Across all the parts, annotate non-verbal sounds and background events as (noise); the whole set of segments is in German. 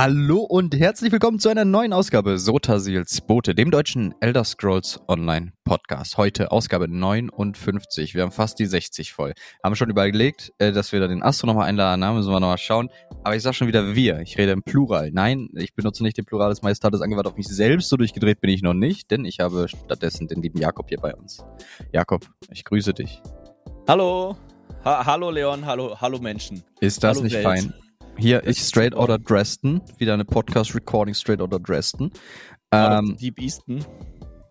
Hallo und herzlich willkommen zu einer neuen Ausgabe Sotasils Bote, dem deutschen Elder Scrolls Online Podcast. Heute Ausgabe 59. Wir haben fast die 60 voll. Haben schon überlegt, äh, dass wir da den Astro nochmal einladen haben, müssen wir nochmal schauen. Aber ich sag schon wieder wir. Ich rede im Plural. Nein, ich benutze nicht den Plural des Majestatis angewandt auf mich selbst. So durchgedreht bin ich noch nicht, denn ich habe stattdessen den lieben Jakob hier bei uns. Jakob, ich grüße dich. Hallo. Ha hallo Leon, hallo, hallo Menschen. Ist das hallo nicht Welt. fein? Hier ist Straight. Outta Dresden, wieder eine Podcast-Recording Straight Outta Dresden. Ähm, Deep Easton.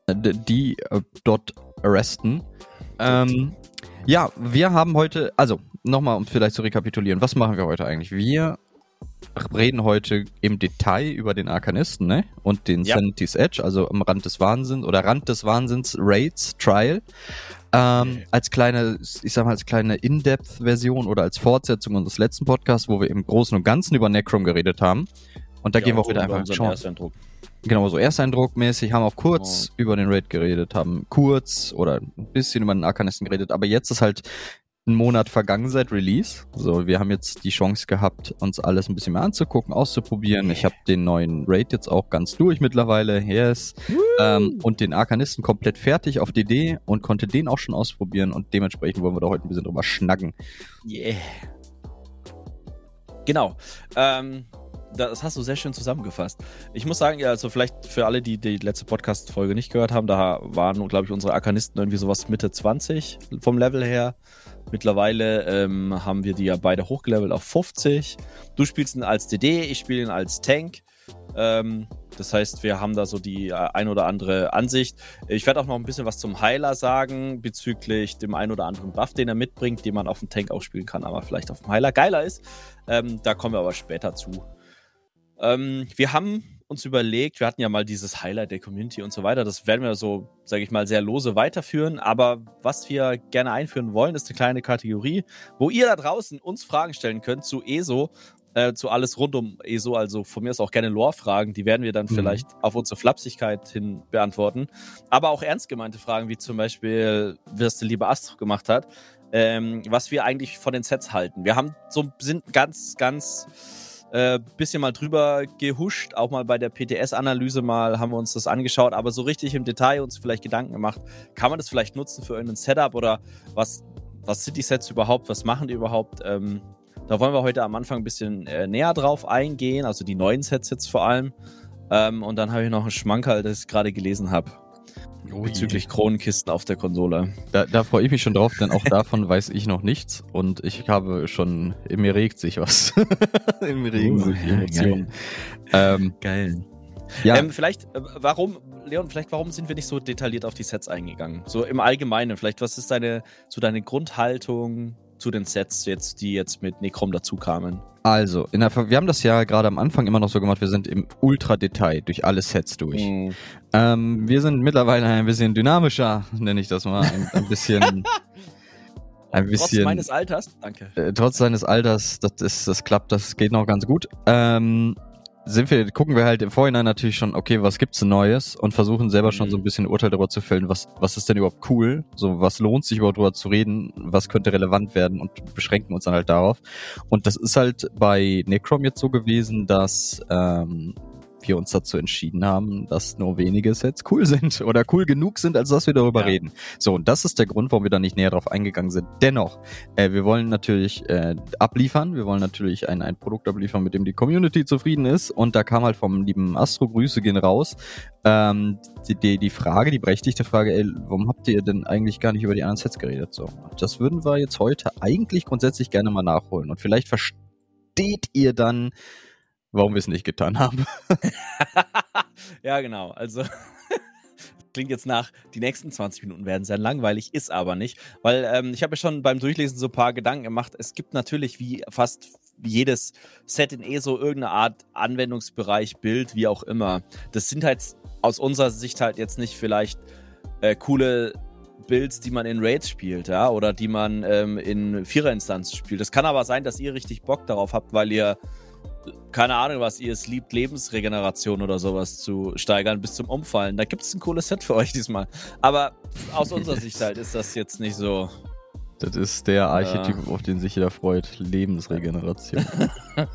d- die äh, dort arresten. Ähm, ja, wir haben heute, also nochmal, um vielleicht zu rekapitulieren, was machen wir heute eigentlich? Wir reden heute im Detail über den Arkanisten, ne? Und den Ja. Sanity's Edge, also am Rand des Wahnsinns oder Rand des Wahnsinns Raids Trial. Ähm, Okay. Als kleine, ich sag mal, als kleine In-Depth-Version oder als Fortsetzung unseres letzten Podcasts, wo wir im Großen und Ganzen über Necrom geredet haben. Und da gehen wir auch wieder einfach schauen. Ersteindruck. Genau, so Ersteindruckmäßig, haben auch kurz über den Raid geredet, haben kurz oder ein bisschen über den Arkanisten geredet, aber jetzt ist halt ein Monat vergangen seit Release. So, wir haben jetzt die Chance gehabt, uns alles ein bisschen mehr anzugucken, auszuprobieren. Ich habe den neuen Raid jetzt auch ganz durch mittlerweile, yes. Ähm, und den Arkanisten komplett fertig auf DD und konnte den auch schon ausprobieren und dementsprechend wollen wir da heute ein bisschen drüber schnacken. Yeah. Genau. Ähm, das hast du sehr schön zusammengefasst. Ich muss sagen, ja, also vielleicht für alle, die die letzte Podcast-Folge nicht gehört haben, da waren, glaube ich, unsere Arkanisten irgendwie sowas Mitte 20 vom Level her. Mittlerweile ähm, haben wir die ja beide hochgelevelt auf 50. Du spielst ihn als DD, ich spiele ihn als Tank. Ähm, das heißt, wir haben da so die äh, ein oder andere Ansicht. Ich werde auch noch ein bisschen was zum Heiler sagen, bezüglich dem ein oder anderen Buff, den er mitbringt, den man auf dem Tank auch spielen kann, aber vielleicht auf dem Heiler geiler ist. Ähm, da kommen wir aber später zu. Ähm, wir haben uns überlegt, wir hatten ja mal dieses Highlight der Community und so weiter. Das werden wir so, sage ich mal, sehr lose weiterführen. Aber was wir gerne einführen wollen, ist eine kleine Kategorie, wo ihr da draußen uns Fragen stellen könnt zu ESO, äh, zu alles rund um ESO. Also von mir ist auch gerne Lore-Fragen. Die werden wir dann Mhm. vielleicht auf unsere Flapsigkeit hin beantworten. Aber auch ernst gemeinte Fragen, wie zum Beispiel, was der liebe Astro gemacht hat. Ähm, was wir eigentlich von den Sets halten. Wir haben so sind ganz, ganz äh, bisschen mal drüber gehuscht, auch mal bei der PTS-Analyse mal haben wir uns das angeschaut, aber so richtig im Detail uns vielleicht Gedanken gemacht, kann man das vielleicht nutzen für irgendein Setup oder was, was sind die Sets überhaupt, was machen die überhaupt? Ähm, da wollen wir heute am Anfang ein bisschen äh, näher drauf eingehen, also die neuen Sets jetzt vor allem. Ähm, und dann habe ich noch einen Schmankerl, das ich gerade gelesen habe, bezüglich Kronenkisten auf der Konsole. Da, da freue ich mich schon drauf, denn auch davon (laughs) weiß ich noch nichts und ich habe schon, in mir regt sich was. (laughs) in mir regen sich ja, Emotionen. Ähm, Geil. ja, Ähm, vielleicht, äh, warum, Leon, vielleicht warum sind wir nicht so detailliert auf die Sets eingegangen? So im Allgemeinen, vielleicht, was ist deine, so deine Grundhaltung zu den Sets jetzt, die jetzt mit Necrom dazu kamen? Also, der, wir haben das ja gerade am Anfang immer noch so gemacht, wir sind im Ultra-Detail durch alle Sets durch. Mhm. Ähm, wir sind mittlerweile ein bisschen dynamischer, nenne ich das mal. Ein, ein bisschen, (laughs) ein Trotz bisschen, meines Alters, danke. äh, trotz seines Alters, das ist, das klappt, das geht noch ganz gut. Ähm, sind wir, gucken wir halt im Vorhinein natürlich schon, okay, was gibt's Neues und versuchen selber schon Mhm. so ein bisschen ein Urteil darüber zu fällen, was, was ist denn überhaupt cool, so, was lohnt sich überhaupt darüber zu reden, was könnte relevant werden und beschränken uns dann halt darauf. Und das ist halt bei Necrom jetzt so gewesen, dass, ähm, wir uns dazu entschieden haben, dass nur wenige Sets cool sind (laughs) oder cool genug sind, als dass wir darüber Ja. reden. So, und das ist der Grund, warum wir da nicht näher drauf eingegangen sind. Dennoch, äh, wir wollen natürlich äh, abliefern, wir wollen natürlich ein, ein Produkt abliefern, mit dem die Community zufrieden ist. Und da kam halt vom lieben Astro, Grüße gehen raus, ähm, die, die, die Frage, die berechtigte Frage, ey, warum habt ihr denn eigentlich gar nicht über die anderen Sets geredet? So, das würden wir jetzt heute eigentlich grundsätzlich gerne mal nachholen. Und vielleicht versteht ihr dann, warum wir es nicht getan haben. (laughs) ja, genau. Also (laughs) klingt jetzt nach, die nächsten 20 Minuten werden sehr langweilig, ist aber nicht. Weil ähm, ich habe mir schon beim Durchlesen so ein paar Gedanken gemacht. Es gibt natürlich wie fast jedes Set in ESO irgendeine Art Anwendungsbereich, Bild, wie auch immer. Das sind halt aus unserer Sicht halt jetzt nicht vielleicht äh, coole Builds, die man in Raids spielt, ja, oder die man ähm, in Viererinstanz spielt. Es kann aber sein, dass ihr richtig Bock darauf habt, weil ihr keine Ahnung, was ihr es liebt, Lebensregeneration oder sowas zu steigern bis zum Umfallen. Da gibt es ein cooles Set für euch diesmal. Aber aus unserer (laughs) Sicht halt ist das jetzt nicht so. Das ist der Archetyp, auf den sich jeder freut. Lebensregeneration. (laughs)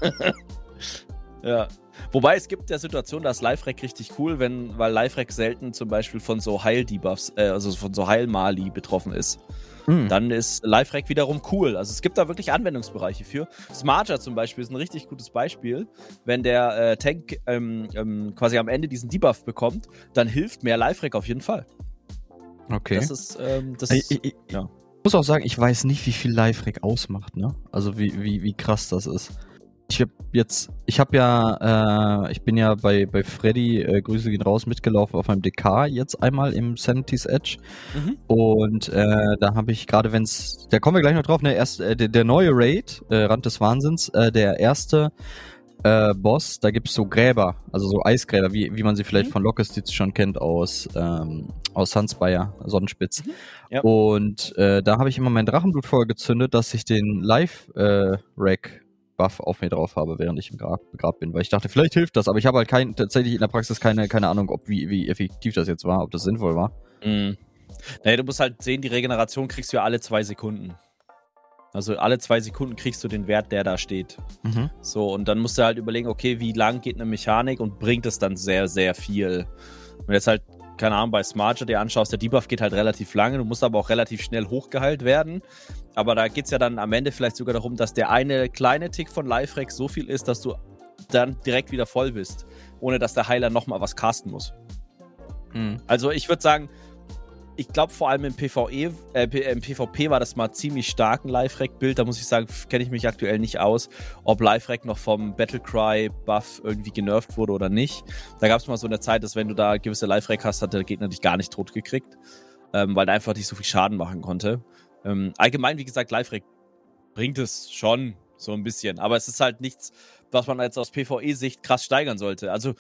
Ja. Wobei es gibt ja Situationen, da ist Live-Rack richtig cool, wenn, weil Live-Rack selten zum Beispiel von so Heil-Debuffs, äh, also von so Heil-Mali betroffen ist. Hm. Dann ist Live-Rack wiederum cool. Also es gibt da wirklich Anwendungsbereiche für. Smarter zum Beispiel ist ein richtig gutes Beispiel. Wenn der äh, Tank ähm, ähm, quasi am Ende diesen Debuff bekommt, dann hilft mehr Live-Rack auf jeden Fall. Okay. Das ist, ähm, das ich, ich, ja. muss auch sagen, ich weiß nicht, wie viel Live-Rack ausmacht, ne? Also wie, wie, wie krass das ist ich habe jetzt, ich habe ja, äh, ich bin ja bei, bei Freddy, äh, Grüße gehen raus, mitgelaufen auf einem DK jetzt einmal im Sanity's Edge. Mhm. Und äh, da habe ich gerade, wenn es, da kommen wir gleich noch drauf, ne, erst, äh, der, der neue Raid, äh, Rand des Wahnsinns, äh, der erste äh, Boss, da gibt's so Gräber, also so Eisgräber, wie, wie man sie vielleicht mhm. von Lockestitz schon kennt aus, ähm, aus Sunspire, Sonnenspitz. Mhm. Ja. Und äh, da habe ich immer mein Drachenblut vorgezündet, dass ich den Live-Rack Buff auf mir drauf habe, während ich im Grab, Grab bin, weil ich dachte, vielleicht hilft das, aber ich habe halt kein, tatsächlich in der Praxis keine, keine Ahnung, ob wie, wie effektiv das jetzt war, ob das sinnvoll war. Mhm. Naja, du musst halt sehen, die Regeneration kriegst du ja alle zwei Sekunden. Also alle zwei Sekunden kriegst du den Wert, der da steht. Mhm. So, und dann musst du halt überlegen, okay, wie lang geht eine Mechanik und bringt es dann sehr, sehr viel. Und jetzt halt keine Ahnung, bei Smarter dir anschaust, der Debuff geht halt relativ lange, du musst aber auch relativ schnell hochgeheilt werden. Aber da geht es ja dann am Ende vielleicht sogar darum, dass der eine kleine Tick von Life so viel ist, dass du dann direkt wieder voll bist, ohne dass der Heiler nochmal was casten muss. Hm. Also ich würde sagen, ich glaube vor allem im PvE, äh, im PvP war das mal ziemlich stark ein Live-Rack-Bild. Da muss ich sagen, kenne ich mich aktuell nicht aus, ob Live-Rack noch vom Battlecry-Buff irgendwie genervt wurde oder nicht. Da gab es mal so eine Zeit, dass wenn du da gewisse Live-Rack hast, hat der Gegner dich gar nicht tot gekriegt, ähm, weil er einfach nicht so viel Schaden machen konnte. Ähm, allgemein, wie gesagt, Live-Rack bringt es schon so ein bisschen, aber es ist halt nichts, was man jetzt aus PvE-Sicht krass steigern sollte. Also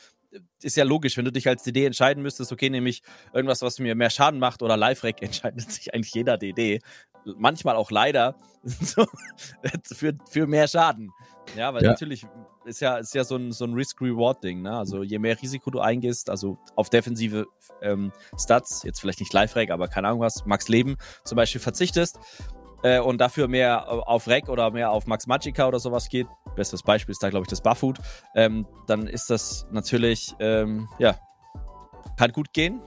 ist ja logisch, wenn du dich als DD entscheiden müsstest, okay, nämlich irgendwas, was mir mehr Schaden macht oder Live-Rack, (laughs) entscheidet sich eigentlich jeder DD. Manchmal auch leider (laughs) für, für mehr Schaden. Ja, weil ja. natürlich ist ja, ist ja so ein, so ein Risk-Reward-Ding. Ne? Also je mehr Risiko du eingehst, also auf defensive ähm, Stats, jetzt vielleicht nicht Live-Rack, aber keine Ahnung was, Max Leben zum Beispiel verzichtest, äh, und dafür mehr auf Rec oder mehr auf Max Magica oder sowas geht, bestes Beispiel ist da, glaube ich, das Buffood, ähm, dann ist das natürlich, ähm, ja, kann gut gehen,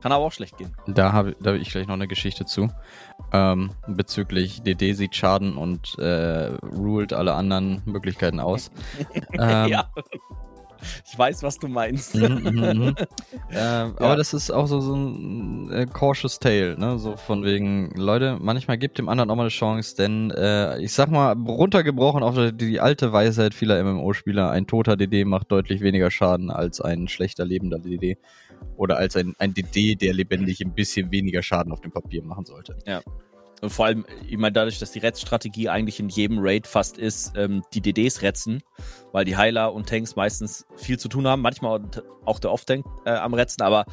kann aber auch schlecht gehen. Da habe da hab ich gleich noch eine Geschichte zu. Ähm, bezüglich DD sieht Schaden und äh, ruled alle anderen Möglichkeiten aus. (laughs) ähm, ja. Ich weiß, was du meinst. Mhm, mhm, mhm. (laughs) äh, ja. Aber das ist auch so, so ein äh, cautious tale, ne? So von wegen, Leute, manchmal gibt dem anderen auch mal eine Chance, denn äh, ich sag mal, runtergebrochen auf die, die alte Weisheit vieler MMO-Spieler, ein toter DD macht deutlich weniger Schaden als ein schlechter lebender DD. Oder als ein, ein DD, der lebendig ein bisschen weniger Schaden auf dem Papier machen sollte. Ja. Und vor allem, ich meine, dadurch, dass die Retz-Strategie eigentlich in jedem Raid fast ist, ähm, die DDs retzen, weil die Heiler und Tanks meistens viel zu tun haben, manchmal auch der Off-Tank äh, am Retzen, aber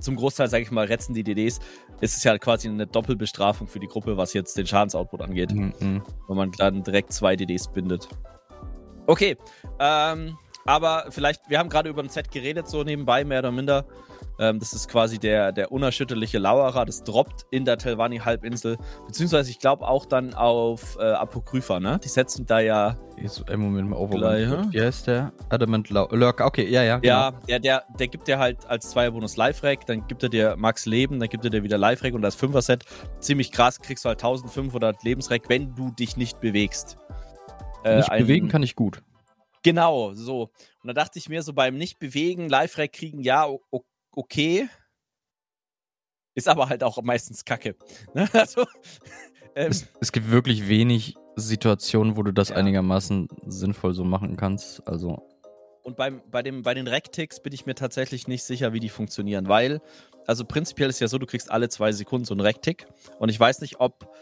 zum Großteil, sage ich mal, retzen die DDs, ist es ja quasi eine Doppelbestrafung für die Gruppe, was jetzt den Schadensoutput angeht. Mhm. Wenn man dann direkt zwei DDs bindet. Okay, ähm, aber vielleicht, wir haben gerade über ein Set geredet, so nebenbei, mehr oder minder. Ähm, das ist quasi der, der unerschütterliche Lauerer. Das droppt in der Telvanni-Halbinsel. Beziehungsweise, ich glaube, auch dann auf äh, Apokrypha, ne? Die setzen da ja. Ist, im Moment mal over. Wie heißt der? Adamant Lurker. Okay, ja, ja. Genau. Ja, der, der, der gibt dir halt als Zweierbonus Live-Rack, dann gibt er dir Max Leben, dann gibt er dir wieder Live-Rack und das Fünfer-Set. Ziemlich krass, kriegst du halt 1500 Lebensrack, wenn du dich nicht bewegst. Äh, nicht bewegen kann ich gut. Genau, so. Und da dachte ich mir so beim Nicht-Bewegen, Live-Rack kriegen, ja, okay okay. Ist aber halt auch meistens kacke. (laughs) Ne? Also, ähm, es, es, gibt wirklich wenig Situationen, wo du das ja. einigermaßen sinnvoll so machen kannst. Also. Und beim, bei, dem, bei den Recticks bin ich mir tatsächlich nicht sicher, wie die funktionieren, weil, also prinzipiell ist ja so, du kriegst alle zwei Sekunden so einen Rectick. Und ich weiß nicht, ob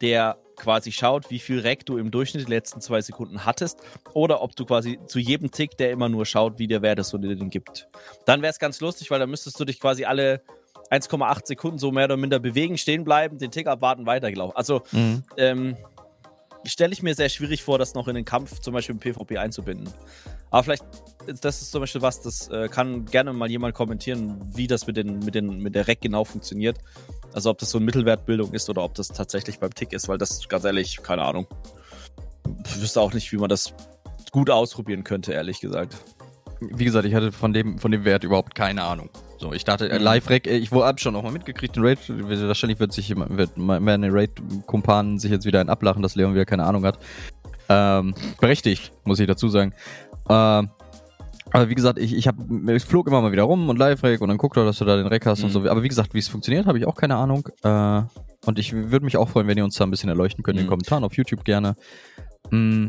der quasi schaut, wie viel Rack du im Durchschnitt die letzten zwei Sekunden hattest, oder ob du quasi zu jedem Tick, der immer nur schaut, wie der Wert ist und dir den gibt. Dann wäre es ganz lustig, weil dann müsstest du dich quasi alle 1,8 Sekunden so mehr oder minder bewegen, stehen bleiben, den Tick abwarten, weitergelaufen. Also mhm. ähm, stelle ich mir sehr schwierig vor, das noch in den Kampf zum Beispiel im PvP einzubinden. Aber vielleicht, das ist zum Beispiel was, das äh, kann gerne mal jemand kommentieren, wie das mit, den, mit, den, mit der Rack genau funktioniert. Also ob das so eine Mittelwertbildung ist oder ob das tatsächlich beim Tick ist, weil das ganz ehrlich, keine Ahnung. Ich wüsste auch nicht, wie man das gut ausprobieren könnte, ehrlich gesagt. wie gesagt, ich hatte von dem, von dem Wert überhaupt keine Ahnung. So, ich dachte, äh, Mhm. Live-Rack, äh, ich habe schon auch mal mitgekriegt, den Raid, wahrscheinlich wird sich wird meine Raid-Kumpanen sich jetzt wieder ein ablachen, dass Leon wieder keine Ahnung hat. Ähm, berechtigt, muss ich dazu sagen. Ähm, aber wie gesagt, ich, ich, hab, ich flog immer mal wieder rum und Live-Rack und dann guck doch, dass du da den Rack hast und Mhm. so. Aber wie gesagt, wie es funktioniert, habe ich auch keine Ahnung. Äh, und ich würde mich auch freuen, wenn ihr uns da ein bisschen erleuchten könnt in den Mhm. Kommentaren auf YouTube gerne. Mm,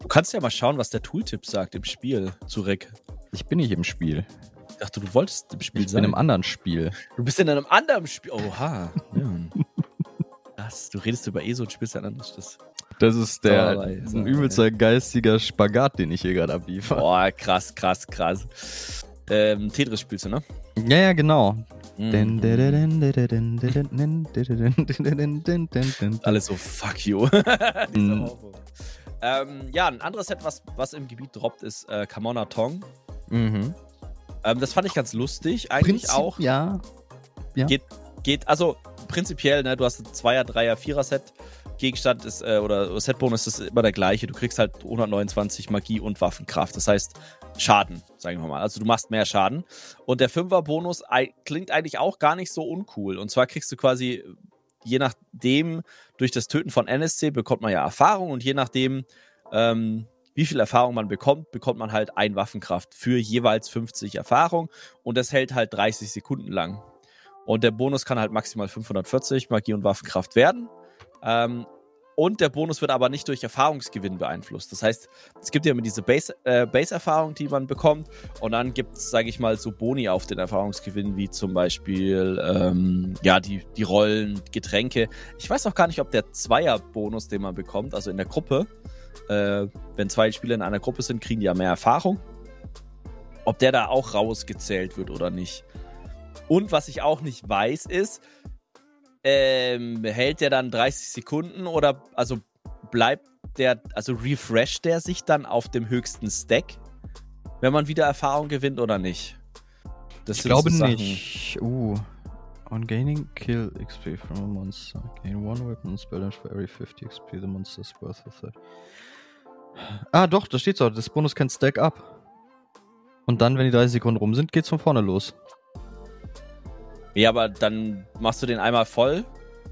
Du kannst ja mal schauen, was der Tooltip sagt im Spiel zu Rick. ich bin nicht im Spiel. Ich dachte, du wolltest im Spiel Ich bin sein. im anderen Spiel. du bist in einem anderen Spiel. Oha. Ja. (laughs) Was? Du redest über ESO und spielst ein anderes. Das Das ist der Sauerei, ein Sauerei. übelster geistiger Spagat, den ich hier gerade abliefere. Boah, krass, krass, krass. Ähm, Tetris spielst du, ne? Ja, ja, genau. Mhm. Mhm. Alles so, fuck you. Mhm. Ähm, ja, ein anderes Set, was, was im Gebiet droppt, ist äh, Kamona Tong. Mhm. Ähm, das fand ich ganz lustig. Eigentlich Prinzip, auch. Ja. Geht, also prinzipiell, ne, du hast ein Zweier-, Dreier-, Vierer-Set. Gegenstand ist, äh, oder Setbonus ist immer der gleiche. Du kriegst halt 129 Magie und Waffenkraft. Das heißt, Schaden, sagen wir mal. Also du machst mehr Schaden. Und der Fünfer-Bonus klingt eigentlich auch gar nicht so uncool. Und zwar kriegst du quasi, je nachdem, durch das Töten von NSC bekommt man ja Erfahrung und je nachdem, ähm, wie viel Erfahrung man bekommt, bekommt man halt ein Waffenkraft für jeweils 50 Erfahrung und das hält halt 30 Sekunden lang. Und der Bonus kann halt maximal 540 Magie und Waffenkraft werden. Ähm, und der Bonus wird aber nicht durch Erfahrungsgewinn beeinflusst. Das heißt, es gibt ja immer diese Base- äh, Base-Erfahrung, die man bekommt. Und dann gibt es, sage ich mal, so Boni auf den Erfahrungsgewinn, wie zum Beispiel ähm, ja, die, die Rollen, Getränke. Ich weiß auch gar nicht, ob der Zweier-Bonus, den man bekommt, also in der Gruppe, äh, wenn zwei Spieler in einer Gruppe sind, kriegen die ja mehr Erfahrung. Ob der da auch rausgezählt wird oder nicht. Und was ich auch nicht weiß, ist, ähm, hält der dann 30 Sekunden oder also bleibt der, also refresht der sich dann auf dem höchsten Stack, wenn man wieder Erfahrung gewinnt oder nicht? Das Ich glaube so nicht. Uh. On gaining kill XP from a monster, gain one weapon spell damage for every 50 XP the monster is worth of that. Ah, doch, da steht's auch. Das Bonus kann stack up. Und dann, wenn die 30 Sekunden rum sind, geht's von vorne los. Ja, aber dann machst du den einmal voll,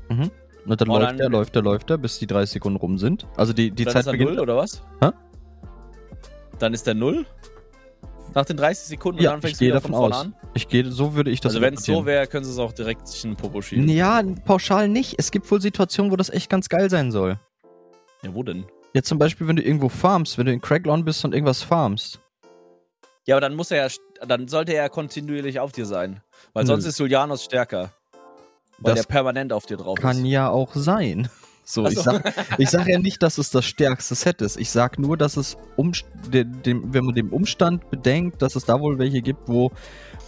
Mhm. Und dann Und läuft dann- der, läuft der, läuft der, bis die 30 Sekunden rum sind. Also die, die dann Zeit ist er beginnt. null oder was? Hä? Dann ist der null? Nach den 30 Sekunden Ja, und dann ich fängst du gehe wieder davon von aus. an? Ich gehe, so würde ich das Also wenn es so wäre, können sie es auch direkt in den Popo schieben. Ja, pauschal nicht. Es gibt wohl Situationen, wo das echt ganz geil sein soll. Ja, wo denn? Jetzt zum Beispiel, wenn du irgendwo farmst, wenn du in Cracklon bist und irgendwas farmst. Ja, aber dann muss er ja, dann sollte er kontinuierlich auf dir sein. Weil Nö. sonst ist Julianos stärker. Weil Das der permanent auf dir drauf kann ist. ja auch sein. (laughs) So, Ach ich sag, ich sag ja nicht, dass es das stärkste Set ist. Ich sag nur, dass es, um, de, dem, wenn man den Umstand bedenkt, dass es da wohl welche gibt, wo,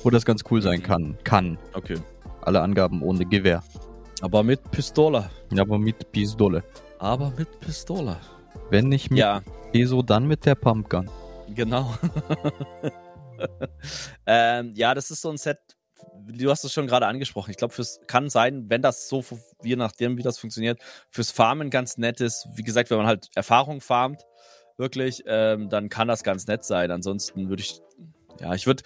wo das ganz cool sein kann. Kann. Okay. Alle Angaben ohne Gewehr. Aber mit Pistole. Ja, aber mit Pistole. Aber mit Pistole. Wenn nicht mit Ja, ESO, dann mit der Pumpgun. genau. (laughs) (laughs) ähm, ja, das ist so ein Set. Du hast es schon gerade angesprochen. Ich glaube, es kann sein, wenn das so, je nachdem, wie das funktioniert, fürs Farmen ganz nett ist. Wie gesagt, wenn man halt Erfahrung farmt, wirklich, ähm, dann kann das ganz nett sein. Ansonsten würde ich, ja, ich würde,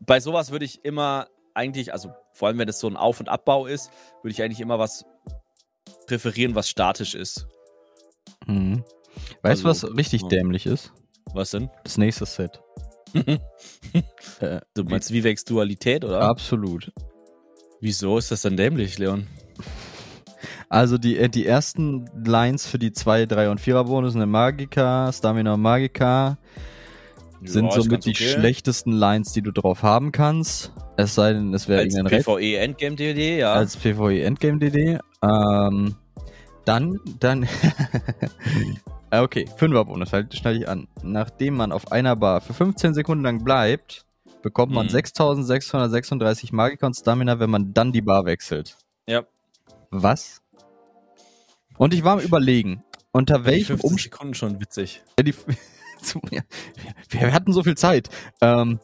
bei sowas würde ich immer eigentlich, also vor allem, wenn es so ein Auf- und Abbau ist, würde ich eigentlich immer was präferieren, was statisch ist. Mhm. Weißt du, Also, was richtig ja. dämlich ist? Was denn? Das nächste Set. (laughs) Äh, Du meinst Vivex Dualität, oder? Absolut. Wieso ist das denn dämlich, Leon? Also die, äh, die ersten Lines für die 2, 3 und 4er Bonus sind Magika, Stamina und Magika. Sind Ja, somit die okay. schlechtesten Lines, die du drauf haben kannst. Es sei denn, es wäre irgendein PvE Endgame DD, ja. als PvE Endgame DD. Ähm, dann, dann. (laughs) Ah, okay, 5er Bonus, halt schneide ich an. Nachdem man auf einer Bar für 15 Sekunden lang bleibt, bekommt man Mhm. 6636 Magika und Stamina, wenn man dann die Bar wechselt. Ja. Was? Und ich war am überlegen, unter 15 Umstand. Sekunden schon witzig. Die, (laughs) zu, ja, wir, wir hatten so viel Zeit. Ähm,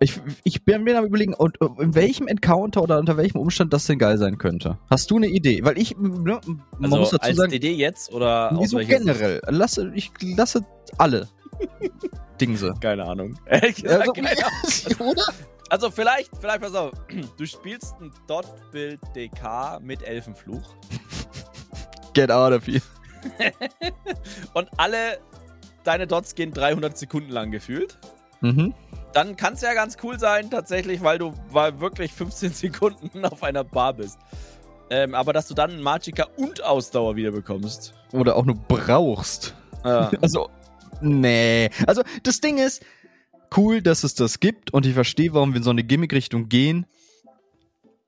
ich, ich bin mir am überlegen, und, äh, in welchem Encounter oder unter welchem Umstand das denn geil sein könnte. Hast du eine Idee? Weil ich, ne, man Also muss dazu als sagen, DD jetzt oder wieso welcher generell? Lasse, ich lasse alle. (laughs) Dingse. Keine Ahnung. Ehrlich gesagt, Also, keine Ahnung. (laughs) oder? Also vielleicht, vielleicht pass auf. (clears throat) Du spielst ein Dot-Bild DK mit Elfenfluch (laughs) Get out of here. und alle deine Dots gehen 300 Sekunden lang gefühlt. Mhm. Dann kann es ja ganz cool sein, tatsächlich, weil du weil wirklich 15 (laughs) Sekunden auf einer Bar bist. Ähm, aber dass du dann Magicka und Ausdauer wieder bekommst. Oder auch nur brauchst. Ja. (laughs) Also, nee. Also, das Ding ist, cool, dass es das gibt und ich verstehe, warum wir in so eine Gimmick-Richtung gehen.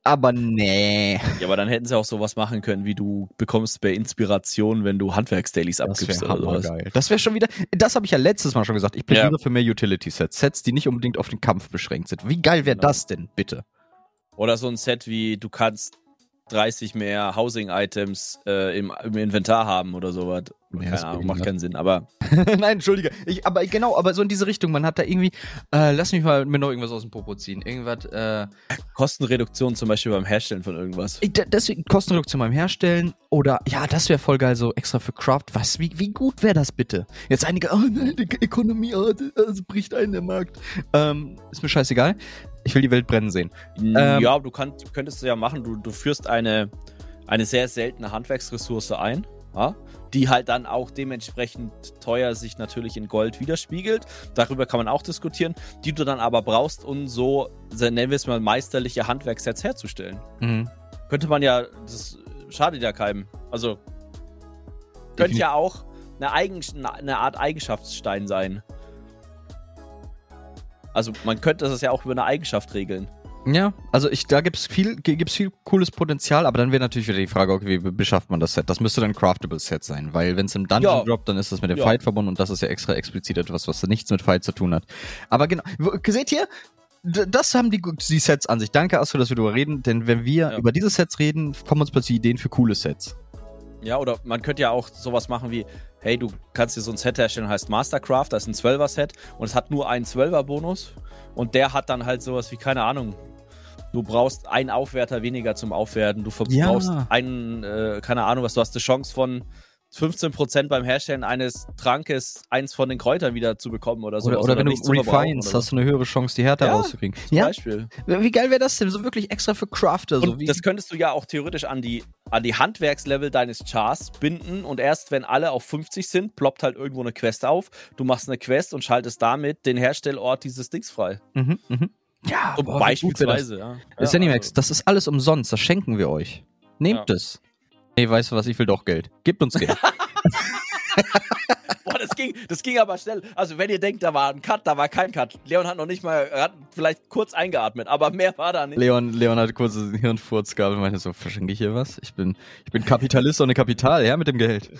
Aber nee. ja, aber dann hätten sie auch sowas machen können, wie du bekommst bei Inspiration, wenn du Handwerksdailies Das abgibst wäre oder sowas. Das wäre schon wieder, das habe ich ja letztes Mal schon gesagt. Ich plädiere Ja. für mehr Utility-Sets. Sets, die nicht unbedingt auf den Kampf beschränkt sind. Wie geil wäre Genau. das denn, bitte? Oder so ein Set wie du kannst 30 mehr Housing-Items äh, im, im Inventar haben oder sowas. Ja, Keine Ahnung, macht keinen Sinn. Aber (laughs) Nein, entschuldige. Ich, aber genau, aber so in diese Richtung. Man hat da irgendwie, äh, lass mich mal mir noch irgendwas aus dem Popo ziehen. Irgendwas, äh, Kostenreduktion zum Beispiel beim Herstellen von irgendwas. Ich- Deswegen Kostenreduktion beim Herstellen oder ja, das wäre voll geil, so extra für Craft. Was, wie, wie gut wäre das bitte? Jetzt einige, (laughs) oh nein, die Ökonomie, oh, das bricht ein der Markt. Ähm, ist mir scheißegal. Ich will die Welt brennen sehen. Ähm, ja, du kannst, könntest es ja machen, du, du führst eine, eine sehr seltene Handwerksressource ein, ja, die halt dann auch dementsprechend teuer sich natürlich in Gold widerspiegelt. Darüber kann man auch diskutieren, die du dann aber brauchst, um so, nennen wir es mal, meisterliche Handwerkssets herzustellen. Mhm. Könnte man ja, das schadet ja keinem. Also, könnte ja auch eine, Eigen, eine Art Eigenschaftsstein sein. Also, man könnte das ja auch über eine Eigenschaft regeln. Ja, also ich, da gibt's viel, g- gibt's viel cooles Potenzial, aber dann wäre natürlich wieder die Frage, okay, wie beschafft man das Set? Das müsste dann ein craftable Set sein, weil wenn es im Dungeon Ja. droppt, dann ist das mit dem Ja. Fight verbunden und das ist ja extra explizit etwas, was nichts mit Fight zu tun hat. Aber genau, seht ihr? Das haben die, die Sets an sich. Danke, Astro, dass wir darüber reden, denn wenn wir Ja. über diese Sets reden, kommen uns plötzlich Ideen für coole Sets. Ja, oder man könnte ja auch sowas machen wie, hey, du kannst dir so ein Set herstellen, heißt Mastercraft, das ist ein 12er-Set und es hat nur einen 12er-Bonus und der hat dann halt sowas wie, keine Ahnung, du brauchst einen Aufwerter weniger zum Aufwerten, du Ja. verbrauchst einen, äh, keine Ahnung was, du hast eine Chance von 15% beim Herstellen eines Trankes, eins von den Kräutern wieder zu bekommen oder so. Oder, oder wenn du nicht zu verbrauchen refines, oder hast du eine höhere Chance, die Härte Ja, rauszukriegen. Zum Ja, Beispiel. wie geil wäre das denn? So wirklich extra für Crafter. So Und wie, das könntest du ja auch theoretisch an die, an die Handwerkslevel deines Chars binden und erst wenn alle auf 50 sind, ploppt halt irgendwo eine Quest auf. Du machst eine Quest und schaltest damit den Herstellort dieses Dings frei. mhm, mhm. Ja, So boah, wär das. beispielsweise, ja. Das ja, Zenimax, also- das ist alles umsonst, das schenken wir euch. Nehmt es. Nee, weißt du was, ich will doch Geld. Gebt uns Geld. (laughs) (laughs) Boah, das ging, das ging aber schnell. Also, wenn ihr denkt, da war ein Cut, da war kein Cut. Leon hat noch nicht mal, er hat vielleicht kurz eingeatmet, aber mehr war da nicht. Leon, Leon hat kurz einen Hirnfurz gehabt und meinte so, verschenke ich hier was? Ich bin, ich bin Kapitalist ohne Kapital, ja, mit dem Geld.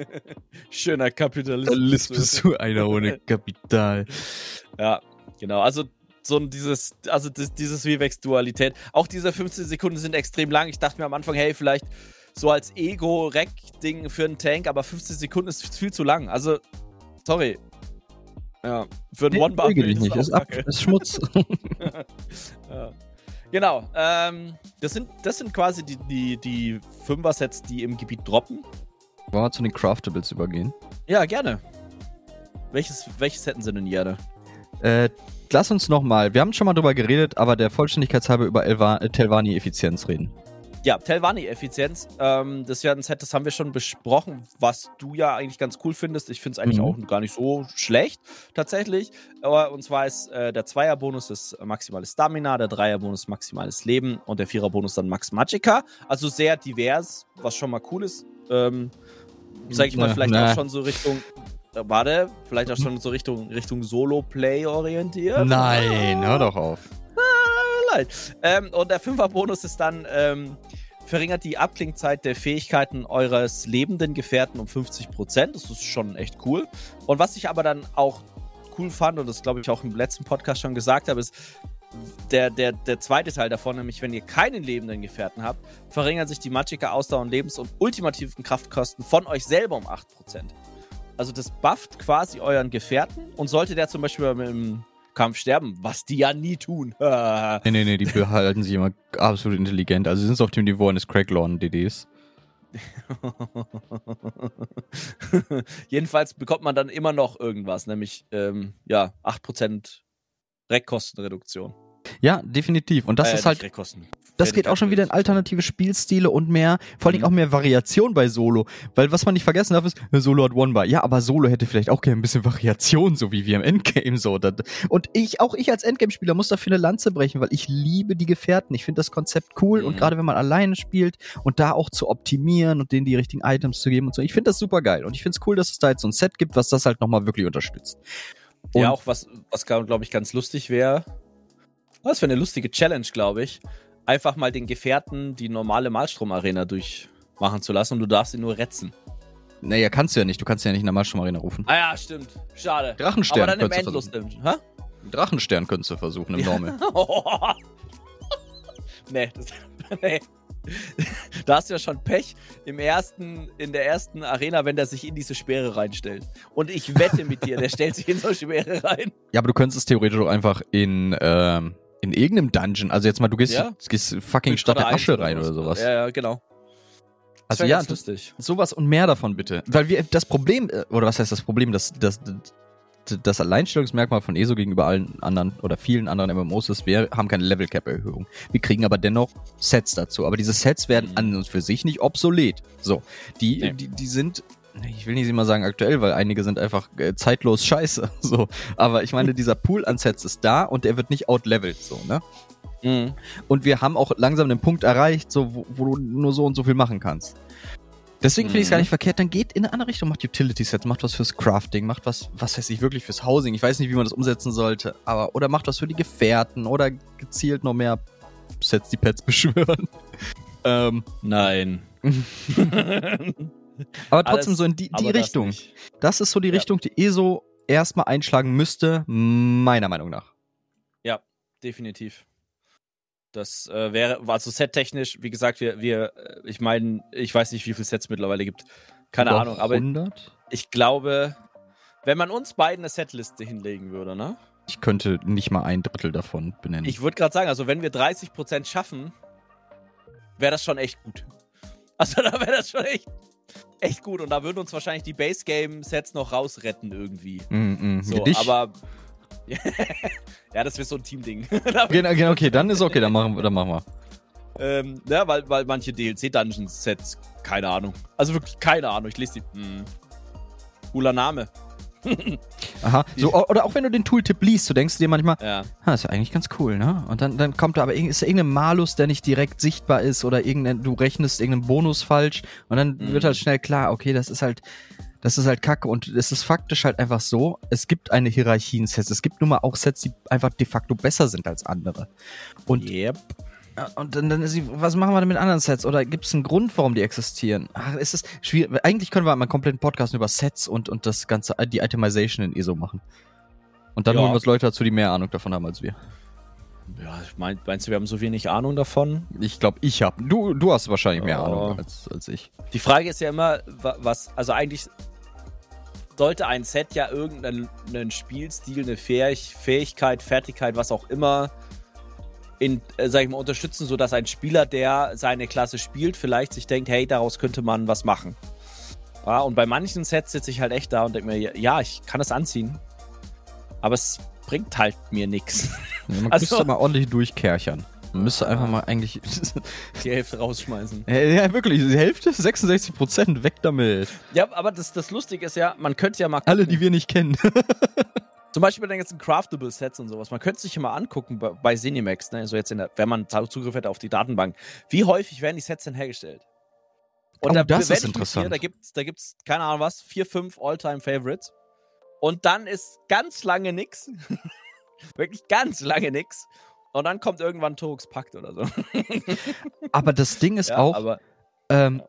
(laughs) Schöner Kapitalist. Kapitalist bist du einer ohne Kapital. Ja, genau. Also so dieses, also das, dieses Vivex-Dualität. Auch diese 15 Sekunden sind extrem lang. Ich dachte mir am Anfang, hey, vielleicht so als Ego-Rack-Ding für einen Tank, aber 15 Sekunden ist viel zu lang. Also, sorry. Ja, für einen Nee, One-Bar. dich nicht, ist, ab, ist Schmutz. (laughs) (laughs) Ja. Genau. Ähm, das, sind, das sind quasi die, die, die Fünfer-Sets, die im Gebiet droppen. Wollen wir zu den Craftables übergehen? Ja, gerne. Welches, welches hätten sie denn gerne? Äh, lass uns nochmal, wir haben schon mal drüber geredet, aber der Vollständigkeitshalber über Elva Telvani-Effizienz reden. Ja, Telvani-Effizienz. Ähm, das ja ein Set, das haben wir schon besprochen, was du ja eigentlich ganz cool findest. Ich finde es eigentlich Mhm. auch gar nicht so schlecht, tatsächlich. Aber, und zwar ist äh, der Zweier-Bonus ist maximales Stamina, der Dreier-Bonus maximales Leben und der Vierer-Bonus dann Max Magicka. Also sehr divers, was schon mal cool ist. Ähm, sag ich mal, vielleicht na. auch schon so Richtung. äh, Warte, vielleicht auch schon so Richtung, Richtung Solo-Play orientiert. Nein, hör doch auf. Leid. Ähm, und der Fünfer-Bonus ist dann, ähm, verringert die Abklingzeit der Fähigkeiten eures lebenden Gefährten um 50%. Das ist schon echt cool. Und was ich aber dann auch cool fand, und das glaube ich auch im letzten Podcast schon gesagt habe, ist, der, der, der zweite Teil davon, nämlich wenn ihr keinen lebenden Gefährten habt, verringern sich die Magicka Ausdauer und Lebens- und ultimativen Kraftkosten von euch selber um 8%. Also das bufft quasi euren Gefährten und sollte der zum Beispiel im Kampf sterben, was die ja nie tun. (laughs) Nee, nee, nee, die behalten sich immer absolut intelligent. Also sie sind auf dem Niveau eines Cracklawn-DDs. (laughs) Jedenfalls bekommt man dann immer noch irgendwas, nämlich ähm, ja, 8% Reckkostenreduktion. Ja, definitiv. Und das Äh, ist halt das geht auch schon wieder in alternative Spielstile und mehr, vor allem Mhm. auch mehr Variation bei Solo. Weil was man nicht vergessen darf, ist, äh, Solo hat One-Bar. Ja, aber Solo hätte vielleicht auch gerne ein bisschen Variation, so wie wir im Endgame so. Und ich, auch ich als Endgame-Spieler muss dafür eine Lanze brechen, weil ich liebe die Gefährten. Ich finde das Konzept cool und Mhm. gerade wenn man alleine spielt und da auch zu optimieren und denen die richtigen Items zu geben und so. Ich finde das super geil. Und ich finde es cool, dass es da jetzt so ein Set gibt, was das halt nochmal wirklich unterstützt. Und ja, auch was, was glaube ich, ganz lustig wäre. Was für eine lustige Challenge, glaube ich. Einfach mal den Gefährten die normale Malstrom-Arena durchmachen zu lassen und du darfst ihn nur retzen. naja, kannst du ja nicht. Du kannst ja nicht in der Marschmarina rufen. Ah ja, stimmt. Schade. Drachenstern Aber dann im könntest du versuchen. Hä? Drachenstern könntest du versuchen im Normal. (laughs) nee, das, (laughs) nee. Da hast du ja schon Pech im ersten, in der ersten Arena, wenn der sich in diese Speere reinstellt. Und ich wette mit dir, der stellt sich in so eine Speere rein. Ja, aber du könntest es theoretisch auch einfach in, ähm, in irgendeinem Dungeon, also jetzt mal, du gehst, Ja. gehst fucking Mit Stadt der Asche 1 rein oder sowas. Ja, ja, genau. Das also ja, das, sowas und mehr davon bitte. Weil wir, das Problem, äh, oder was heißt das Problem, das, das, das Alleinstellungsmerkmal von ESO gegenüber allen anderen oder vielen anderen MMOs ist, wir haben keine Level-Cap-Erhöhung. Wir kriegen aber dennoch Sets dazu. Aber diese Sets werden Mhm. an und für sich nicht obsolet. So, die, Nee. die, die sind ich will nicht immer sagen aktuell, weil einige sind einfach äh, zeitlos scheiße. (laughs) So, aber ich meine, dieser Pool an Sets ist da und der wird nicht outlevelt, so, ne? Mhm. Und wir haben auch langsam den Punkt erreicht, so, wo, wo du nur so und so viel machen kannst. Deswegen finde ich es gar Mhm. nicht verkehrt, dann geht in eine andere Richtung, macht Utility-Sets, macht was fürs Crafting, macht was, was weiß ich, wirklich fürs Housing. Ich weiß nicht, wie man das umsetzen sollte, aber, oder macht was für die Gefährten oder gezielt noch mehr Sets, die Pets (laughs) beschwören. ähm, Nein. (laughs) (laughs) aber trotzdem Alles, so in die, die das Richtung. nicht. Das ist so die Ja. Richtung, die ESO erstmal einschlagen müsste, meiner Meinung nach. Ja, definitiv. Das äh, wäre, also settechnisch, wie gesagt, wir, wir, äh, ich meine, ich weiß nicht, wie viele Sets mittlerweile gibt. Keine Über Ahnung, aber 100? ich glaube, wenn man uns beiden eine Setliste hinlegen würde, ne? Ich könnte nicht mal ein Drittel davon benennen. Ich würde gerade sagen, also wenn wir 30% schaffen, wäre das schon echt gut. Also (laughs) da wäre das schon echt, echt gut. Und da würden uns wahrscheinlich die Base-Game-Sets noch rausretten irgendwie. Mm, mm. So, Dich? aber. (laughs) ja, das wäre so ein Team-Ding. (laughs) Genau, genau, okay, dann ist okay, dann machen wir. Dann machen wir. Ähm, ja, weil, weil manche DLC-Dungeons-Sets, keine Ahnung. Also wirklich keine Ahnung. Ich lese die. Hm. Cooler Name. (laughs) Aha. So, oder auch wenn du den Tooltip liest, du denkst dir manchmal, Ja. ist ja eigentlich ganz cool, ne? Und dann, dann kommt da aber ist da irgendein Malus, der nicht direkt sichtbar ist oder irgendein, du rechnest irgendeinen Bonus falsch und dann Mhm. wird halt schnell klar, okay, das ist halt, das ist halt Kacke und es ist faktisch halt einfach so, es gibt eine Hierarchie in Sets. Es gibt nun mal auch Sets, die einfach de facto besser sind als andere. Und Yep. Ja, Und dann, dann ist die, was machen wir denn mit anderen Sets? Oder gibt es einen Grund, warum die existieren? Ach, es ist schwierig. Eigentlich können wir mal einen kompletten Podcast über Sets und, und das ganze, die Itemization in ESO machen. Und dann Ja. holen wir uns Leute dazu, die mehr Ahnung davon haben als wir. Ja, mein, meinst du, wir haben so wenig Ahnung davon? Ich glaube, ich habe. Du, du hast wahrscheinlich mehr Oh. Ahnung als, als ich. Die Frage ist ja immer, wa- was, also eigentlich sollte ein Set ja irgendeinen einen Spielstil, eine Fähig Fähigkeit, Fertigkeit, was auch immer, in, äh, sag ich mal, unterstützen, sodass ein Spieler, der seine Klasse spielt, vielleicht sich denkt, hey, daraus könnte man was machen. Ja, und bei manchen Sets sitze ich halt echt da und denke mir, ja, ich kann das anziehen, aber es bringt halt mir nichts. Ja, man (laughs) Also- müsste mal ordentlich durchkerchern. Man müsste einfach mal eigentlich. (laughs) Die Hälfte rausschmeißen. ja, wirklich, die Hälfte, 66 Prozent, weg damit. Ja, aber das, das Lustige ist ja, man könnte ja mal Alle, gucken. die wir nicht kennen. (laughs) Zum Beispiel bei den ganzen Craftable Sets und sowas. Man könnte sich mal angucken bei, bei Cinemax, ne? so jetzt in der, wenn man Zugriff hätte auf die Datenbank. Wie häufig werden die Sets denn hergestellt? Oh, das wette ist interessant. Dir, da gibt's, da gibt's, keine Ahnung was, vier, fünf All-Time-Favorites. Und dann ist ganz lange nix. (laughs) Wirklich ganz lange nix. Und dann kommt irgendwann Turks Pakt oder so. Aber das Ding ist (laughs) Ja, auch, aber ähm,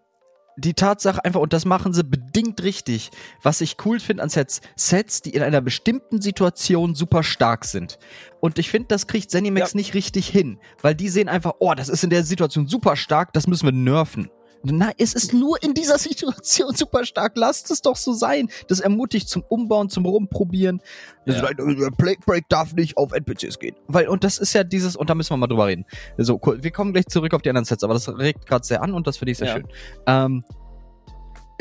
die Tatsache einfach, und das machen sie bedingt richtig, was ich cool finde an Sets, Sets, die in einer bestimmten Situation super stark sind. Und ich finde, das kriegt Zenimax Ja. nicht richtig hin, weil die sehen einfach, oh, das ist in der Situation super stark, das müssen wir nerven. Na, es ist nur in dieser Situation super stark. Lasst es doch so sein. Das ermutigt zum Umbauen, zum Rumprobieren. Ja. äh, Plague Break darf nicht auf NPCs gehen. Weil, und das ist ja dieses, und da müssen wir mal drüber reden. So, cool. Wir kommen gleich zurück auf die anderen Sets, aber das regt gerade sehr an und das finde ich sehr Ja. schön. Ähm,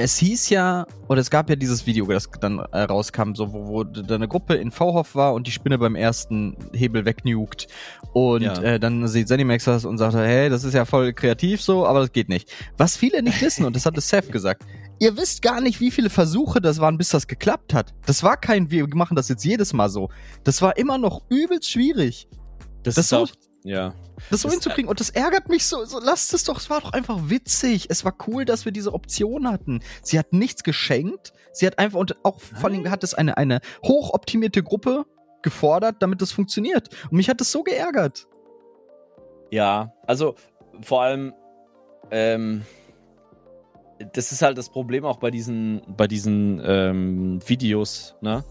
es hieß ja, oder es gab ja dieses Video, das dann äh, rauskam, so wo, wo da eine Gruppe in V-Hoff war und die Spinne beim ersten Hebel wegnukt. Und Ja. äh, dann sieht Zenimax das und sagt, hey, das ist ja voll kreativ so, aber das geht nicht. Was viele nicht wissen, und das hatte Seth (laughs) gesagt, ihr wisst gar nicht, wie viele Versuche das waren, bis das geklappt hat. Das war kein, wir machen das jetzt jedes Mal so. Das war immer noch übelst schwierig, Das, Das ist so- auch, ja. Das so hinzukriegen. Und das ärgert mich so, so. Lasst es doch, es war doch einfach witzig. Es war cool, dass wir diese Option hatten. Sie hat nichts geschenkt. Sie hat einfach, und auch vor allem hat es eine, eine hochoptimierte Gruppe gefordert, damit das funktioniert. Und mich hat das so geärgert. Ja, also vor allem, ähm, das ist halt das Problem auch bei diesen, bei diesen ähm, Videos, ne?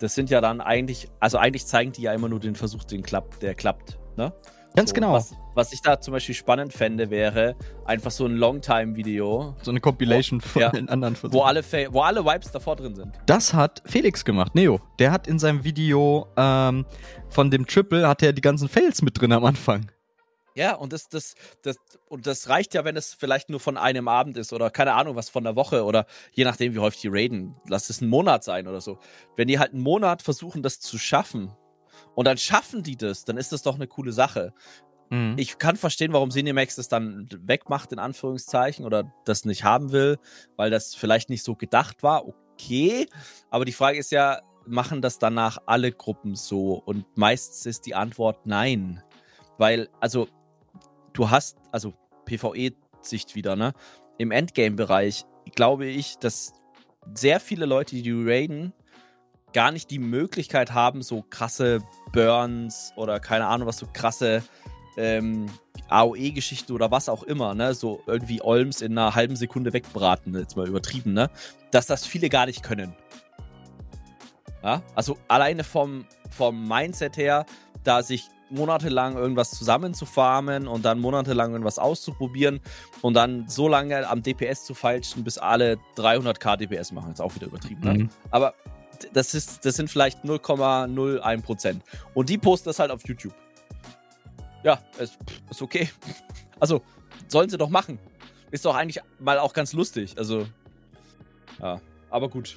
Das sind ja dann eigentlich, also eigentlich zeigen die ja immer nur den Versuch, den klappt, der klappt, ne? Ganz So, genau. Was, was ich da zum Beispiel spannend fände, wäre einfach so ein Longtime-Video, so eine Compilation von Ja. den anderen Versuchen. wo alle, Fa wo alle Vibes davor drin sind. Das hat Felix gemacht, Neo. Der hat in seinem Video ähm, von dem Triple, hat er die ganzen Fails mit drin am Anfang. Ja, und das, das, das, und das reicht ja, wenn es vielleicht nur von einem Abend ist oder keine Ahnung, was von der Woche oder je nachdem, wie häufig die raiden. Lass es ein Monat sein oder so. Wenn die halt einen Monat versuchen, das zu schaffen und dann schaffen die das, dann ist das doch eine coole Sache. Mhm. Ich kann verstehen, warum Cinemax das dann wegmacht, in Anführungszeichen, oder das nicht haben will, weil das vielleicht nicht so gedacht war. Okay, aber die Frage ist ja, machen das danach alle Gruppen so? Und meistens ist die Antwort nein. Weil, also, du hast, also PvE-Sicht wieder, ne? Im Endgame-Bereich glaube ich, dass sehr viele Leute, die raiden, gar nicht die Möglichkeit haben, so krasse Burns oder keine Ahnung, was so krasse ähm, AOE-Geschichten oder was auch immer, ne, so irgendwie Olms in einer halben Sekunde wegbraten, jetzt mal übertrieben, ne, dass das viele gar nicht können. Ja, also alleine vom, vom Mindset her, da sich monatelang irgendwas zusammenzufarmen und dann monatelang irgendwas auszuprobieren und dann so lange am DPS zu feilschen, bis alle 300k DPS machen. Ist auch wieder übertrieben, ne? Mhm. Aber d- das, ist, das sind vielleicht 0,01 Prozent. Und die posten das halt auf YouTube. Ja, es ist okay. (laughs) Also, sollen sie doch machen. Ist doch eigentlich mal auch ganz lustig. Also, ja, aber gut.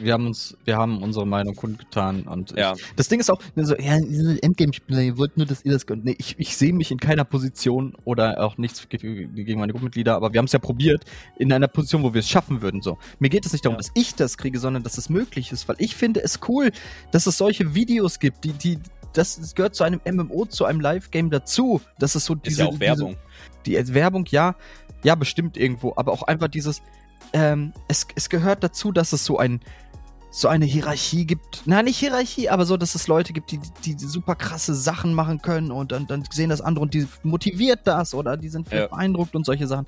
Wir haben uns, wir haben unsere Meinung kundgetan und Ja. ich, das Ding ist auch, so, ja, Endgame-Spieler, ihr wollt nur, dass ihr das könnt. Nee, ich, ich sehe mich in keiner Position oder auch nichts ge- gegen meine Gruppenmitglieder, aber wir haben es ja probiert, in einer Position, wo wir es schaffen würden. So. Mir geht es nicht darum, Ja. dass ich das kriege, sondern dass es möglich ist, weil ich finde es cool, dass es solche Videos gibt, die, die, das, das gehört zu einem MMO, zu einem Live-Game dazu. Das ist so Ist diese, ja auch Werbung. die als Werbung, ja, ja, bestimmt irgendwo, aber auch einfach dieses, ähm, es, es gehört dazu, dass es so ein, so eine Hierarchie gibt. Na, nicht Hierarchie, aber so, dass es Leute gibt, die, die, super krasse Sachen machen können und dann, dann sehen das andere und die motiviert das oder die sind Ja. beeindruckt und solche Sachen.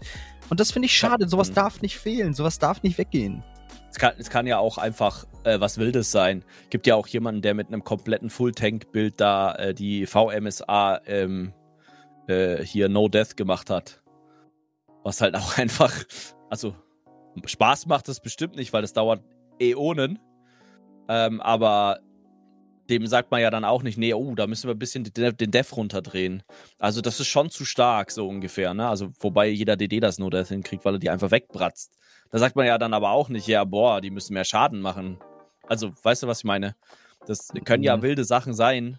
Und das finde ich schade. Sowas Mhm. darf nicht fehlen. Sowas darf nicht weggehen. Es kann, es kann ja auch einfach äh, was Wildes sein. Gibt ja auch jemanden, der mit einem kompletten Full-Tank-Bild da äh, die VMSA ähm, äh, hier No Death gemacht hat. Was halt auch (laughs) einfach, also Spaß macht das bestimmt nicht, weil das dauert Äonen. Ähm, aber dem sagt man ja dann auch nicht, nee, oh, da müssen wir ein bisschen den Dev runterdrehen. Also das ist schon zu stark, so ungefähr, ne? Also wobei jeder DD das No Death hinkriegt, weil er die einfach wegbratzt. Da sagt man ja dann aber auch nicht, ja, boah, die müssen mehr Schaden machen. Also, weißt du, was ich meine? Das können ja Mhm. wilde Sachen sein,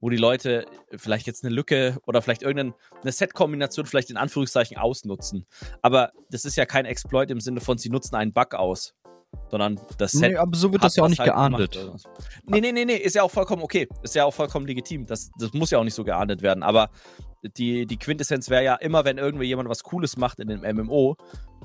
wo die Leute vielleicht jetzt eine Lücke oder vielleicht irgendeine Set-Kombination vielleicht in Anführungszeichen ausnutzen. Aber das ist ja kein Exploit im Sinne von, sie nutzen einen Bug aus. Sondern das Set Nee, aber so wird das ja auch nicht halt geahndet. gemacht. Nee, nee, nee, nee, ist ja auch vollkommen okay. Ist ja auch vollkommen legitim. Das, das muss ja auch nicht so geahndet werden. Aber die, die Quintessenz wäre ja immer, wenn irgendwie jemand was Cooles macht in dem MMO,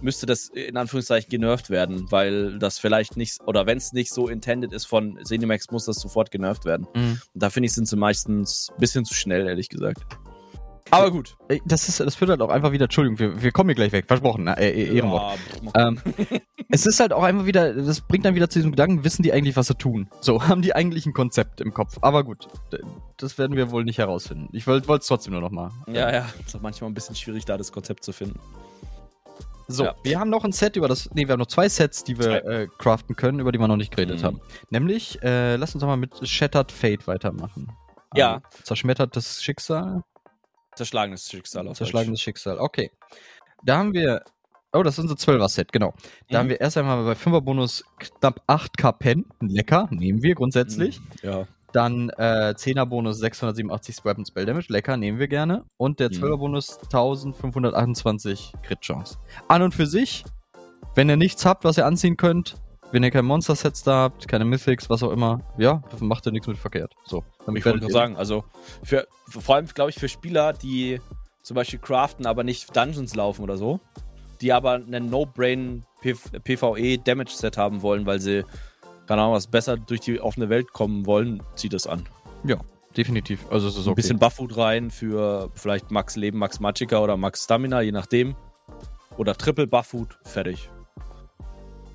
müsste das in Anführungszeichen genervt werden, weil das vielleicht nicht, oder wenn es nicht so intended ist von Cinemax, muss das sofort genervt werden. Mhm. Und da finde ich, sind sie meistens ein bisschen zu schnell, ehrlich gesagt. Aber gut. Ey, Das, ist, das führt halt auch einfach wieder, Entschuldigung, wir, wir kommen hier gleich weg, versprochen, ne? äh, äh, Ehrenwort. Ja, Ähm, es ist halt auch einfach wieder, das bringt dann wieder zu diesem Gedanken, wissen die eigentlich, was sie tun? So, (laughs) haben die eigentlich ein Konzept im Kopf? Aber gut, das werden wir wohl nicht herausfinden. Ich wollte es trotzdem nur noch mal. ja, ja. Ist auch manchmal ein bisschen schwierig, da das Konzept zu finden. So, Ja. wir haben noch ein Set über das, nee, wir haben noch zwei Sets, die wir äh, craften können, über die wir noch nicht geredet Mhm. haben. Nämlich, äh, lass uns doch mal mit Shattered Fate weitermachen. Ja. Ähm, zerschmettertes Schicksal. Zerschlagenes Schicksal auf Zerschlagenes Schicksal, okay. Da haben wir Oh, das ist unser 12er-Set, genau. Da Mhm. haben wir erst einmal bei 5er-Bonus knapp 8k Pen. Lecker, nehmen wir grundsätzlich. Ja. Dann äh, 10er-Bonus 687 Weapon Spell Damage. Lecker, nehmen wir gerne. Und der Mhm. 12er-Bonus 1528 Crit-Chance. An und für sich, wenn ihr nichts habt, was ihr anziehen könnt, wenn ihr kein Monster-Sets da habt, keine Mythics, was auch immer, ja, macht ihr nichts mit verkehrt. So, damit Ich wollte ihr- sagen, also für, vor allem, glaube ich, für Spieler, die zum Beispiel craften, aber nicht Dungeons laufen oder so, die aber einen No-Brain PvE Damage Set haben wollen, weil sie keine Ahnung, was besser durch die offene Welt kommen wollen, zieht das an. Definitiv. Also es ist So okay. ein bisschen Bufffood rein für vielleicht Max Leben, Max Magicka oder Max Stamina, je nachdem. Oder Triple Bufffood, fertig.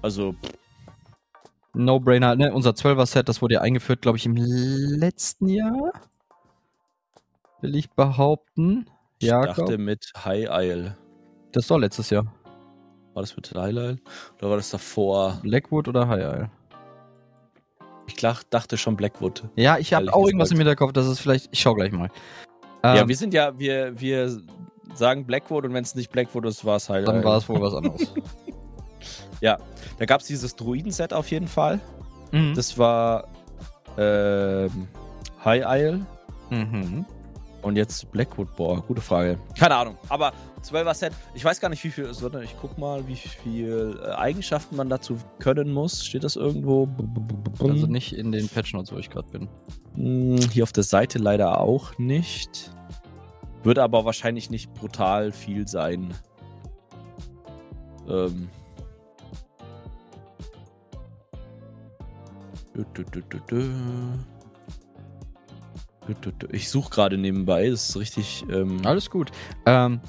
Also, No-Brainer, ne? Unser 12er-Set, das wurde ja eingeführt, glaube ich, im letzten Jahr. Will ich behaupten. ich Ja, dachte mit High Isle. Das doch letztes Jahr. War das mit High Isle? Oder war das davor? Blackwood oder High Isle? Ich dachte schon Blackwood. Ja, ich habe auch irgendwas im Hinterkopf, das ist vielleicht. Ich schau gleich mal. ja, Ähm, wir sind ja, wir, wir sagen Blackwood und wenn es nicht Blackwood ist, war es High dann Isle. war es wohl was anderes. (laughs) Da gab es dieses Druiden-Set auf jeden Fall. mhm. Das war ähm, High Isle. mhm. Und jetzt Blackwood, boah, gute Frage. Keine Ahnung. Aber 12er Set, ich weiß gar nicht, wie viel es wird. Ich guck mal, wie viel äh, Eigenschaften man dazu können muss. Steht das irgendwo? Also nicht in den Patch Notes, wo ich gerade bin. Hm, Hier auf der Seite leider auch nicht. Wird aber wahrscheinlich nicht brutal viel sein. Ähm. Ich suche gerade nebenbei, das ist richtig. Ähm, Alles gut. Ähm,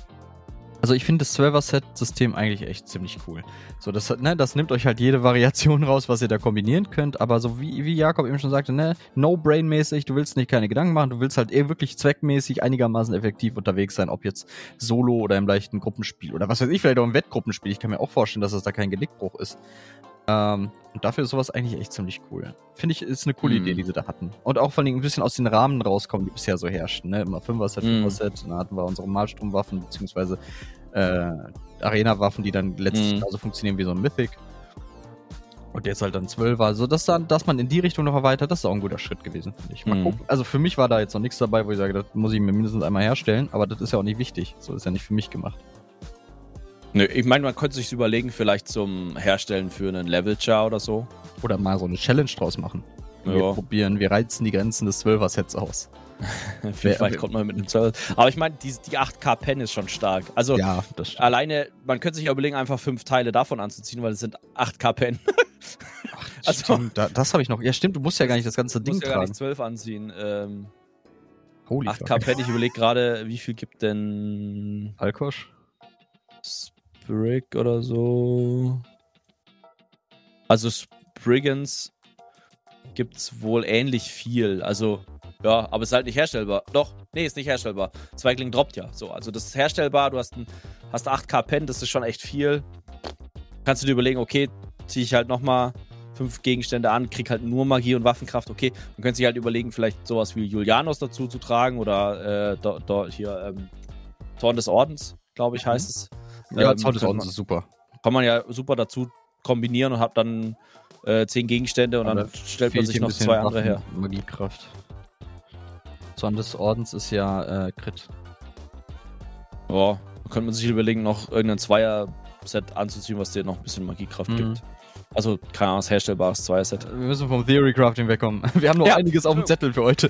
also ich finde das 12er-Set-System eigentlich echt ziemlich cool. So, das, ne, das nimmt euch halt jede Variation (laughs) raus, was ihr da kombinieren könnt. Aber so wie, wie Jakob eben schon sagte, ne, no-brain-mäßig, du willst nicht keine Gedanken machen, du willst halt eher wirklich zweckmäßig einigermaßen effektiv unterwegs sein, ob jetzt solo oder im leichten Gruppenspiel oder was weiß ich, vielleicht auch im Wettgruppenspiel. Ich kann mir auch vorstellen, dass es da kein Genickbruch ist. Ähm, und dafür ist sowas eigentlich echt ziemlich cool. Finde ich, ist eine coole Mhm. Idee, die sie da hatten. Und auch vor allem ein bisschen aus den Rahmen rauskommen, die bisher so herrschen. Ne? Immer 5er-Set, Mhm. 5er-Set, dann hatten wir unsere Malstromwaffen, beziehungsweise äh, Arena-Waffen, die dann letztlich Mhm. genauso funktionieren wie so ein Mythic. Und jetzt halt dann 12er. Also, dass, dann, dass man in die Richtung noch erweitert, das ist auch ein guter Schritt gewesen, finde ich. Mal Mhm. gucken. Also, für mich war da jetzt noch nichts dabei, wo ich sage, das muss ich mir mindestens einmal herstellen, aber das ist ja auch nicht wichtig. So ist ja nicht für mich gemacht. Nö, ich meine, man könnte sich überlegen, vielleicht zum Herstellen für einen Level-Char oder so. Oder mal so eine Challenge draus machen. Wir Ja. probieren, wir reizen die Grenzen des 12er-Sets aus. (laughs) Vielleicht kommt man mit einem Server. Aber ich meine, die, die 8K-Pen ist schon stark. Also ja, das stimmt. alleine, man könnte sich überlegen, einfach fünf Teile davon anzuziehen, weil es sind 8K-Pen. (laughs) (laughs) also- stimmt, da, das habe ich noch. Ja, stimmt, du musst ja gar nicht das ganze Du Ding musst ja gar tragen. nicht 12 anziehen. Ähm, Holy 8K-Pen, ich überlege gerade, wie viel gibt denn Alkosch? Sprig oder so? Also Spriggans gibt's wohl ähnlich viel. Also, ja, aber ist halt nicht herstellbar. Doch, nee, ist nicht herstellbar. Zweigling droppt ja. So, also das ist herstellbar, du hast, ein, hast 8K Pen, das ist schon echt viel. Kannst du dir überlegen, okay, ziehe ich halt nochmal fünf Gegenstände an, krieg halt nur Magie und Waffenkraft, okay. Man könnte sich halt überlegen, vielleicht sowas wie Julianos dazu zu tragen oder äh, do, do, hier ähm, Zorn des Ordens, glaube ich, heißt es. Ja, Ähm, Ordens ist super. kann man ja super dazu kombinieren und hat dann äh, zehn Gegenstände und Aber dann stellt man sich noch zwei andere her. Magiekraft. Zorn des Ordens ist ja äh, Crit. Ja, könnte man sich überlegen, noch irgendein Zweier-Set anzuziehen, was dir noch ein bisschen Magiekraft Mhm. gibt. Also, keine Ahnung, das herstellbares Zweier-Set. Wir müssen vom Theory Crafting wegkommen. (laughs) Wir haben noch Ja, einiges auf dem Zettel für heute.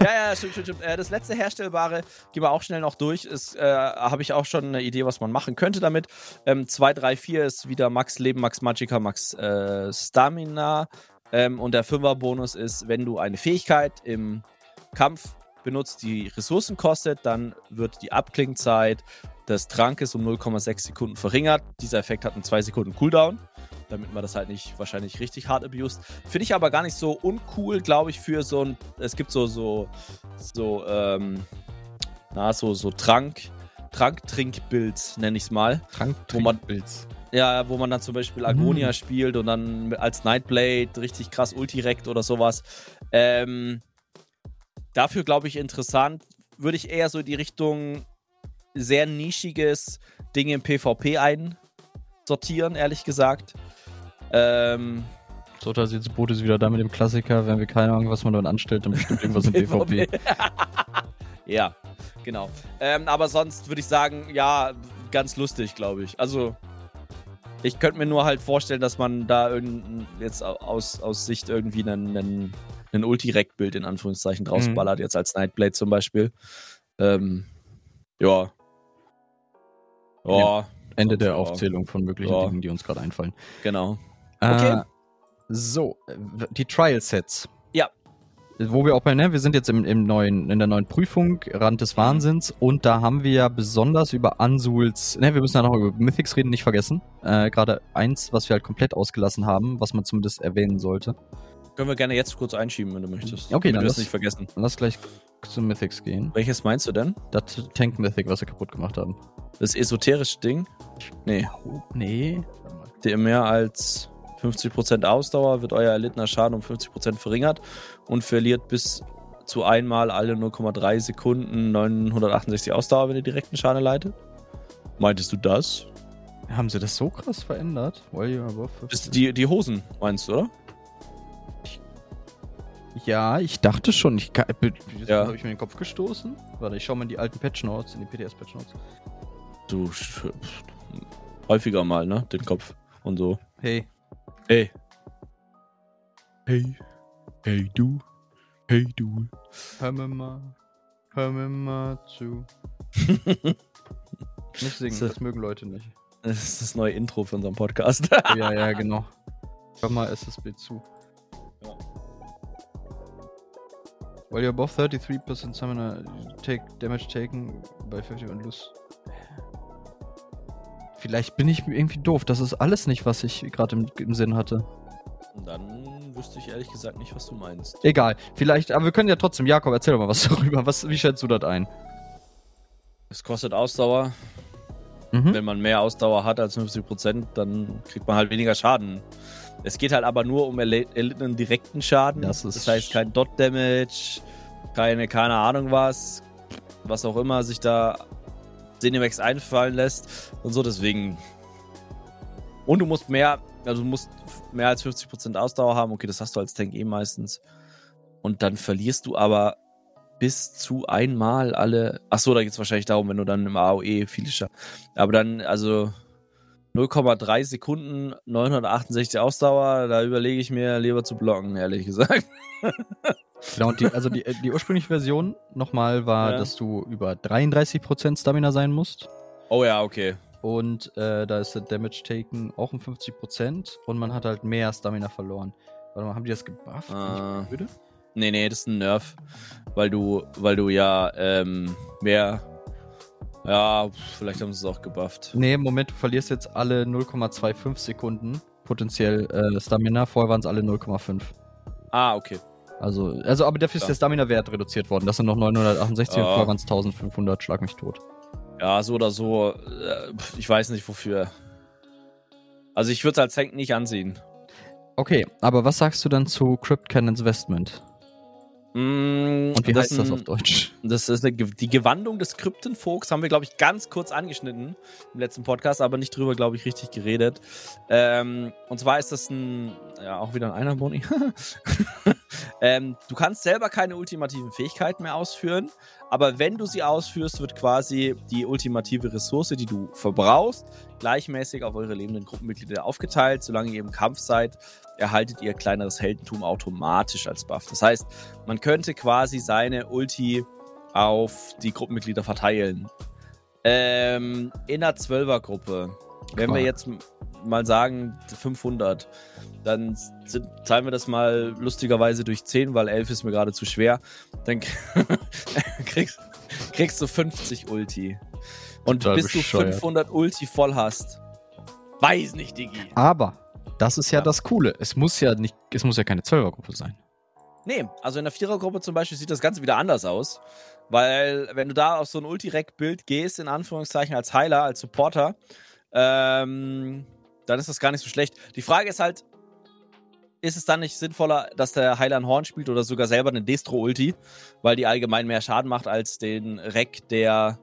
ja, ja, stimmt, stimmt, stimmt. Äh, das letzte herstellbare, gehen wir auch schnell noch durch, ist, äh, habe ich auch schon eine Idee, was man machen könnte damit. Ähm, 2, 3, 4 ist wieder Max Leben, Max Magicka, Max äh, Stamina. Ähm, und der 5er Bonus ist, wenn du eine Fähigkeit im Kampf benutzt, die Ressourcen kostet, dann wird die Abklingzeit des Trankes um 0,6 Sekunden verringert. Dieser Effekt hat einen 2 Sekunden Cooldown, damit man das halt nicht wahrscheinlich richtig hart abused. Finde ich aber gar nicht so uncool, glaube ich, für so ein. Es gibt so, so, so, ähm, na, so, so Trank, Trank-Trink-Builds, nenne ich es mal. Trank, Wo man- Pilz. Ja, wo man dann zum Beispiel Agonia Mhm. spielt und dann als Nightblade richtig krass Ultirekt oder sowas. Ähm, dafür glaube ich interessant. Würde ich eher so in die Richtung sehr nischiges Ding im PvP ein, sortieren, ehrlich gesagt. Ähm, ist jetzt Boot wieder da mit dem Klassiker. Wenn wir keine Ahnung, was man dann anstellt, dann bestimmt irgendwas im (laughs) PvP. (laughs) ja, genau. Ähm, aber sonst würde ich sagen, ja, ganz lustig, glaube ich. Also, ich könnte mir nur halt vorstellen, dass man da jetzt aus, aus Sicht irgendwie einen, einen, einen Ulti-Rack-Bild in Anführungszeichen drausballert, mhm. jetzt als Nightblade zum Beispiel. Ähm, ja. Ja. Ende der Aufzählung von möglichen ja. Dingen, die uns gerade einfallen. Genau. Äh, okay. So, die Trial-Sets. Ja. Wo wir auch bei, ne, wir sind jetzt im, im neuen, in der neuen Prüfung, Rand des Wahnsinns, und da haben wir ja besonders über Ansuls, ne, wir müssen ja noch über Mythics reden, nicht vergessen. Äh, Gerade eins, was wir halt komplett ausgelassen haben, was man zumindest erwähnen sollte. Können wir gerne jetzt kurz einschieben, wenn du möchtest. Okay, dann lass nicht vergessen. Lass gleich zu Mythics gehen. Welches meinst du denn? Das Tank Mythic, was wir kaputt gemacht haben. Das esoterische Ding? Nee. Nee. Der mehr als 50% Ausdauer, wird euer erlittener Schaden um 50% verringert und verliert bis zu einmal alle 0,3 Sekunden 968 Ausdauer, wenn ihr direkten Schaden leitet. Meintest du das? Haben sie das so krass verändert? Die, die Hosen, meinst du, oder? Ja, ich dachte schon. Ich kann, ja. habe ich mir den Kopf gestoßen. Warte, ich schau mal in die alten Patch Notes, in die PDS Patch Notes. Du häufiger mal, ne? Den Kopf und so. Hey, Hey. Hey. Hey du. Hey du. Hör mir mal. Hör mir mal zu. (laughs) nicht singen, das, das, mögen Leute nicht. Das ist das neue Intro für unseren Podcast. (laughs) ja, ja, genau. Hör mal SSB zu. Ja. While you're above 33% summoner, take damage taken by 50 und lose. Vielleicht bin ich irgendwie doof. Das ist alles nicht, was ich gerade im, im Sinn hatte. Dann wüsste ich ehrlich gesagt nicht, was du meinst. Egal. Vielleicht, aber wir können ja trotzdem. Jakob, erzähl doch mal was (laughs) darüber. Was, wie schätzt du das ein? Es kostet Ausdauer. Mhm. Wenn man mehr Ausdauer hat als 50%, dann kriegt man halt weniger Schaden. Es geht halt aber nur um erlittenen direkten Schaden. Das, das heißt kein Dot-Damage, keine, keine Ahnung was, was auch immer sich da Cinemax einfallen lässt und so, deswegen. Und du musst mehr, also du musst mehr als 50% Ausdauer haben. Okay, das hast du als Tank eh meistens. Und dann verlierst du aber bis zu einmal alle. Achso, da geht es wahrscheinlich darum, wenn du dann im AOE viele schaffst. Aber dann, also 0,3 Sekunden, 968 Ausdauer, da überlege ich mir lieber zu blocken, ehrlich gesagt. (laughs) Genau, und die, also die, die ursprüngliche Version nochmal war, ja. dass du über 33% Stamina sein musst. Oh ja, okay. Und äh, da ist der Damage Taken auch um 50% und man hat halt mehr Stamina verloren. Warte mal, haben die das gebufft? Uh, nee, nee, das ist ein Nerf. Weil du, weil du ja ähm, mehr. Ja, vielleicht haben sie es auch gebufft. Nee, Moment, du verlierst jetzt alle 0,25 Sekunden potenziell äh, Stamina. Vorher waren es alle 0,5. Ah, okay. Also, also aber dafür ist ja. der Stamina-Wert reduziert worden. Das sind noch 968 ja. und vorher waren es 1500. Schlag mich tot. Ja, so oder so. Äh, ich weiß nicht wofür. Also ich würde es als Tank nicht ansehen. Okay, aber was sagst du dann zu Crypt Cannons Vestment? Mm, Und wie das heißt das auf Deutsch? Das ist eine, die Gewandung des Kryptenvogts, haben wir, glaube ich, ganz kurz angeschnitten im letzten Podcast, aber nicht drüber, glaube ich, richtig geredet. Ähm, und zwar ist das ein, ja, auch wieder ein Einer-Boni. (laughs) ähm, du kannst selber keine ultimativen Fähigkeiten mehr ausführen, aber wenn du sie ausführst, wird quasi die ultimative Ressource, die du verbrauchst, gleichmäßig auf eure lebenden Gruppenmitglieder aufgeteilt. Solange ihr im Kampf seid, erhaltet ihr kleineres Heldentum automatisch als Buff. Das heißt, man könnte quasi seine Ulti auf die Gruppenmitglieder verteilen. Ähm, in einer Zwölfergruppe, wenn wir jetzt mal sagen 500, dann sind, teilen wir das mal lustigerweise durch 10, weil 11 ist mir gerade zu schwer. Dann (laughs) kriegst, kriegst du 50 Ulti. Und Total bis bescheuert. du 500 Ulti voll hast, weiß nicht, Digi. Aber das ist ja, ja, das Coole. Es muss ja nicht, es muss ja keine Zwölfergruppe sein. Nee, also in der Vierergruppe zum Beispiel sieht das Ganze wieder anders aus. Weil, wenn du da auf so ein Ulti-Rack-Bild gehst, in Anführungszeichen als Heiler, als Supporter, ähm, dann ist das gar nicht so schlecht. Die Frage ist halt, ist es dann nicht sinnvoller, dass der Heiler ein Horn spielt oder sogar selber eine Destro-Ulti, weil die allgemein mehr Schaden macht, als den Rack der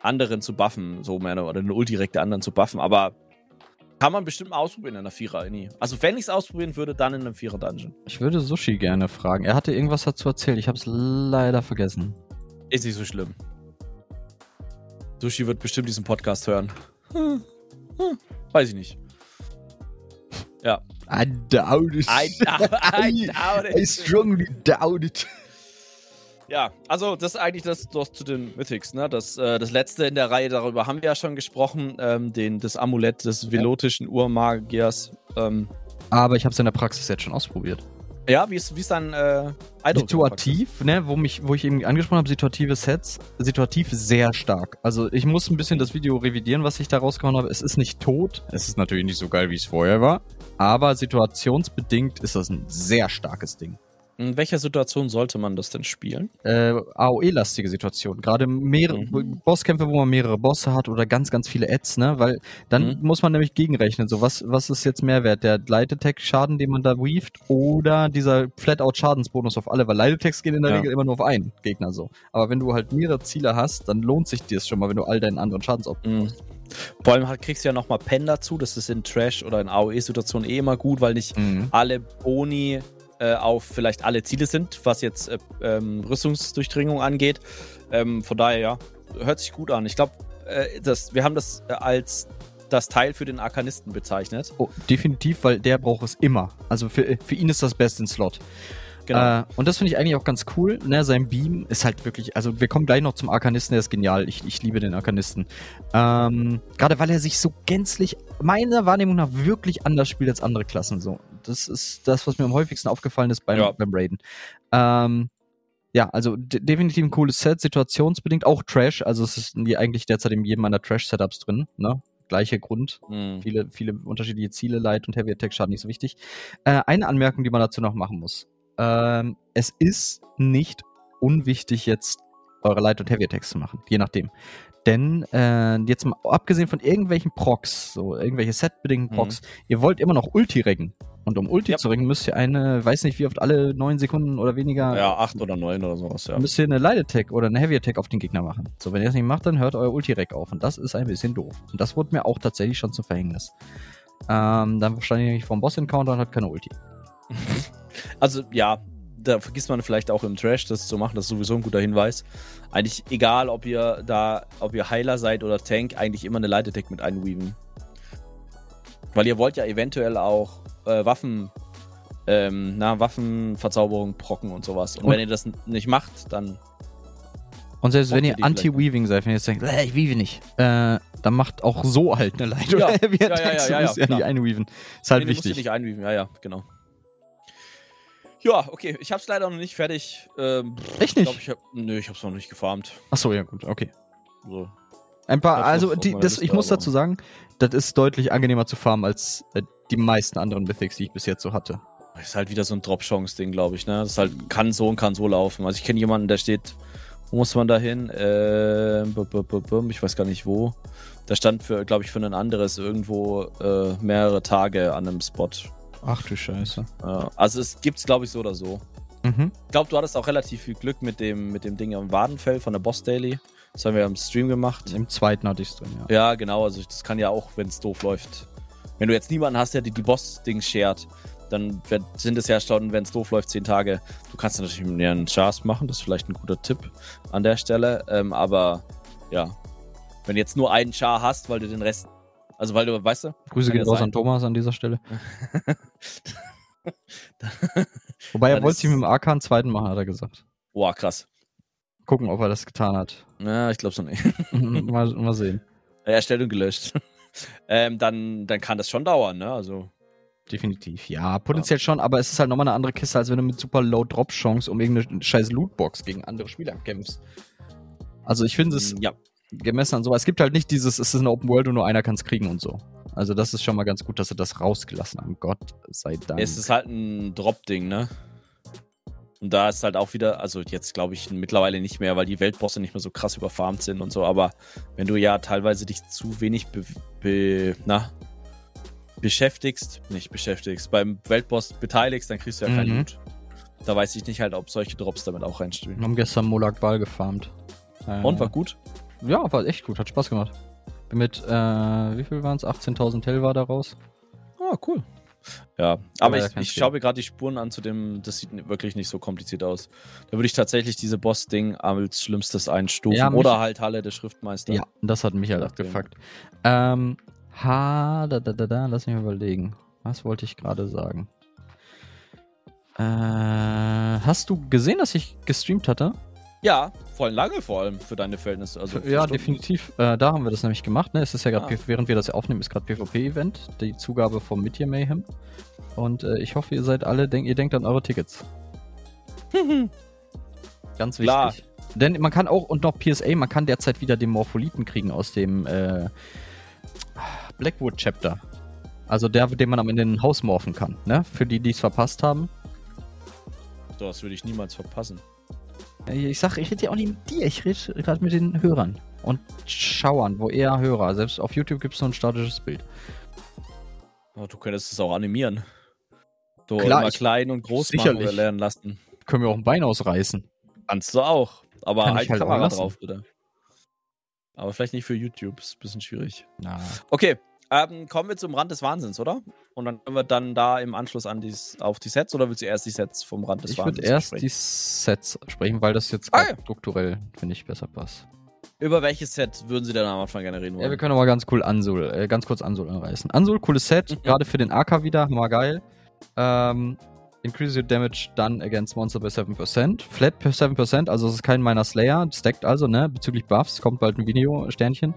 anderen zu buffen, so mehr oder den Ulti-Rack der anderen zu buffen. Aber Kann man bestimmt mal ausprobieren in einer Vierer. Nie. Also wenn ich es ausprobieren würde, dann in einem Vierer-Dungeon. Ich würde Sushi gerne fragen. Er hatte irgendwas dazu erzählt. Ich habe es leider vergessen. Ist nicht so schlimm. Sushi wird bestimmt diesen Podcast hören. Hm. (laughs) Hm. Weiß ich nicht. Ja. I doubt it. I, doubt, (laughs) I doubt it. I strongly doubt it. Ja, also das ist eigentlich das, das zu den Mythics, ne? Das, äh, das letzte in der Reihe, darüber haben wir ja schon gesprochen, ähm, den, das Amulett des velotischen Urmagiers. Ähm. Aber ich habe es in der Praxis jetzt schon ausprobiert. Ja, wie ist, wie ist dein äh? Situativ, ne, wo, mich, wo ich eben angesprochen habe, situative Sets, situativ sehr stark. Also ich muss ein bisschen das Video revidieren, was ich da rausgehauen habe. Es ist nicht tot. Es ist natürlich nicht so geil, wie es vorher war. Aber situationsbedingt ist das ein sehr starkes Ding. In welcher Situation sollte man das denn spielen? Äh, AOE-lastige Situation. Gerade mehrere mhm. Bosskämpfe, wo man mehrere Bosse hat oder ganz, ganz viele Ads, ne? Weil dann mhm. muss man nämlich gegenrechnen. So, was, was ist jetzt Mehrwert? Der Light Attack-Schaden, den man da weaved, oder dieser Flat-Out-Schadensbonus auf alle? Weil Light Attacks gehen in der ja. Regel immer nur auf einen Gegner so. Aber wenn du halt mehrere Ziele hast, dann lohnt sich dir es schon mal, wenn du all deinen anderen Schadensaufbau Mhm. Vor allem kriegst du ja nochmal Pen dazu. Das ist in Trash oder in AOE-Situationen eh immer gut, weil nicht mhm. alle Boni äh, auf vielleicht alle Ziele sind, was jetzt äh, ähm, Rüstungsdurchdringung angeht. Ähm, von daher, ja, hört sich gut an. Ich glaube, äh, wir haben das äh, als das Teil für den Arkanisten bezeichnet. Oh, definitiv, weil der braucht es immer. Also für, für ihn ist das Best in Slot. Genau. Äh, und das finde ich eigentlich auch ganz cool. Ne? Sein Beam ist halt wirklich, also wir kommen gleich noch zum Arkanisten, der ist genial. Ich, ich liebe den Arkanisten. Ähm, Gerade weil er sich so gänzlich, meiner Wahrnehmung nach, wirklich anders spielt als andere Klassen. So. Das ist das, was mir am häufigsten aufgefallen ist beim, ja. beim Raiden. Ähm, ja, also definitiv ein cooles Set, situationsbedingt, auch Trash. Also es ist eigentlich derzeit in jedem meiner Trash-Setups drin, ne? Gleicher Grund. Mhm. Viele, viele unterschiedliche Ziele, Light und Heavy Attack Schaden nicht so wichtig. Äh, eine Anmerkung, die man dazu noch machen muss. Ähm, es ist nicht unwichtig, jetzt eure Light- und Heavy-Attacks zu machen, je nachdem. Denn äh, jetzt mal abgesehen von irgendwelchen Procs, so irgendwelche set-bedingten Procs, mhm. ihr wollt immer noch Ulti reggen. Und um Ulti ja. zu reggen, müsst ihr eine, weiß nicht wie oft, alle neun Sekunden oder weniger. Ja, acht oder neun oder sowas, ja. Müsst ihr eine Light Attack oder eine Heavy Attack auf den Gegner machen. So, wenn ihr das nicht macht, dann hört euer Ulti-Reg auf. Und das ist ein bisschen doof. Und das wurde mir auch tatsächlich schon zum Verhängnis. Ähm, dann stand ich nämlich vom Boss-Encounter und hat keine Ulti. (laughs) Also ja, da vergisst man vielleicht auch im Trash das zu machen, das ist sowieso ein guter Hinweis. Eigentlich egal, ob ihr da, ob ihr Heiler seid oder Tank, eigentlich immer eine Light Attack mit einweaven. Weil ihr wollt ja eventuell auch äh, Waffen, ähm, na, Waffenverzauberung procken und sowas. Und, und wenn ihr das nicht macht, dann. Und selbst wenn ihr Anti-Weaving seid, wenn ihr jetzt denkt, äh, ich weave nicht, äh, dann macht auch so halt eine Light (laughs) ja. ja, ja, ja, ja, ja, ja, nicht einweaven. Ist halt nee, wichtig. nicht einweaven, ja, ja, genau. Ja, okay. Ich hab's leider noch nicht fertig. Ähm, Echt nicht? Ich, ich hab, nö, ich hab's noch nicht gefarmt. Achso, ja, gut, okay. So. Ein paar, also die, das, ich muss dazu sagen, das ist deutlich angenehmer zu farmen als äh, die meisten anderen Mythics, die ich bis jetzt so hatte. Das ist halt wieder so ein Drop-Chance-Ding, glaube ich, ne? Das ist halt, kann so und kann so laufen. Also ich kenne jemanden, der steht, wo muss man da hin? Äh, ich weiß gar nicht wo. Der stand für, glaube ich, für ein anderes irgendwo äh, mehrere Tage an einem Spot. Ach du Scheiße. Ja, also es gibt's, glaube ich, so oder so. Mhm. Ich glaube, du hattest auch relativ viel Glück mit dem, mit dem Ding am Wadenfell von der Boss Daily. Das haben wir im Stream gemacht. Im zweiten hatte ich es drin, ja. Ja, genau. Also das kann ja auch, wenn es doof läuft. Wenn du jetzt niemanden hast, der die, die Boss-Dings shared, dann sind es ja schon, wenn es doof läuft, zehn Tage. Du kannst natürlich mit einen Chars machen, das ist vielleicht ein guter Tipp an der Stelle. Ähm, aber ja, wenn du jetzt nur einen Char hast, weil du den Rest also, weil du, weißt du? Grüße gehen raus an Thomas an dieser Stelle. (laughs) Wobei er wollte sich mit dem AK einen zweiten machen, hat er gesagt. Boah, krass. Gucken, ob er das getan hat. Ja, ich glaube so nicht. (laughs) mal, mal sehen. Erstellung gelöscht. Ähm, dann, dann kann das schon dauern, ne? Also. Definitiv, ja, potenziell ja. schon, aber es ist halt nochmal eine andere Kiste, als wenn du mit super Low Drop Chance um irgendeine scheiß Lootbox gegen andere Spieler kämpfst. Also ich finde es, ja gemessen an so. Es gibt halt nicht dieses, es ist eine Open World und nur einer kann es kriegen und so. Also das ist schon mal ganz gut, dass sie das rausgelassen haben. Gott sei Dank. Es ist halt ein Drop-Ding, ne? Und da ist halt auch wieder, also jetzt glaube ich mittlerweile nicht mehr, weil die Weltbosse nicht mehr so krass überfarmt sind und so, aber wenn du ja teilweise dich zu wenig be, be, na, beschäftigst, nicht beschäftigst, beim Weltboss beteiligst, dann kriegst du ja mhm. keinen Loot. Da weiß ich nicht halt, ob solche Drops damit auch reinstehen. Wir haben gestern Molak Ball gefarmt. Und war gut? Ja, war echt gut, hat Spaß gemacht. Mit, äh, wie viel waren es? 18.000 Hell war daraus. Ah, cool. Ja, aber ja, ich, ich schaue mir gerade die Spuren an zu dem, das sieht wirklich nicht so kompliziert aus. Da würde ich tatsächlich diese Boss-Ding als schlimmstes einstufen. Ja, Oder halt Halle der Schriftmeister. Ja, das hat mich halt abgefuckt. Ähm, ha, da, da, da, da, lass mich mal überlegen. Was wollte ich gerade sagen? Äh, hast du gesehen, dass ich gestreamt hatte? Ja, voll lange vor allem für deine Verhältnisse. Also ja, Stunden. definitiv. Äh, da haben wir das nämlich gemacht. Ne? Es ist ja gerade, Ah. während wir das ja aufnehmen, ist gerade PvP-Event, die Zugabe vom Meteor Mayhem. Und äh, ich hoffe, ihr seid alle, denk, ihr denkt an eure Tickets. (laughs) Ganz wichtig. Klar. Denn man kann auch, und noch PSA, man kann derzeit wieder den Morpholiten kriegen aus dem äh, Blackwood Chapter. Also der, den man am Ende in ein Haus morphen kann. Ne? Für die, die es verpasst haben. Das würde ich niemals verpassen. Äh, Ich sag, ich rede ja auch nicht mit dir, ich rede gerade mit den Hörern und Schauern, wo eher Hörer. Selbst auf YouTube gibt es so ein statisches Bild. Aber du könntest es auch animieren. So Klar, immer klein und groß machen oder lernen lassen. Können wir auch ein Bein ausreißen. Kannst du auch. Aber Kann halt, halt Kamera lassen. drauf, bitte. Aber vielleicht nicht für YouTube, ist ein bisschen schwierig. Na. Okay, ähm, kommen wir zum Rand des Wahnsinns, oder? Und dann können wir dann da im Anschluss an dies, auf die Sets oder willst du erst die Sets vom Rand des Ich würde erst besprechen? die Sets sprechen, weil das jetzt Ah, grad strukturell, finde ich, besser passt. Über welches Set würden Sie denn am Anfang gerne reden Ja, wollen? wir können mal ganz cool Ansul, äh, ganz kurz Ansul anreißen. Ansul, cooles Set, Mhm. (laughs) gerade für den AK wieder, hammer geil. Ähm, increase your damage done against monster by 7%. Flat per 7%, also es ist kein Minor Slayer, stackt also, ne, bezüglich Buffs, kommt bald ein Video-Sternchen.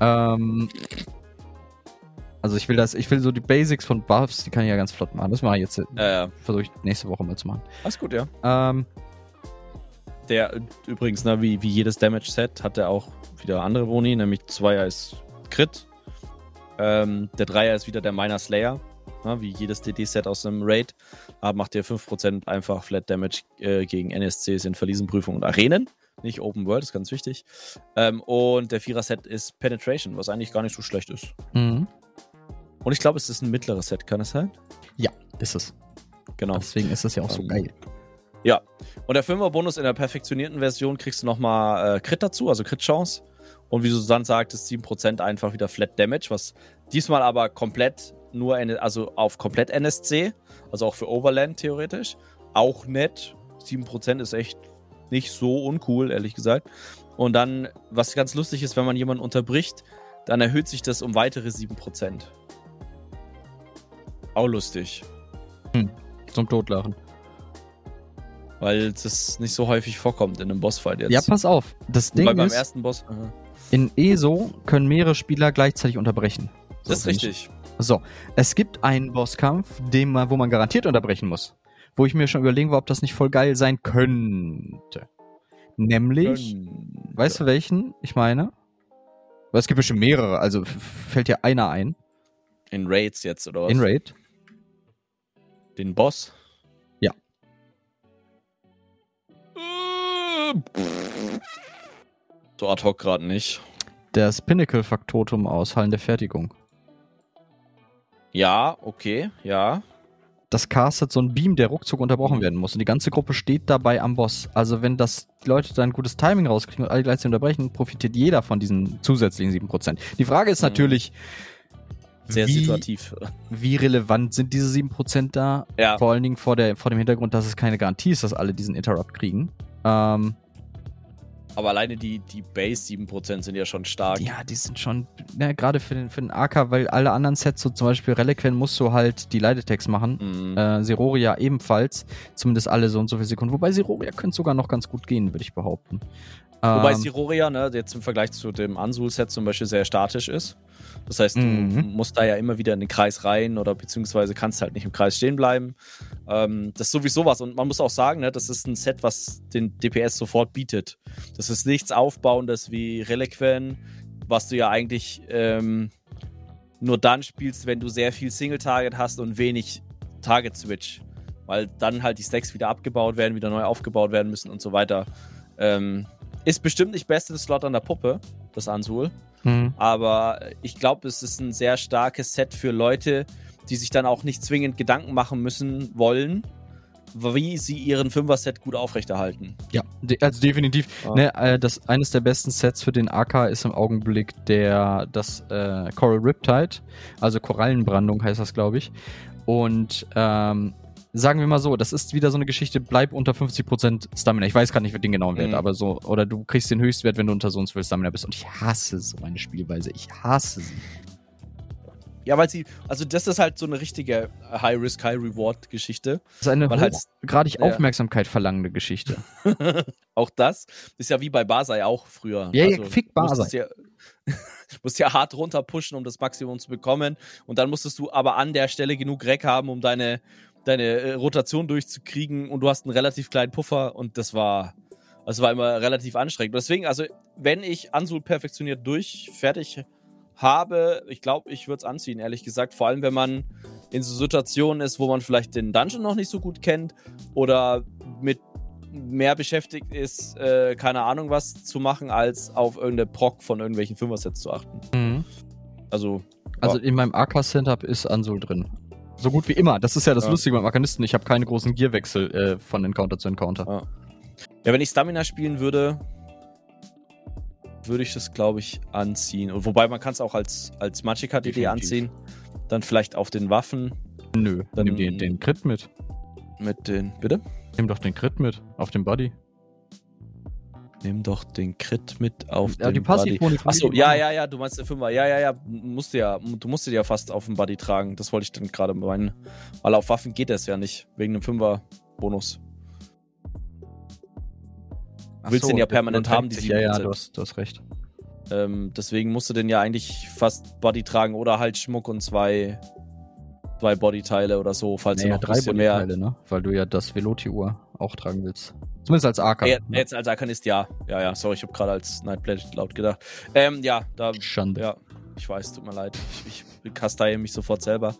Ähm, also ich will das, ich will so die Basics von Buffs, die kann ich ja ganz flott machen. Das mache ich jetzt, Ja, ja. versuche ich nächste Woche mal zu machen. Alles gut, ja. Ähm, Der übrigens, ne, wie, wie jedes Damage-Set, hat er auch wieder andere Boni, nämlich Zweier ist Crit. Ähm, der Dreier ist wieder der Minor Slayer, ne, wie jedes DD-Set aus dem Raid. Da macht ihr 5% einfach Flat Damage äh, gegen NSCs in Verliesenprüfungen und Arenen. Nicht Open World, ist ganz wichtig. Ähm, und der Vierer-Set ist Penetration, was eigentlich gar nicht so schlecht ist. mhm. Und ich glaube, es ist ein mittleres Set, kann es sein? ist es. Genau. Deswegen ist das ja auch so Ähm, geil. Ja. Und der Fünfer-Bonus in der perfektionierten Version kriegst du nochmal äh, Crit dazu, also Crit-Chance. Und wie du dann sagtest, 7% einfach wieder Flat Damage, was diesmal aber komplett nur, also auf komplett NSC, also auch für Overland theoretisch. Auch nett. 7% ist echt nicht so uncool, ehrlich gesagt. Und dann, was ganz lustig ist, wenn man jemanden unterbricht, dann erhöht sich das um weitere 7%. Auch lustig. Zum Totlachen. Weil das nicht so häufig vorkommt in einem Bossfight jetzt. Ja, pass auf. Das Ding Weil beim ist, ersten Boss. Aha. in ESO können mehrere Spieler gleichzeitig unterbrechen. So, das ist richtig. So, es gibt einen Bosskampf, den man, wo man garantiert unterbrechen muss. Wo ich mir schon überlegen war, ob das nicht voll geil sein könnte. Nämlich, weißt du welchen ich meine? Weil es gibt bestimmt mehrere, also fällt dir einer ein. In Raids jetzt, oder was? In Raid. Den Boss? Ja. So ad hoc gerade nicht. Das Pinnacle-Faktotum aus Hallen der Fertigung. Ja, okay, ja. Das castet so einen Beam, der ruckzuck unterbrochen werden muss. Und die ganze Gruppe steht dabei am Boss. Also wenn das die Leute dann gutes Timing rauskriegen und alle gleichzeitig unterbrechen, profitiert jeder von diesen zusätzlichen 7%. Die Frage ist Mhm. Sehr wie, situativ. wie relevant sind diese 7% da? Ja. Vor allen Dingen vor, der, vor dem Hintergrund, dass es keine Garantie ist, dass alle diesen Interrupt kriegen. Ähm, Aber alleine die, die Base 7% sind ja schon stark. ja, die sind schon, ne, gerade für den, für den AK, weil alle anderen Sets, so zum Beispiel Reliquien, musst du halt die Leitetext machen. Mhm. Äh, Seroria ebenfalls. Zumindest alle so und so viele Sekunden. Wobei Seroria könnte sogar noch ganz gut gehen, würde ich behaupten. Wobei Ähm, Siroria, ne, jetzt im Vergleich zu dem Ansul-Set zum Beispiel sehr statisch ist. Das heißt, du Mhm. musst da ja immer wieder in den Kreis rein oder beziehungsweise kannst halt nicht im Kreis stehen bleiben. Ähm, das ist sowieso was. Und man muss auch sagen, ne, das ist ein Set, was den DPS sofort bietet. Das ist nichts Aufbauendes wie Reliquien, was du ja eigentlich ähm, nur dann spielst, wenn du sehr viel Single-Target hast und wenig Target-Switch. Weil dann halt die Stacks wieder abgebaut werden, wieder neu aufgebaut werden müssen und so weiter. Ähm, ist bestimmt nicht beste Slot an der Puppe, das Ansul. mhm. Aber ich glaube, es ist ein sehr starkes Set für Leute, die sich dann auch nicht zwingend Gedanken machen müssen wollen, wie sie ihren Fünfer-Set gut aufrechterhalten. Ja, also definitiv. Ja. Ne, äh, das, eines der besten Sets für den AK ist im Augenblick der, das äh, Coral Riptide, also Korallenbrandung heißt das, glaube ich. Und ähm, sagen wir mal so, das ist wieder so eine Geschichte, bleib unter 50% Stamina. Ich weiß gerade nicht den genauen Wert, Mhm. aber so, oder du kriegst den Höchstwert, wenn du unter so und so viel Stamina bist. Und ich hasse so eine Spielweise. Ich hasse sie. Ja, weil sie, also das ist halt so eine richtige High-Risk, High-Reward-Geschichte. Das ist eine halt- hochgradig ja. Aufmerksamkeit verlangende Geschichte. (laughs) Auch das ist ja wie bei Basai auch früher. Ja, ja, fick du musstest Ja, (laughs) musst ja hart runter pushen, um das Maximum zu bekommen. Und dann musstest du aber an der Stelle genug Reck haben, um deine, deine äh, Rotation durchzukriegen. Und du hast einen relativ kleinen Puffer. Und das war, das war immer relativ anstrengend. Deswegen, also, wenn ich Ansul perfektioniert durch fertig habe, ich glaube, ich würde es anziehen, ehrlich gesagt. Vor allem, wenn man in so Situationen ist, wo man vielleicht den Dungeon noch nicht so gut kennt oder mit mehr beschäftigt ist, äh, keine Ahnung was zu machen, als auf irgendeine Proc von irgendwelchen Fünfer-Sets zu achten. Mhm. Also, Also in meinem AK-Setup ist Ansul drin. So gut wie immer. Das ist ja das Ja. Lustige beim Arkanisten. Ich habe keine großen Gearwechsel äh, von Encounter zu Encounter. Ja. ja, wenn ich Stamina spielen würde, würde ich das, glaube ich, anziehen. Und wobei man kann es auch als, als Magicka-DD anziehen. Dann vielleicht auf den Waffen Nö, Dann- nimm den, den Crit mit. mit den. Bitte? Nimm doch den Crit mit auf dem Buddy. Nimm doch den Crit mit auf Ja, den die Buddy. Passivboni von Achso, ja, ja, ja, du meinst den Fünfer. Ja, ja, ja, musst du ja, du musst ja fast auf dem Buddy tragen. Das wollte ich dann gerade meinen. Weil auf Waffen geht das ja nicht, wegen dem Fünfer-Bonus. Ach willst den ja permanent haben, die sich. Ja, ja, 7%. du hast, du hast recht. Ähm, deswegen musst du den ja eigentlich fast Body tragen oder halt Schmuck und zwei, zwei Bodyteile oder so, falls Naja, du noch ein drei bisschen mehr. Bodyteile, ne? Weil du ja das Veloti-Uhr auch tragen willst. Zumindest als AK. Ja, ne? jetzt als Arkanist, ja. Ja, ja, sorry, ich habe gerade als Nightblade laut gedacht. Ähm, ja, da Schande. Ja, ich weiß, tut mir leid. Ich, ich kasteie mich sofort selber.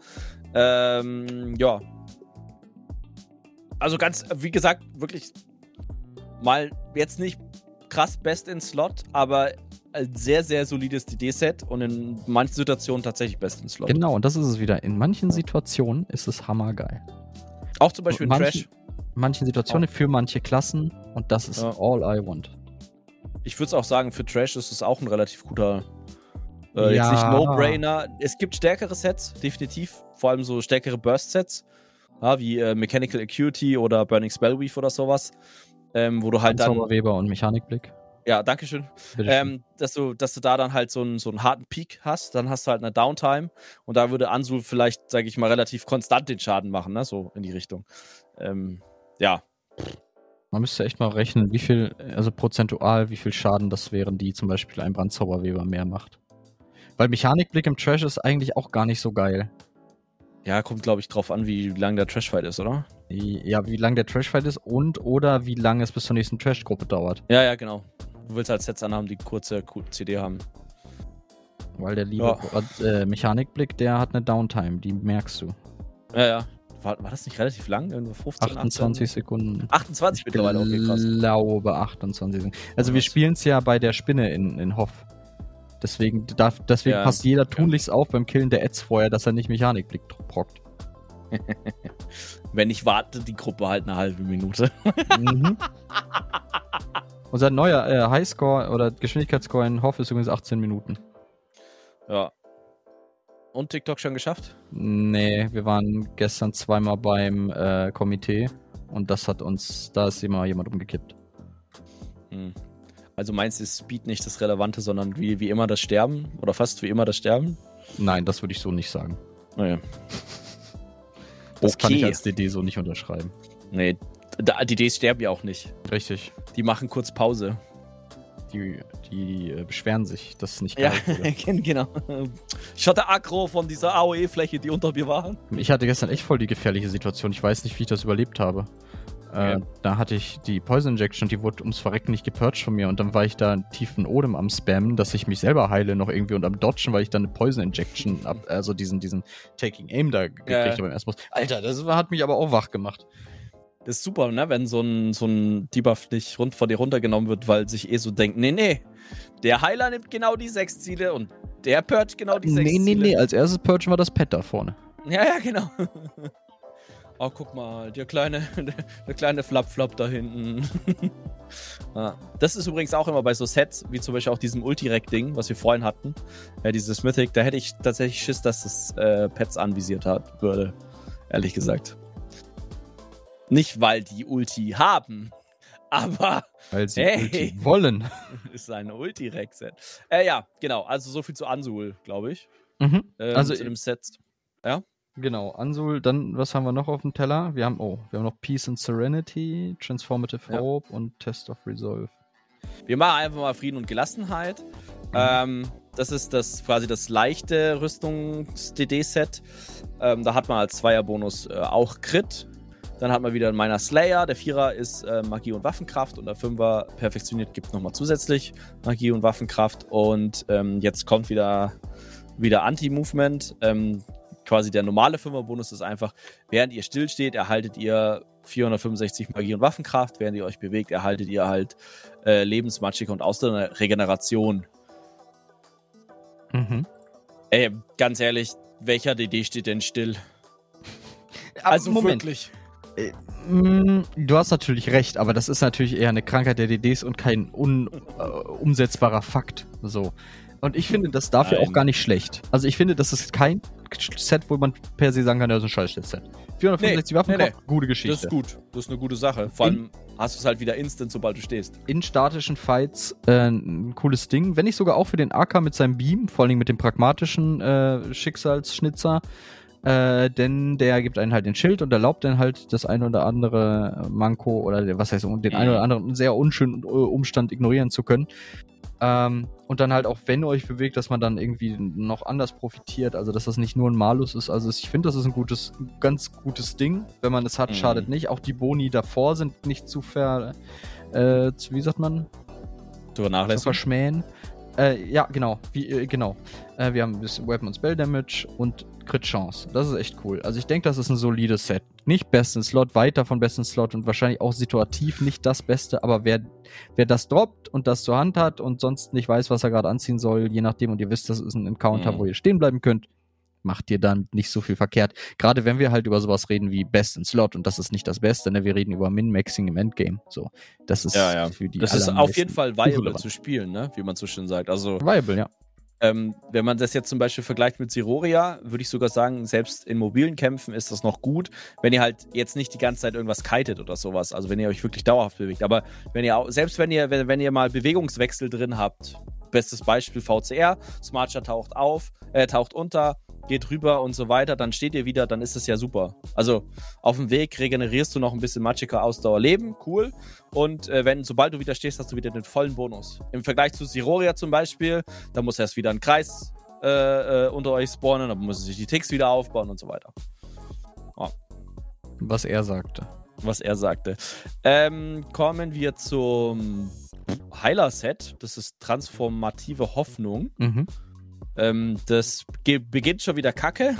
Ähm, ja. Also ganz, wie gesagt, wirklich mal jetzt nicht krass best in Slot, aber ein sehr, sehr solides DD-Set und in manchen Situationen tatsächlich best in Slot. Genau, und das ist es wieder. In manchen Situationen ist es hammergeil. Auch zum Beispiel in Trash. Manchen Situationen für manche Klassen und das ist Ja. all I want. Ich würde es auch sagen, für Trash ist es auch ein relativ guter. Äh, Jetzt Ja. nicht No-Brainer. Es gibt stärkere Sets, definitiv. Vor allem so stärkere Burst-Sets. Ja, wie äh, Mechanical Acuity oder Burning Spellweave oder sowas. Ähm, wo du halt dann. Zauberweber und Mechanikblick. Ja, Dankeschön. Ähm, dass, du, dass du da dann halt so einen, so einen harten Peak hast, dann hast du halt eine Downtime und da würde Ansul vielleicht, sage ich mal, relativ konstant den Schaden machen, ne? so in die Richtung. Ähm, ja, Man müsste echt mal rechnen, wie viel, also prozentual, wie viel Schaden das wären, die zum Beispiel ein Brandzauberweber mehr macht. Weil Mechanikblick im Trash ist eigentlich auch gar nicht so geil. ja, kommt glaube ich drauf an, wie lang der Trashfight ist, oder? Ja, wie lang der Trashfight ist und oder wie lange es bis zur nächsten Trash-Gruppe dauert. Ja, ja, genau. Du willst halt Sets anhaben, die kurze CD haben. Weil der liebe äh, Mechanikblick, der hat eine Downtime, die merkst du. Ja, ja. War, war das nicht relativ lang? Irgendwo 15, 28 18? Sekunden. 28 mittlerweile, okay, krass. Ich glaube 28 Sekunden. Also wir spielen es ja bei der Spinne in, in Hoff. Deswegen, darf, deswegen Ja. passt jeder tunlichst auf beim Killen der Ads vorher, dass er nicht Mechanikblick prockt. (laughs) Wenn ich warte, die Gruppe halt eine halbe Minute. mhm. (laughs) Unser neuer äh, Highscore oder Geschwindigkeitsscore in Hoff ist übrigens 18 Minuten. Ja. Und TikTok schon geschafft? Nee, wir waren gestern zweimal beim äh, Komitee und das hat uns, da ist immer jemand umgekippt. Hm. Also meinst du, ist Speed nicht das Relevante, sondern wie, wie immer das Sterben? Oder fast wie immer das Sterben? Nein, das würde ich so nicht sagen. Naja. (laughs) Das kann ich Okay. als DD so nicht unterschreiben. Nee, da, die Ds sterben ja auch nicht. Richtig. Die machen kurz Pause. Die, die äh, beschweren sich, dass es nicht Ja, geil wurde. (laughs) genau. Ich hatte Aggro von dieser AOE-Fläche, die unter mir war. Ich hatte gestern echt voll die gefährliche Situation. Ich weiß nicht, wie ich das überlebt habe. Äh. Da hatte ich die Poison Injection, die wurde ums Verrecken nicht gepurcht von mir und dann war ich da einen tiefen Odem am Spammen, dass ich mich selber heile noch irgendwie und am Dodgen, weil ich dann eine Poison Injection, (laughs) ab, also diesen, diesen Taking Aim da gekriegt Ja, ja. habe Mal. Alter, das hat mich aber auch wach gemacht. Das ist super, ne? Wenn so ein, so ein Debuff nicht rund von dir runtergenommen wird, weil sich eh so denkt, nee, nee, der Heiler nimmt genau die sechs Ziele und der Purge genau die sechs Nee, nee, Ziele. nee, als erstes purgen war das Pet da vorne. Ja, ja, genau. (laughs) oh, guck mal, der kleine, (laughs) der kleine Flap-Flop da hinten. ja. (laughs) Das ist übrigens auch immer bei so Sets, wie zum Beispiel auch diesem Ultirec-Ding, was wir vorhin hatten. Ja, dieses Mythic, da hätte ich tatsächlich Schiss, dass das äh, Pets anvisiert hat, würde. Ehrlich gesagt. Nicht, weil die Ulti haben, (laughs) aber. Weil sie hey, Ulti wollen. (laughs) Ist ein Ultirec-Set. Äh, ja, genau. Also so viel zu Ansul, glaube ich. Mhm. Ähm, also zu dem Set. Ja. Genau, Ansul, dann, was haben wir noch auf dem Teller? Wir haben, oh, wir haben noch Peace and Serenity, Transformative ja. Hope und Test of Resolve. Wir machen einfach mal Frieden und Gelassenheit. Mhm. Ähm, das ist das quasi das leichte Rüstungs-DD-Set. Ähm, da hat man als Zweierbonus äh, auch Crit. Dann hat man wieder einen Miner Slayer. Der Vierer ist äh, Magie und Waffenkraft und der Fünfer perfektioniert gibt nochmal zusätzlich Magie und Waffenkraft. Und ähm, jetzt kommt wieder, wieder Anti-Movement. Ähm, quasi der normale Fünferbonus ist einfach, während ihr stillsteht, erhaltet ihr 465 Magie und Waffenkraft. Während ihr euch bewegt, erhaltet ihr halt äh, Lebensmatschika und Regeneration. Mhm. Ey, ganz ehrlich, welcher DD steht denn still? also Moment. wirklich. Äh, mm, du hast natürlich recht, aber das ist natürlich eher eine Krankheit der DDs und kein un, äh, umsetzbarer Fakt. So. Und ich finde das dafür Nein. auch gar nicht schlecht. Also ich finde, das ist kein Set, wo man per se sagen kann, das ist ein scheiß Set. 465 nee, Waffen, nee, nee. gute Geschichte. Das ist gut. Das ist eine gute Sache. Vor allem hast du es halt wieder instant, sobald du stehst. In statischen Fights äh, ein cooles Ding. Wenn nicht sogar auch für den AK mit seinem Beam, vor allem mit dem pragmatischen äh, Schicksalsschnitzer. Äh, denn der gibt einen halt den Schild und erlaubt dann halt das eine oder andere Manko oder was heißt den mhm. einen oder anderen sehr unschönen Umstand ignorieren zu können. Ähm, und dann halt auch, wenn ihr euch bewegt, dass man dann irgendwie noch anders profitiert. Also, dass das nicht nur ein Malus ist. Also, ich finde, das ist ein gutes, ganz gutes Ding. Wenn man es hat, mhm. schadet nicht. Auch die Boni davor sind nicht zu ver, äh, zu, wie sagt man? Zu vernachlässigen. Zu verschmähen. Äh, ja, genau. Wie, äh, genau. Äh, wir haben ein bisschen Weapon und Spell Damage und Crit Chance. Das ist echt cool. Also ich denke, das ist ein solides Set. Nicht besten Slot, weiter von besten Slot und wahrscheinlich auch situativ nicht das Beste, aber wer, wer das droppt und das zur Hand hat und sonst nicht weiß, was er gerade anziehen soll, je nachdem, und ihr wisst, das ist ein Encounter, mhm. wo ihr stehen bleiben könnt, macht ihr dann nicht so viel verkehrt. Gerade wenn wir halt über sowas reden wie Best in Slot und das ist nicht das Beste, ne? wir reden über Min-Maxing im Endgame. So, das ist ja, ja. für die Das ist auf jeden Fall viable zu spielen, ne? wie man so schön sagt. Also viable, ja. Ähm, wenn man das jetzt zum Beispiel vergleicht mit Siroria, würde ich sogar sagen, selbst in mobilen Kämpfen ist das noch gut, wenn ihr halt jetzt nicht die ganze Zeit irgendwas kitet oder sowas. Also wenn ihr euch wirklich dauerhaft bewegt. Aber wenn ihr auch, selbst wenn ihr, wenn, wenn ihr mal Bewegungswechsel drin habt, bestes Beispiel VCR, Smartshot taucht auf, äh, taucht unter, geht rüber und so weiter, dann steht ihr wieder, dann ist es ja super. Also auf dem Weg regenerierst du noch ein bisschen Magicka Ausdauer Leben, cool. Und äh, wenn, sobald du wieder stehst, hast du wieder den vollen Bonus. Im Vergleich zu Siroria zum Beispiel, da muss erst wieder ein Kreis äh, äh, unter euch spawnen, dann muss sich die Ticks wieder aufbauen und so weiter. Oh. Was er sagte. Was er sagte. Ähm, kommen wir zum Heiler-Set. Das ist transformative Hoffnung. Mhm. Ähm, das beginnt schon wieder kacke.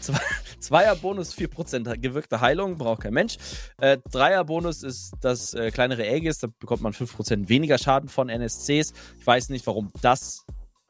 (laughs) Zweier-Bonus, 4% gewirkte Heilung, braucht kein Mensch. Äh, Dreier-Bonus ist das äh, kleinere Aegis, da bekommt man 5% weniger Schaden von NSCs. Ich weiß nicht, warum das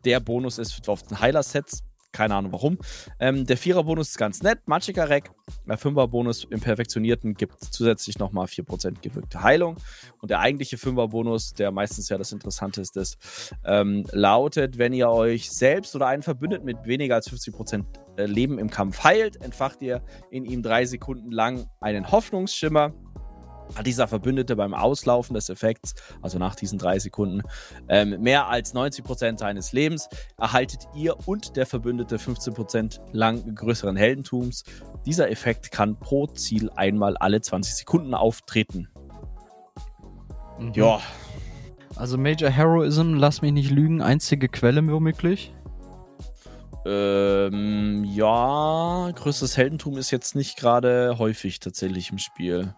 der Bonus ist auf den Heiler-Sets. Keine Ahnung warum. Ähm, der Vierer-Bonus ist ganz nett. Magicka Rack. Der Fünfer-Bonus im Perfektionierten gibt zusätzlich nochmal 4% gewirkte Heilung. Und der eigentliche Fünfer-Bonus, der meistens ja das Interessanteste ist, ähm, lautet, wenn ihr euch selbst oder einen Verbündeten mit weniger als 50% äh, Leben im Kampf heilt, entfacht ihr in ihm drei Sekunden lang einen Hoffnungsschimmer hat dieser Verbündete beim Auslaufen des Effekts, also nach diesen drei Sekunden, ähm, mehr als 90% seines Lebens, erhaltet ihr und der Verbündete 15% lang größeren Heldentums. Dieser Effekt kann pro Ziel einmal alle 20 Sekunden auftreten. Mhm. Ja. Also Major Heroism, lass mich nicht lügen, einzige Quelle womöglich. Ähm, ja, größeres Heldentum ist jetzt nicht gerade häufig tatsächlich im Spiel.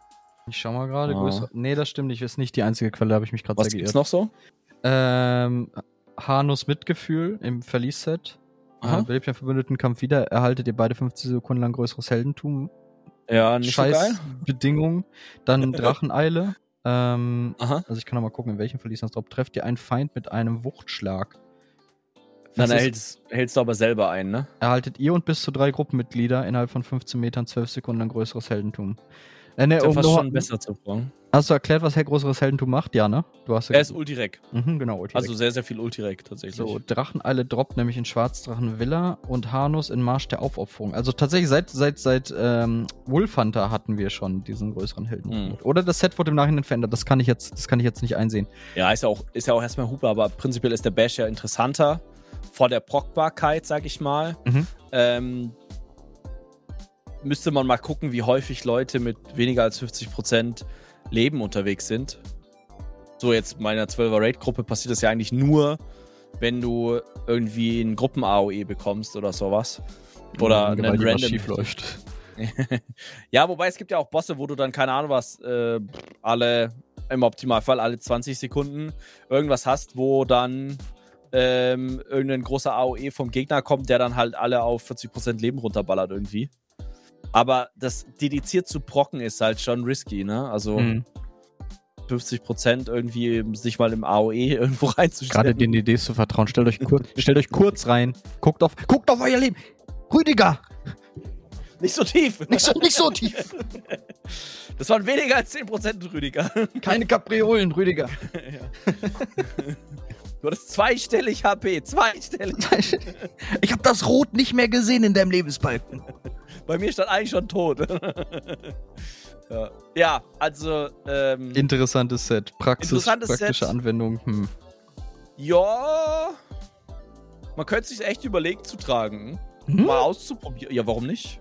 Ich schau mal gerade. Ah. Nee, das stimmt nicht. Ist nicht die einzige Quelle, habe ich mich gerade sehr geirrt. Was gibt's noch so? Ähm, Hanus Mitgefühl im Verlies-Set. Äh, belebt den verbündeten Kampf wieder, erhaltet ihr beide 50 Sekunden lang größeres Heldentum. Ja, nicht Scheiß so geil. Bedingung. Dann (laughs) Dracheneile. ähm, Aha. Also ich kann noch mal gucken, in welchem Verlies das drauf trefft ihr einen Feind mit einem Wuchtschlag. Dann ist- erhältst, hältst du aber selber ein, ne? Erhaltet ihr und bis zu drei Gruppenmitglieder innerhalb von 15 Metern 12 Sekunden ein größeres Heldentum. Äh, ne, ja um noch- schon besser zu brauchen. Hast du erklärt, was Herr größeres Heldentum macht? Ja, ne? Du hast ja Er ist Ultirek. mhm, genau, Ulti Also sehr, sehr viel Ultirek tatsächlich. So, Dracheneile droppt nämlich in Schwarzdrachen Villa und Harnus in Marsch der Aufopferung. Also tatsächlich seit seit seit ähm, Wolfhunter hatten wir schon diesen größeren Helden. Mhm. Oder das Set wurde im Nachhinein verändert. Das kann ich jetzt, das kann ich jetzt nicht einsehen. Ja, ist ja auch, ist ja auch erstmal Hupe, aber prinzipiell ist der Bash ja interessanter. Vor der Prockbarkeit, sag ich mal. Mhm. Ähm, müsste man mal gucken, wie häufig Leute mit weniger als 50% Leben unterwegs sind. So, jetzt in meiner 12er Raid-Gruppe passiert das ja eigentlich nur, wenn du irgendwie einen Gruppen-AOE bekommst oder sowas. Oder einen die was random. schief läuft. (laughs) ja, wobei es gibt ja auch Bosse, wo du dann, keine Ahnung was, äh, alle, im Optimalfall alle 20 Sekunden irgendwas hast, wo dann ähm, irgendein großer AOE vom Gegner kommt, der dann halt alle auf 40% Leben runterballert irgendwie. Aber das dediziert zu Brocken ist halt schon risky, ne? Also Mhm. 50% irgendwie sich mal im AOE (laughs) irgendwo Gerade reinzustellen. den Ideen zu vertrauen. Stellt euch kurz, (laughs) stellt euch kurz rein. Guckt auf, guckt auf euer Leben. Rüdiger, Nicht so tief. nicht so, nicht so tief. (laughs) Das waren weniger als 10% Rüdiger. Keine Kapriolen, Rüdiger. Du hattest zweistellig HP, zweistellig. Ich habe das Rot nicht mehr gesehen in deinem Lebensbalken. Bei mir stand eigentlich schon tot. ja. ja, also, ähm, Interessantes Set. Praxis, Interessantes praktische Set. Anwendung. Hm. ja. Man könnte sich echt überlegen zu tragen. Hm? Mal auszuprobieren. Ja, warum nicht?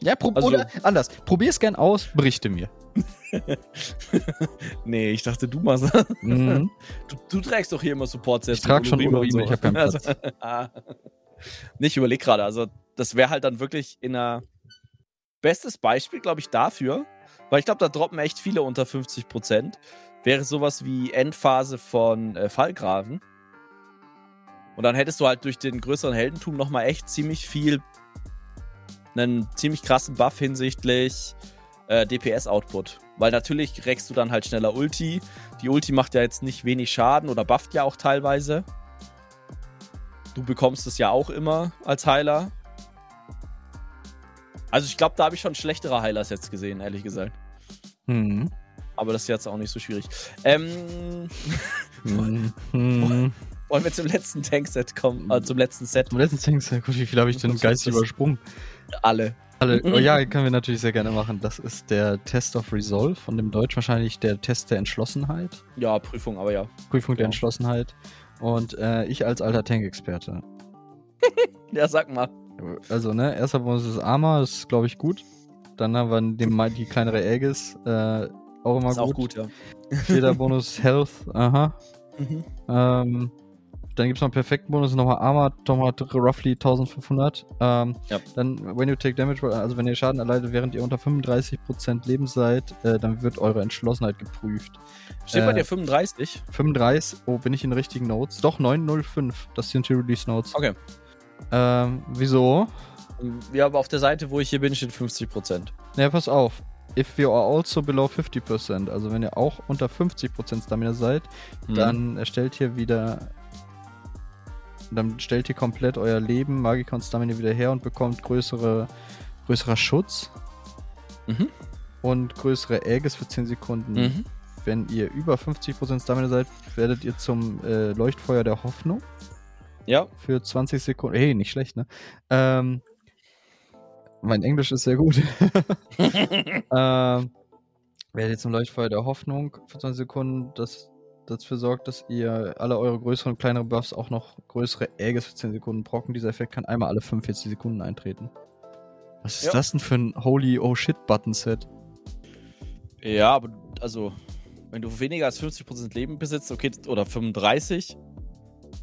Ja, prob Also- oder anders. Probier's gern aus, berichte mir. (laughs) Nee, ich dachte, du machst das. Mhm. Du, du trägst doch hier immer Support-Sets. Ich trag mit schon Urin und Urin, ich hab keinen (laughs) Platz. Also, (laughs) ah. Nee, ich überlege gerade. Also, das wäre halt dann wirklich in einer. Bestes Beispiel, glaube ich, dafür, weil ich glaube, da droppen echt viele unter 50%, wäre sowas wie Endphase von äh, Fallgraven. Und dann hättest du halt durch den größeren Heldentum nochmal echt ziemlich viel, einen ziemlich krassen Buff hinsichtlich äh, DPS-Output. Weil natürlich reckst du dann halt schneller Ulti. Die Ulti macht ja jetzt nicht wenig Schaden oder bufft ja auch teilweise. Du bekommst es ja auch immer als Heiler. Also ich glaube, da habe ich schon schlechtere Heilers jetzt gesehen, ehrlich gesagt. Mhm. Aber das ist jetzt auch nicht so schwierig. Ähm, Mhm. (laughs) Mhm. wollen wir zum letzten Tankset kommen? Äh, zum letzten Set. Zum letzten Tanks, ja gut, wie viel habe ich denn geistig übersprungen? Alle. Alle, oh ja, können wir natürlich sehr gerne machen. Das ist der Test of Resolve, von dem Deutsch wahrscheinlich der Test der Entschlossenheit. Ja, Prüfung, aber ja. Prüfung der Genau. Entschlossenheit. Und äh, ich als alter Tank-Experte. (laughs) Ja, sag mal. Also, ne, erster Bonus ist Armor, das ist, glaube ich, gut. Dann haben wir den, die kleinere Aegis, äh, auch immer Ist gut. auch gut, ja. Vierter (laughs) Bonus Health, aha. Mhm. Ähm, dann gibt es noch einen perfekten Bonus, nochmal Armor, nochmal roughly 1500. Ähm, Ja. Dann, when you take damage, also wenn ihr Schaden erleidet, während ihr unter 35% Leben seid, äh, dann wird eure Entschlossenheit geprüft. Steht bei Äh, dir 35? 35, oh, bin ich in richtigen Notes? Doch, 905, das sind die Release Notes. Okay. Ähm, wieso? Ja, aber auf der Seite, wo ich hier bin, steht 50%. Ja, pass auf. If you are also below 50%, also wenn ihr auch unter 50% Stamina seid, Mhm. dann erstellt hier wieder. Dann stellt ihr komplett euer Leben, Magikon Stamina wieder her und bekommt größere, größerer Schutz Mhm. und größere Aegis für 10 Sekunden. Mhm. Wenn ihr über 50% Stamina seid, werdet ihr zum äh, Leuchtfeuer der Hoffnung Ja, für 20 Sekunden. Hey, nicht schlecht, ne? Ähm, mein Englisch ist sehr gut. (laughs) (laughs) ähm, werdet ihr zum Leuchtfeuer der Hoffnung für 20 Sekunden, das dafür sorgt, dass ihr alle eure größeren und kleineren Buffs auch noch größere Aegis für 10 Sekunden brocken. Dieser Effekt kann einmal alle 45 Sekunden eintreten. Was ist Ja. das denn für ein Holy Oh Shit Button Set? Ja, aber also, wenn du weniger als 50% Leben besitzt, okay, oder 35,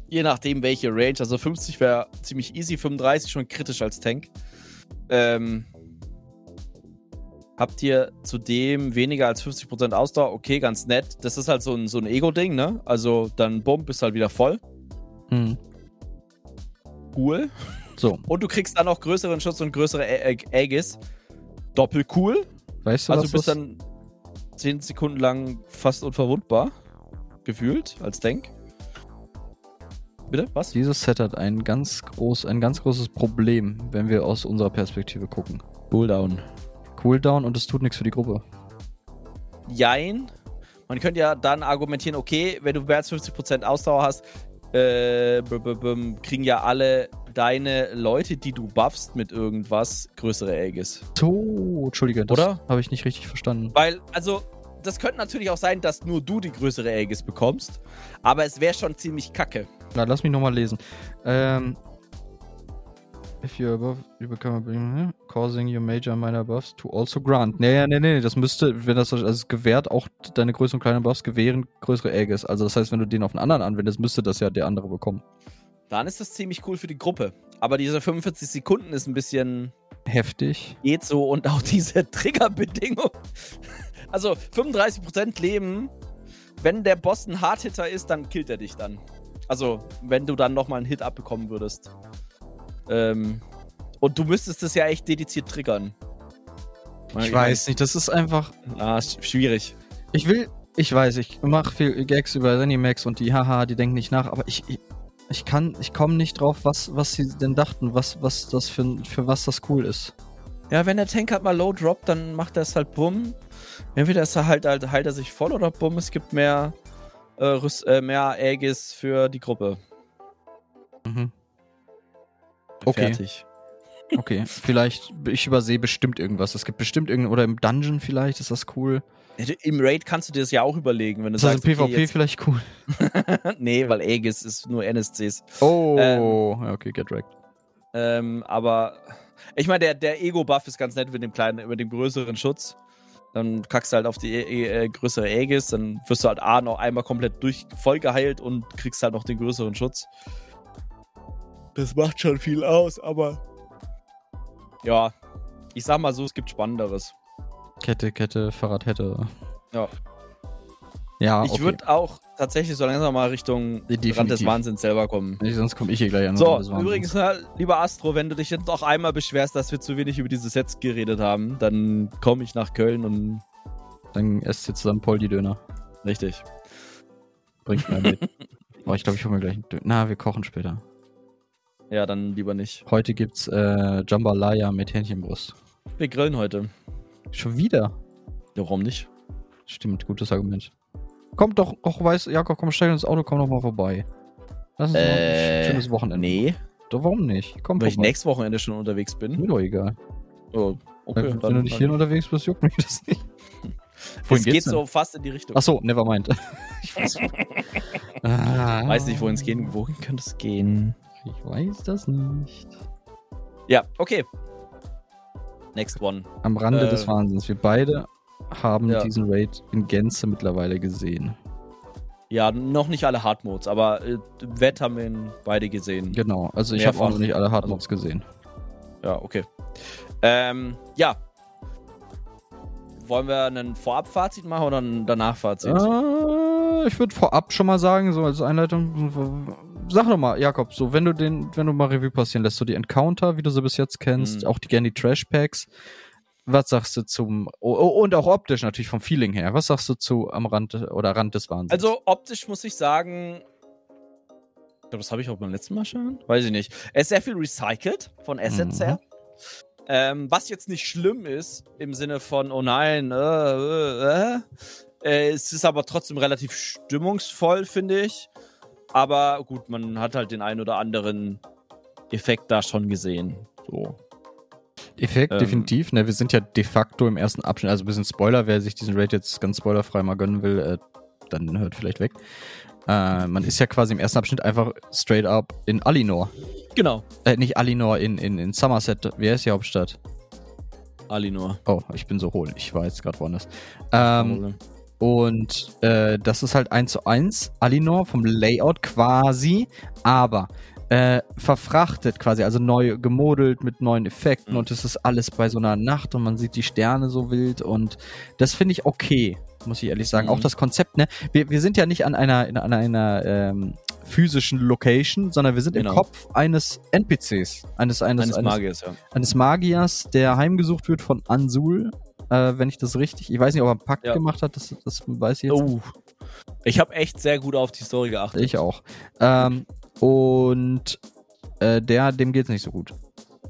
je nachdem welche Range, also 50 wäre ziemlich easy, 35 schon kritisch als Tank. Ähm, habt ihr zudem weniger als 50% Ausdauer? Okay, ganz nett. Das ist halt so ein, so ein Ego-Ding, ne? Also dann bumm, bist halt wieder voll. Hm. Cool. So, Und du kriegst dann auch größeren Schutz und größere Aegis. Doppel cool. weißt du, Also was du bist das- dann 10 Sekunden lang fast unverwundbar. Gefühlt, als Tank. Bitte? Was? Dieses Set hat ein ganz, groß, ein ganz großes Problem, wenn wir aus unserer Perspektive gucken. Cooldown. Cooldown und es tut nichts für die Gruppe. Jein. Man könnte ja dann argumentieren, okay, wenn du mehr als 50% Ausdauer hast, äh, kriegen ja alle deine Leute, die du buffst mit irgendwas, größere Aegis. So, Entschuldige, das Oder? habe ich nicht richtig verstanden. Weil, also, das könnte natürlich auch sein, dass nur du die größere Aegis bekommst, aber es wäre schon ziemlich kacke. Na, lass mich nochmal lesen. Ähm. If you're above, you become a causing your major and minor buffs to also grant. Nee, nee, nee, nee, das müsste, wenn das also es gewährt, auch deine größeren und kleinen Buffs gewähren größere Aegis. Also das heißt, wenn du den auf einen anderen anwendest, müsste das ja der andere bekommen. Dann ist das ziemlich cool für die Gruppe. Aber diese 45 Sekunden ist ein bisschen Heftig. geht so und auch diese (laughs) Triggerbedingung. Also 35% Leben, wenn der Boss ein Hardhitter ist, dann killt er dich dann. Also, wenn du dann nochmal einen Hit abbekommen würdest. Ähm, und du müsstest es ja echt dediziert triggern. Ich weiß nicht, das ist einfach. Ah, sch- schwierig. Ich will, ich weiß, ich mache viel Gags über Zenimax und die haha, die denken nicht nach, aber ich, ich, ich kann, ich komme nicht drauf, was, was sie denn dachten, was, was das für, für was das cool ist. Ja, wenn der Tank halt mal low droppt, dann macht er es halt bumm. Entweder ist er halt, halt, heilt er sich voll oder bumm, es gibt mehr, äh, Rüst, äh, mehr Aegis für die Gruppe. Mhm. Okay. Fertig. Okay, vielleicht, ich übersehe bestimmt irgendwas. Es gibt bestimmt irgendein, oder im Dungeon vielleicht, ist das cool. Im Raid kannst du dir das ja auch überlegen, wenn du Ist das im sagst, okay, PvP jetzt- vielleicht cool? (laughs) nee, weil Aegis ist nur NSCs. Oh, Ähm, okay, get wrecked. Ähm, aber ich meine, der, der Ego-Buff ist ganz nett mit dem kleinen, mit dem größeren Schutz. Dann kackst du halt auf die äh, äh, größere Aegis, dann wirst du halt A noch einmal komplett durch voll geheilt und kriegst halt noch den größeren Schutz. Das macht schon viel aus, aber. Ja, ich sag mal so, es gibt Spannenderes. Kette, Kette, Fahrradkette. Ja. Ja, ich okay. würde auch tatsächlich so langsam mal Richtung Rand des Definitiv. Wahnsinns selber kommen. Nee, sonst komme ich hier gleich an. So, übrigens, na, lieber Astro, wenn du dich jetzt noch einmal beschwerst, dass wir zu wenig über diese Sets geredet haben, dann komme ich nach Köln und. Dann esst ihr zusammen Poldi-Döner. Richtig. Bringt mir mit. (laughs) oh, ich glaube, ich hole mir gleich einen Döner. Na, wir kochen später. Ja, dann lieber nicht. Heute gibt's äh, Jambalaya mit Hähnchenbrust. Wir grillen heute. Schon wieder? Ja, warum nicht? Stimmt, gutes Argument. Kommt doch, auch weiß, Jakob, komm, steig ins Auto, komm doch mal vorbei. Lass uns mal ein schönes Wochenende. Äh, Nee, Doch, warum nicht? Komm weil ich vorbei. nächstes Wochenende schon unterwegs bin. Mir doch egal. Oh, okay, wenn dann du nicht hier unterwegs bist, juckt mich das nicht. Wohin Es geht geht's denn? so fast in die Richtung. Achso, never mind. (laughs) ich weiß, ah, Weiß nicht, wohin es gehen. Wohin könnte es gehen? Ich weiß das nicht. Ja, okay. Next one. Am Rande Äh, des Wahnsinns. Wir beide haben ja. diesen Raid in Gänze mittlerweile gesehen. Ja, noch nicht alle Hard Modes, aber äh, Wett haben wir ihn beide gesehen. Genau. Also ich habe auch noch nicht alle Hard Also- gesehen. Ja, okay. Ähm, ja. Wollen wir ein Vorab-Fazit machen oder ein Danach-Fazit? Äh, ich würde vorab schon mal sagen, so als Einleitung, sag doch mal, Jakob, so wenn du den, wenn du mal Revue passieren lässt, so die Encounter, wie du sie bis jetzt kennst, Mhm. auch die die Trash Packs. Was sagst du zum oh, oh, und auch optisch natürlich vom Feeling her. Was sagst du zu am Rand oder Rand des Wahnsinns? Also optisch muss ich sagen, ich glaube, das habe ich auch beim letzten Mal schon. Weiß ich nicht. Es ist sehr viel recycelt von Assets Mhm. her. Ähm, was jetzt nicht schlimm ist, im Sinne von, oh nein, äh, äh, äh. Äh, es ist aber trotzdem relativ stimmungsvoll, finde ich. Aber gut, man hat halt den einen oder anderen Effekt da schon gesehen. So. Effekt, Ähm, definitiv. Ne, wir sind ja de facto im ersten Abschnitt, also ein bisschen Spoiler, wer sich diesen Raid jetzt ganz spoilerfrei mal gönnen will, äh, dann hört vielleicht weg. Äh, man ist ja quasi im ersten Abschnitt einfach straight up in Alinor. Genau. Äh, nicht Alinor, in, in, in Somerset. Wer ist die Hauptstadt? Alinor. Oh, ich bin so hohl. Ich war jetzt gerade woanders. Ähm, und äh, das ist halt 1 zu 1 Alinor vom Layout quasi, aber äh, verfrachtet quasi, also neu gemodelt mit neuen Effekten Mhm. und es ist alles bei so einer Nacht und man sieht die Sterne so wild und das finde ich okay, muss ich ehrlich sagen. Mhm. Auch das Konzept, ne? Wir, wir sind ja nicht an einer, in, an einer ähm, physischen Location, sondern wir sind Genau. im Kopf eines NPCs, eines, eines, Eines eines, Magiers, ja. eines Magiers, der heimgesucht wird von Ansul, äh, wenn ich das richtig, ich weiß nicht, ob er einen Pakt Ja. gemacht hat, das, das weiß ich jetzt Oh. Ich habe echt sehr gut auf die Story geachtet. ich auch. Ähm, Und äh, der, dem geht's nicht so gut.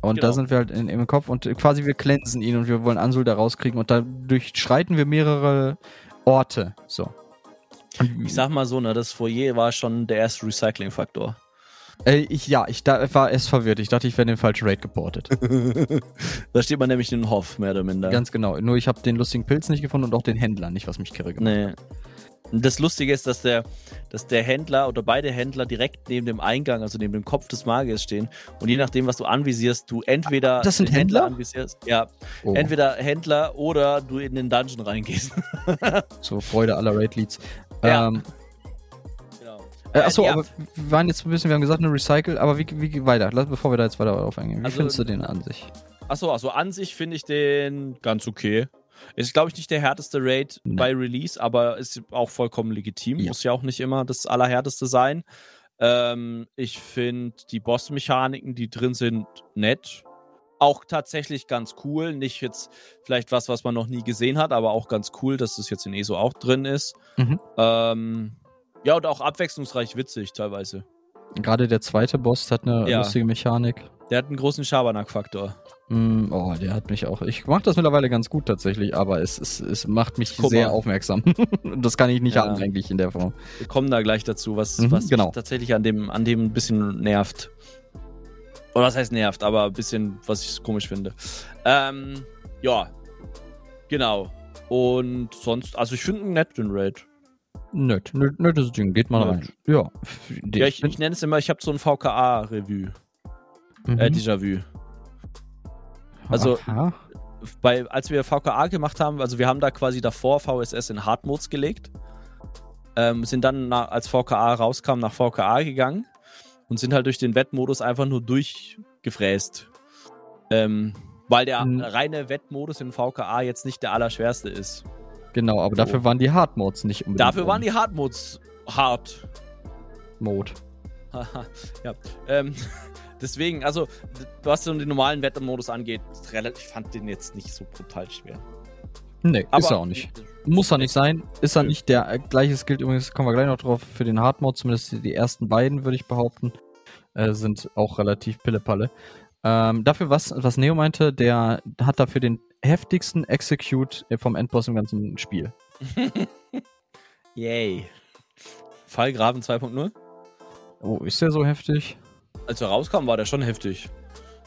Und Genau. da sind wir halt in, im Kopf und quasi wir cleansen ihn und wir wollen Ansul da rauskriegen und da durchschreiten wir mehrere Orte. So. Ich sag mal so, ne, das Foyer war schon der erste Recycling-Faktor. Äh, ich, ja, ich da, war erst verwirrt. Ich dachte, ich werde den falschen Raid geportet. (laughs) da steht man nämlich in Hoff, mehr oder minder. Ganz genau. Nur ich habe den lustigen Pilz nicht gefunden und auch den Händler nicht, was mich kirre gemacht Nee. Das Lustige ist, dass der, dass der Händler oder beide Händler direkt neben dem Eingang, also neben dem Kopf des Magiers stehen. Und je nachdem, was du anvisierst, du entweder Das sind den Händler? anvisierst, ja, Oh, entweder Händler oder du in den Dungeon reingehst. so Freude aller Raid-Leads. Ja. Ähm. Äh, achso, ja, aber wir waren jetzt ein bisschen, wir haben gesagt, eine Recycle, aber wie, wie geht weiter? Lass, bevor wir da jetzt weiter drauf eingehen. Wie Also- findest du den an sich? Achso, also an sich finde ich den ganz okay. Ist, glaube ich, nicht der härteste Raid Nee. bei Release, aber ist auch vollkommen legitim. Ja. Muss ja auch nicht immer das Allerhärteste sein. Ähm, ich finde die Boss-Mechaniken, die drin sind, nett. Auch tatsächlich ganz cool. Nicht jetzt vielleicht was, was man noch nie gesehen hat, aber auch ganz cool, dass das jetzt in ESO auch drin ist. Mhm. Ähm, ja, und auch abwechslungsreich witzig teilweise. Gerade der zweite Boss hat eine Ja. lustige Mechanik. Der hat einen großen Schabernack-Faktor. Mm, oh, der hat mich auch. Ich mache das mittlerweile ganz gut tatsächlich, aber es, es, es macht mich Guck sehr mal. aufmerksam. (laughs) Das kann ich nicht Ja. haben eigentlich in der Form. Wir kommen da gleich dazu, was, Mhm, was genau. mich tatsächlich an dem, an dem ein bisschen nervt. Oder was heißt nervt, aber ein bisschen, was ich komisch finde. Ähm, ja, genau. Und sonst, also ich finde einen netten Raid. Nett, nett, nettes Ding, geht mal Nett. rein. Ja. Ja, ich, ich nenne es immer, ich habe so ein VKA-Revue, Mhm. äh, Déjà-vu. also- Aha. Bei, als wir VKA gemacht haben, also wir haben da quasi davor VSS in Hard Modes gelegt, ähm, sind dann, nach, als VKA rauskam, nach VKA gegangen und sind halt durch den Wettmodus einfach nur durchgefräst. Ähm, weil der Mhm. reine Wettmodus in VKA jetzt nicht der allerschwerste ist. Genau, aber So. dafür waren die Hard Modes nicht unbedingt. Dafür waren die Hard Modes hart. Mode. Haha, ja. Ähm, (laughs) deswegen, also, was den normalen Wettermodus angeht, ich fand den jetzt nicht so brutal schwer. Nee, Aber ist er auch nicht. (laughs) Muss er nicht sein. Ist er nicht. Der äh, gleiches gilt übrigens, kommen wir gleich noch drauf, für den Hard Mode, zumindest die- die ersten beiden, würde ich behaupten, äh, sind auch relativ Pillepalle. Ähm, dafür, was, was Neo meinte, der hat dafür den heftigsten Execute äh, vom Endboss im ganzen Spiel. (laughs) Yay. Fallgraben 2.0? Oh, ist der so heftig? Als er rauskam, war der schon heftig.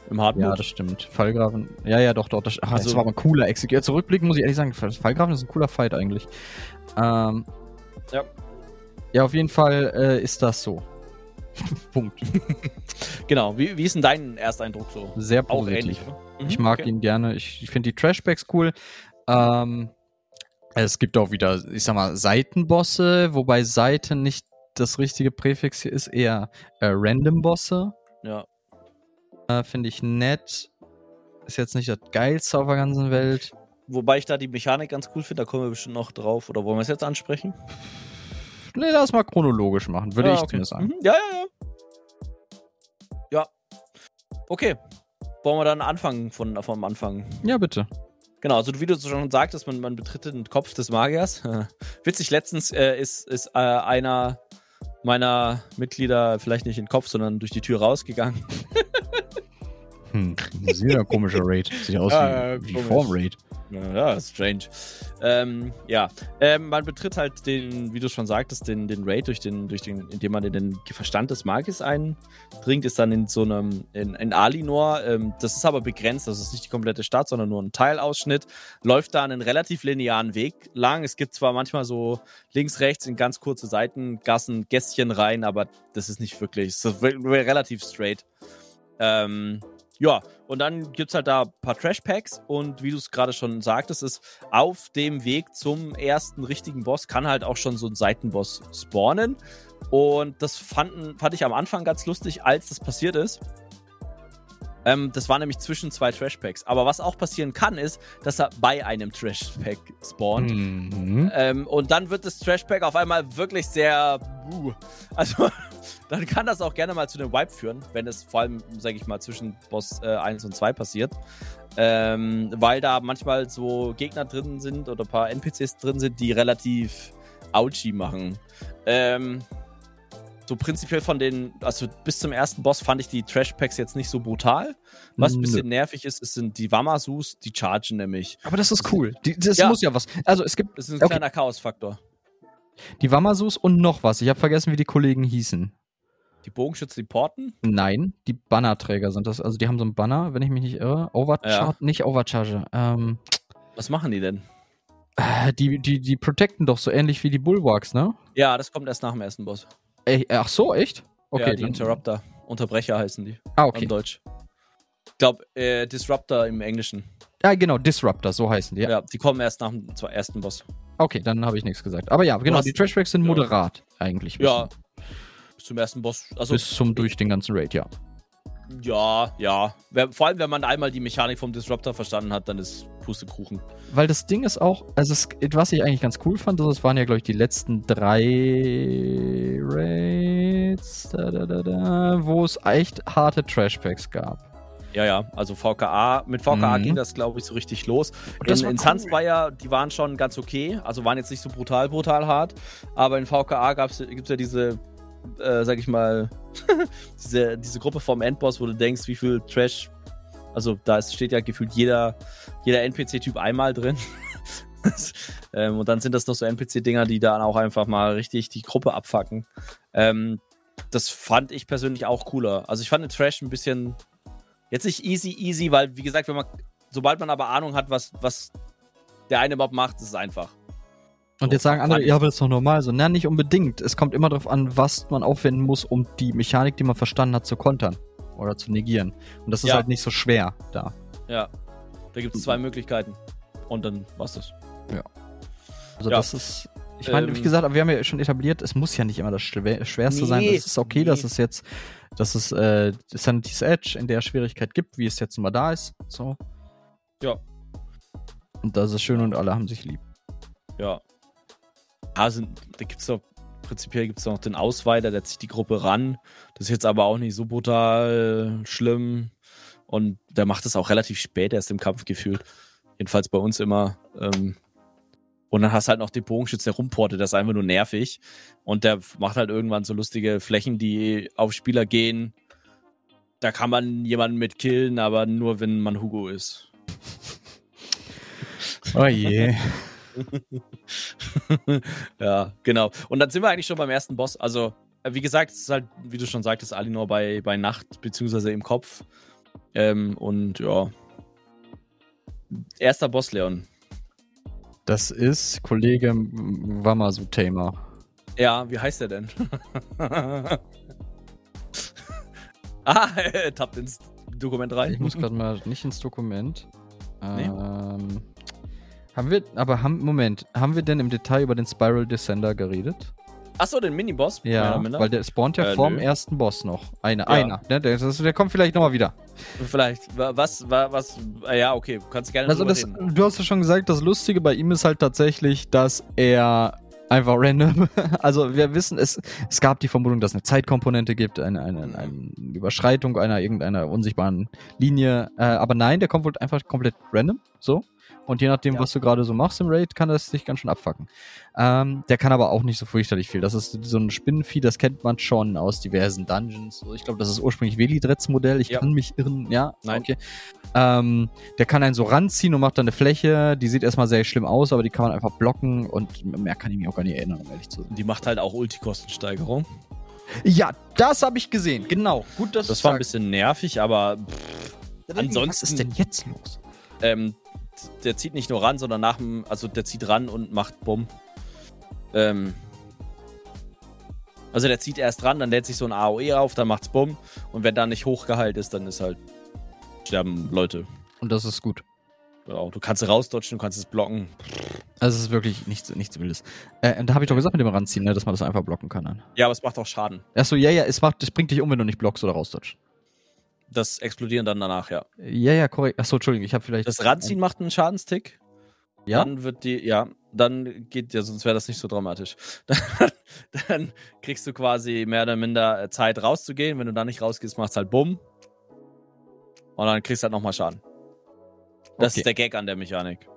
Im Hard Ja, das stimmt. Fallgraven. Ja, ja, doch, doch. Das, das Also- war aber ein cooler Execute. Ja, zurückblickend muss ich ehrlich sagen, Fallgraven ist ein cooler Fight eigentlich. Ähm, Ja. Ja, auf jeden Fall äh, ist das so. (laughs) Punkt. genau. Wie, wie ist denn dein Ersteindruck so? Sehr Auch positiv. ähnlich, oder? Mhm, Ich mag okay. ihn gerne. Ich, ich finde die Trashbacks cool. Ähm, es gibt auch wieder, ich sag mal, Seitenbosse, wobei Seiten nicht das richtige Präfix hier ist, eher äh, Random-Bosse. Ja. Äh, finde ich nett. Ist jetzt nicht das geilste auf der ganzen Welt. Wobei ich da die Mechanik ganz cool finde, da kommen wir bestimmt noch drauf. Oder wollen wir es jetzt ansprechen? Nee, lass mal chronologisch machen, würde Ja, ich okay. zumindest sagen. Mhm. Ja, ja, ja. Ja. Okay. Wollen wir dann anfangen von, vom Anfang? Ja, bitte. Genau, also wie du schon sagtest, man, man betritt den Kopf des Magiers. (laughs) Witzig, letztens äh, ist, ist äh, einer meiner Mitglieder vielleicht nicht in den Kopf, sondern durch die Tür rausgegangen. (laughs) Hm, das ist wieder ein komischer Raid. Sieht aus ja, wie, wie komisch. vorm Raid. Ja, strange. Ähm, ja, ähm, man betritt halt den, wie du schon sagtest, den, den Raid durch den, durch den, indem man in den Verstand des Magiers eindringt, ist dann in so einem, in, in Alinor. Ähm, das ist aber begrenzt, das ist nicht die komplette Stadt, sondern nur ein Teilausschnitt. Läuft da einen relativ linearen Weg lang. Es gibt zwar manchmal so links, rechts in ganz kurze Seitengassen, Gässchen rein, aber das ist nicht wirklich, es ist relativ straight. Ähm, ja, und dann gibt es halt da ein paar Trash-Packs und wie du es gerade schon sagtest, ist auf dem Weg zum ersten richtigen Boss kann halt auch schon so ein Seitenboss spawnen. Und das fanden, fand ich am Anfang ganz lustig, als das passiert ist. Ähm, das war nämlich zwischen zwei Trash-Packs. Aber was auch passieren kann, ist, dass er bei einem Trash-Pack spawnt. Mhm. Ähm, und dann wird das Trashpack auf einmal wirklich sehr. Uh, also, (laughs) dann kann das auch gerne mal zu einem Wipe führen, wenn es vor allem, sage ich mal, zwischen Boss äh, 1 und 2 passiert. Ähm, weil da manchmal so Gegner drin sind oder ein paar NPCs drin sind, die relativ ouchy machen. Ähm, so prinzipiell von den, also bis zum ersten Boss fand ich die Trash-Packs jetzt nicht so brutal. Was ein bisschen nervig ist, ist sind die Wamasus, die chargen nämlich. Aber das ist cool. Die, das Ja. muss ja was. Also es gibt Das ist ein Okay. kleiner Chaos-Faktor. die Wamasus und noch was. Ich habe vergessen, wie die Kollegen hießen. Die Bogenschützen, die Porten. Nein, die Bannerträger sind das. Also die haben so einen Banner, wenn ich mich nicht irre. Overcharge, nicht Overcharge. Ähm, Was machen die denn? äh, die, die, die protecten doch so ähnlich wie die Bulwarks, ne? Ja, das kommt erst nach dem ersten Boss. Ey, ach so, echt? Okay, ja, die Interrupter. Unterbrecher heißen die. Ah, Okay. In Deutsch. Ich glaube, äh, Disruptor im Englischen. Ja, genau, Disruptor, so heißen die. Ja. Ja. die kommen erst nach dem ersten Boss. Okay, dann habe ich nichts gesagt. Aber ja, genau, die Trashbacks sind ja. moderat eigentlich. Ja. Bis, Bis zum ersten Boss. Also, bis zum durch den ganzen Raid, ja. Ja, ja. Vor allem, wenn man einmal die Mechanik vom Disruptor verstanden hat, dann ist Pustekuchen. Weil das Ding ist auch, also es, was ich eigentlich ganz cool fand, das waren ja, glaube ich, die letzten drei Raids, da, da, da, wo es echt harte Trashpacks gab. Ja, ja. Also VKA, mit VKA Mhm. ging das, glaube ich, so richtig los. Und das in war in. Sunspire, die waren schon ganz okay. Also waren jetzt nicht so brutal, brutal hart. Aber in VKA gibt es ja diese, äh, sag ich mal, (laughs) diese, diese Gruppe vom Endboss, wo du denkst, wie viel Trash. Also da ist, steht ja gefühlt jeder, jeder NPC-Typ einmal drin. (laughs) ähm, und dann sind das noch so NPC-Dinger, die dann auch einfach mal richtig die Gruppe abfacken. Ähm, das fand ich persönlich auch cooler. Also ich fand den Trash ein bisschen jetzt nicht easy, easy, weil wie gesagt, wenn man, sobald man aber Ahnung hat, was, was der eine Mob macht, ist es einfach. Und So, jetzt sagen andere, ja, aber das ist doch normal so. Na, nicht unbedingt. Es kommt immer darauf an, was man aufwenden muss, um die Mechanik, die man verstanden hat, zu kontern oder zu negieren. Und das ist Ja. halt nicht so schwer da. Ja. Da gibt es zwei Möglichkeiten. Und dann war's das. Also Ja. das ist. Ich meine, Ähm, wie gesagt, wir haben ja schon etabliert, es muss ja nicht immer das Schwer Schwerste sein. Nee, Es ist okay, nee. dass es jetzt, dass es äh, Sanity's Edge in der Schwierigkeit gibt, wie es jetzt mal da ist. So. Ja. Und das ist schön und alle haben sich lieb. Ja. Sind, da gibt's doch, prinzipiell gibt es noch den Ausweiter, der zieht die Gruppe ran. Das ist jetzt aber auch nicht so brutal schlimm. Und der macht es auch relativ spät erst im Kampf gefühlt. Jedenfalls bei uns immer. Ähm, und dann hast du halt noch den Bogenschütz, der rumportet, das ist einfach nur nervig. Und der macht halt irgendwann so lustige Flächen, die auf Spieler gehen. Da kann man jemanden mit killen, aber nur wenn man Hugo ist. Oh je. (laughs) (laughs) ja, genau. Und dann sind wir eigentlich schon beim ersten Boss. Also, äh, wie gesagt, es ist halt, wie du schon sagtest, Alinor bei, bei Nacht, beziehungsweise im Kopf. Ähm, und ja. Erster Boss, Leon. Das ist Kollege Wamasu Tamer. Ja, wie heißt der denn? (laughs) ah, (laughs) er tappt ins Dokument rein. Ich muss gerade mal nicht ins Dokument. Nee. Ähm, haben wir, aber haben, Moment, haben wir denn im Detail über den Spiral Descender geredet? Achso, den Miniboss? Ja, minder? weil der spawnt ja Äh, vorm nö. ersten Boss noch. Einer, Ja. einer. Ne? Der, das, der kommt vielleicht nochmal wieder. Vielleicht. wa- Was, wa- was, ah, ja, okay, du kannst gerne Also das, reden. du hast ja schon gesagt, das Lustige bei ihm ist halt tatsächlich, dass er einfach random, (laughs) also wir wissen, es, es gab die Vermutung, dass es eine Zeitkomponente gibt, eine, eine, eine Überschreitung einer irgendeiner unsichtbaren Linie, äh, aber nein, der kommt wohl einfach komplett random, so. Und je nachdem, Ja. was du gerade so machst im Raid, kann das dich ganz schön abfacken. Ähm, der kann aber auch nicht so fürchterlich viel. Das ist so ein Spinnenvieh, das kennt man schon aus diversen Dungeons. Ich glaube, das ist ursprünglich Velidrets Modell. Ich Ja. kann mich irren. Ja, Nein. okay. Ähm, der kann einen so ranziehen und macht dann eine Fläche. Die sieht erstmal sehr schlimm aus, aber die kann man einfach blocken und mehr kann ich mich auch gar nicht erinnern, um ehrlich zu sein. Die macht halt auch Ultikostensteigerung. Ja, das habe ich gesehen. Genau. Gut, dass Das war ein sagst. bisschen nervig, aber Was ansonsten- ist denn jetzt los? ähm, der zieht nicht nur ran, sondern nach dem, also der zieht ran und macht Bumm. Ähm, also der zieht erst ran, dann lädt sich so ein AOE auf, dann macht's Bumm und wenn da nicht hochgeheilt ist, dann ist halt sterben Leute. Und das ist gut. Genau. Du kannst rausdodgen, du kannst es blocken. Also es ist wirklich nichts, nichts Wildes. Äh, da habe ich doch gesagt mit dem Ranziehen, ne, dass man das einfach blocken kann dann. Ja, aber es macht auch Schaden. Achso, ja, ja, es, macht, es bringt dich um, wenn du nicht blockst oder rausdodgst. Das explodieren dann danach, ja. Ja, ja, korrekt. Achso, Entschuldigung, ich habe vielleicht. Das Ranziehen macht einen Schadenstick. Ja? Dann wird die, ja, dann geht, ja, sonst wäre das nicht so dramatisch. (laughs) Dann, dann kriegst du quasi mehr oder minder äh, Zeit rauszugehen. Wenn du da nicht rausgehst, macht's halt Bumm. Und dann kriegst du halt nochmal Schaden. Das Okay. ist der Gag an der Mechanik.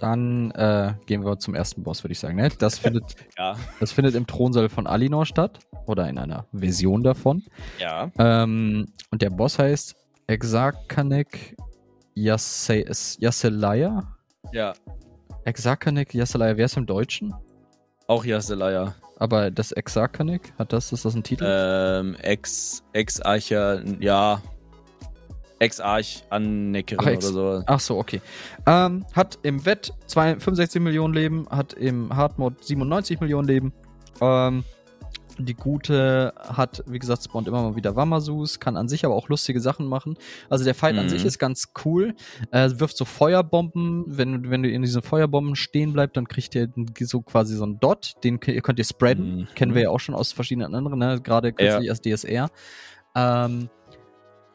Dann äh, gehen wir zum ersten Boss, würde ich sagen. Ne? Das, findet, (laughs) Ja. das findet im Thronsaal von Alinor statt. Oder in einer Version davon. Ja. Ähm, und der Boss heißt Exarkanek Yasse- Yasselaya. Ja. Exarkanek Yasselaya, wer ist im Deutschen? Auch Yaselaya. Aber das Exarkanek, hat das, ist das ein Titel? Ähm, Ex, Ex-Archer, ja. Ex-Arch Anneckerin Ach, Ex- oder so. Ach so, okay. Ähm, hat im Wett zwei- 65 Millionen Leben, hat im Hardmode 97 Millionen Leben. Ähm, die Gute hat, wie gesagt, spawnt immer mal wieder Wamasus, kann an sich aber auch lustige Sachen machen. Also der Fight an Mhm. sich ist ganz cool. Äh, wirft so Feuerbomben. Wenn, wenn du in diesen Feuerbomben stehen bleibst, dann kriegt ihr so quasi so einen Dot. Den könnt ihr spreaden. Mhm. Kennen wir ja auch schon aus verschiedenen anderen, ne? gerade kürzlich als DSR. Ähm,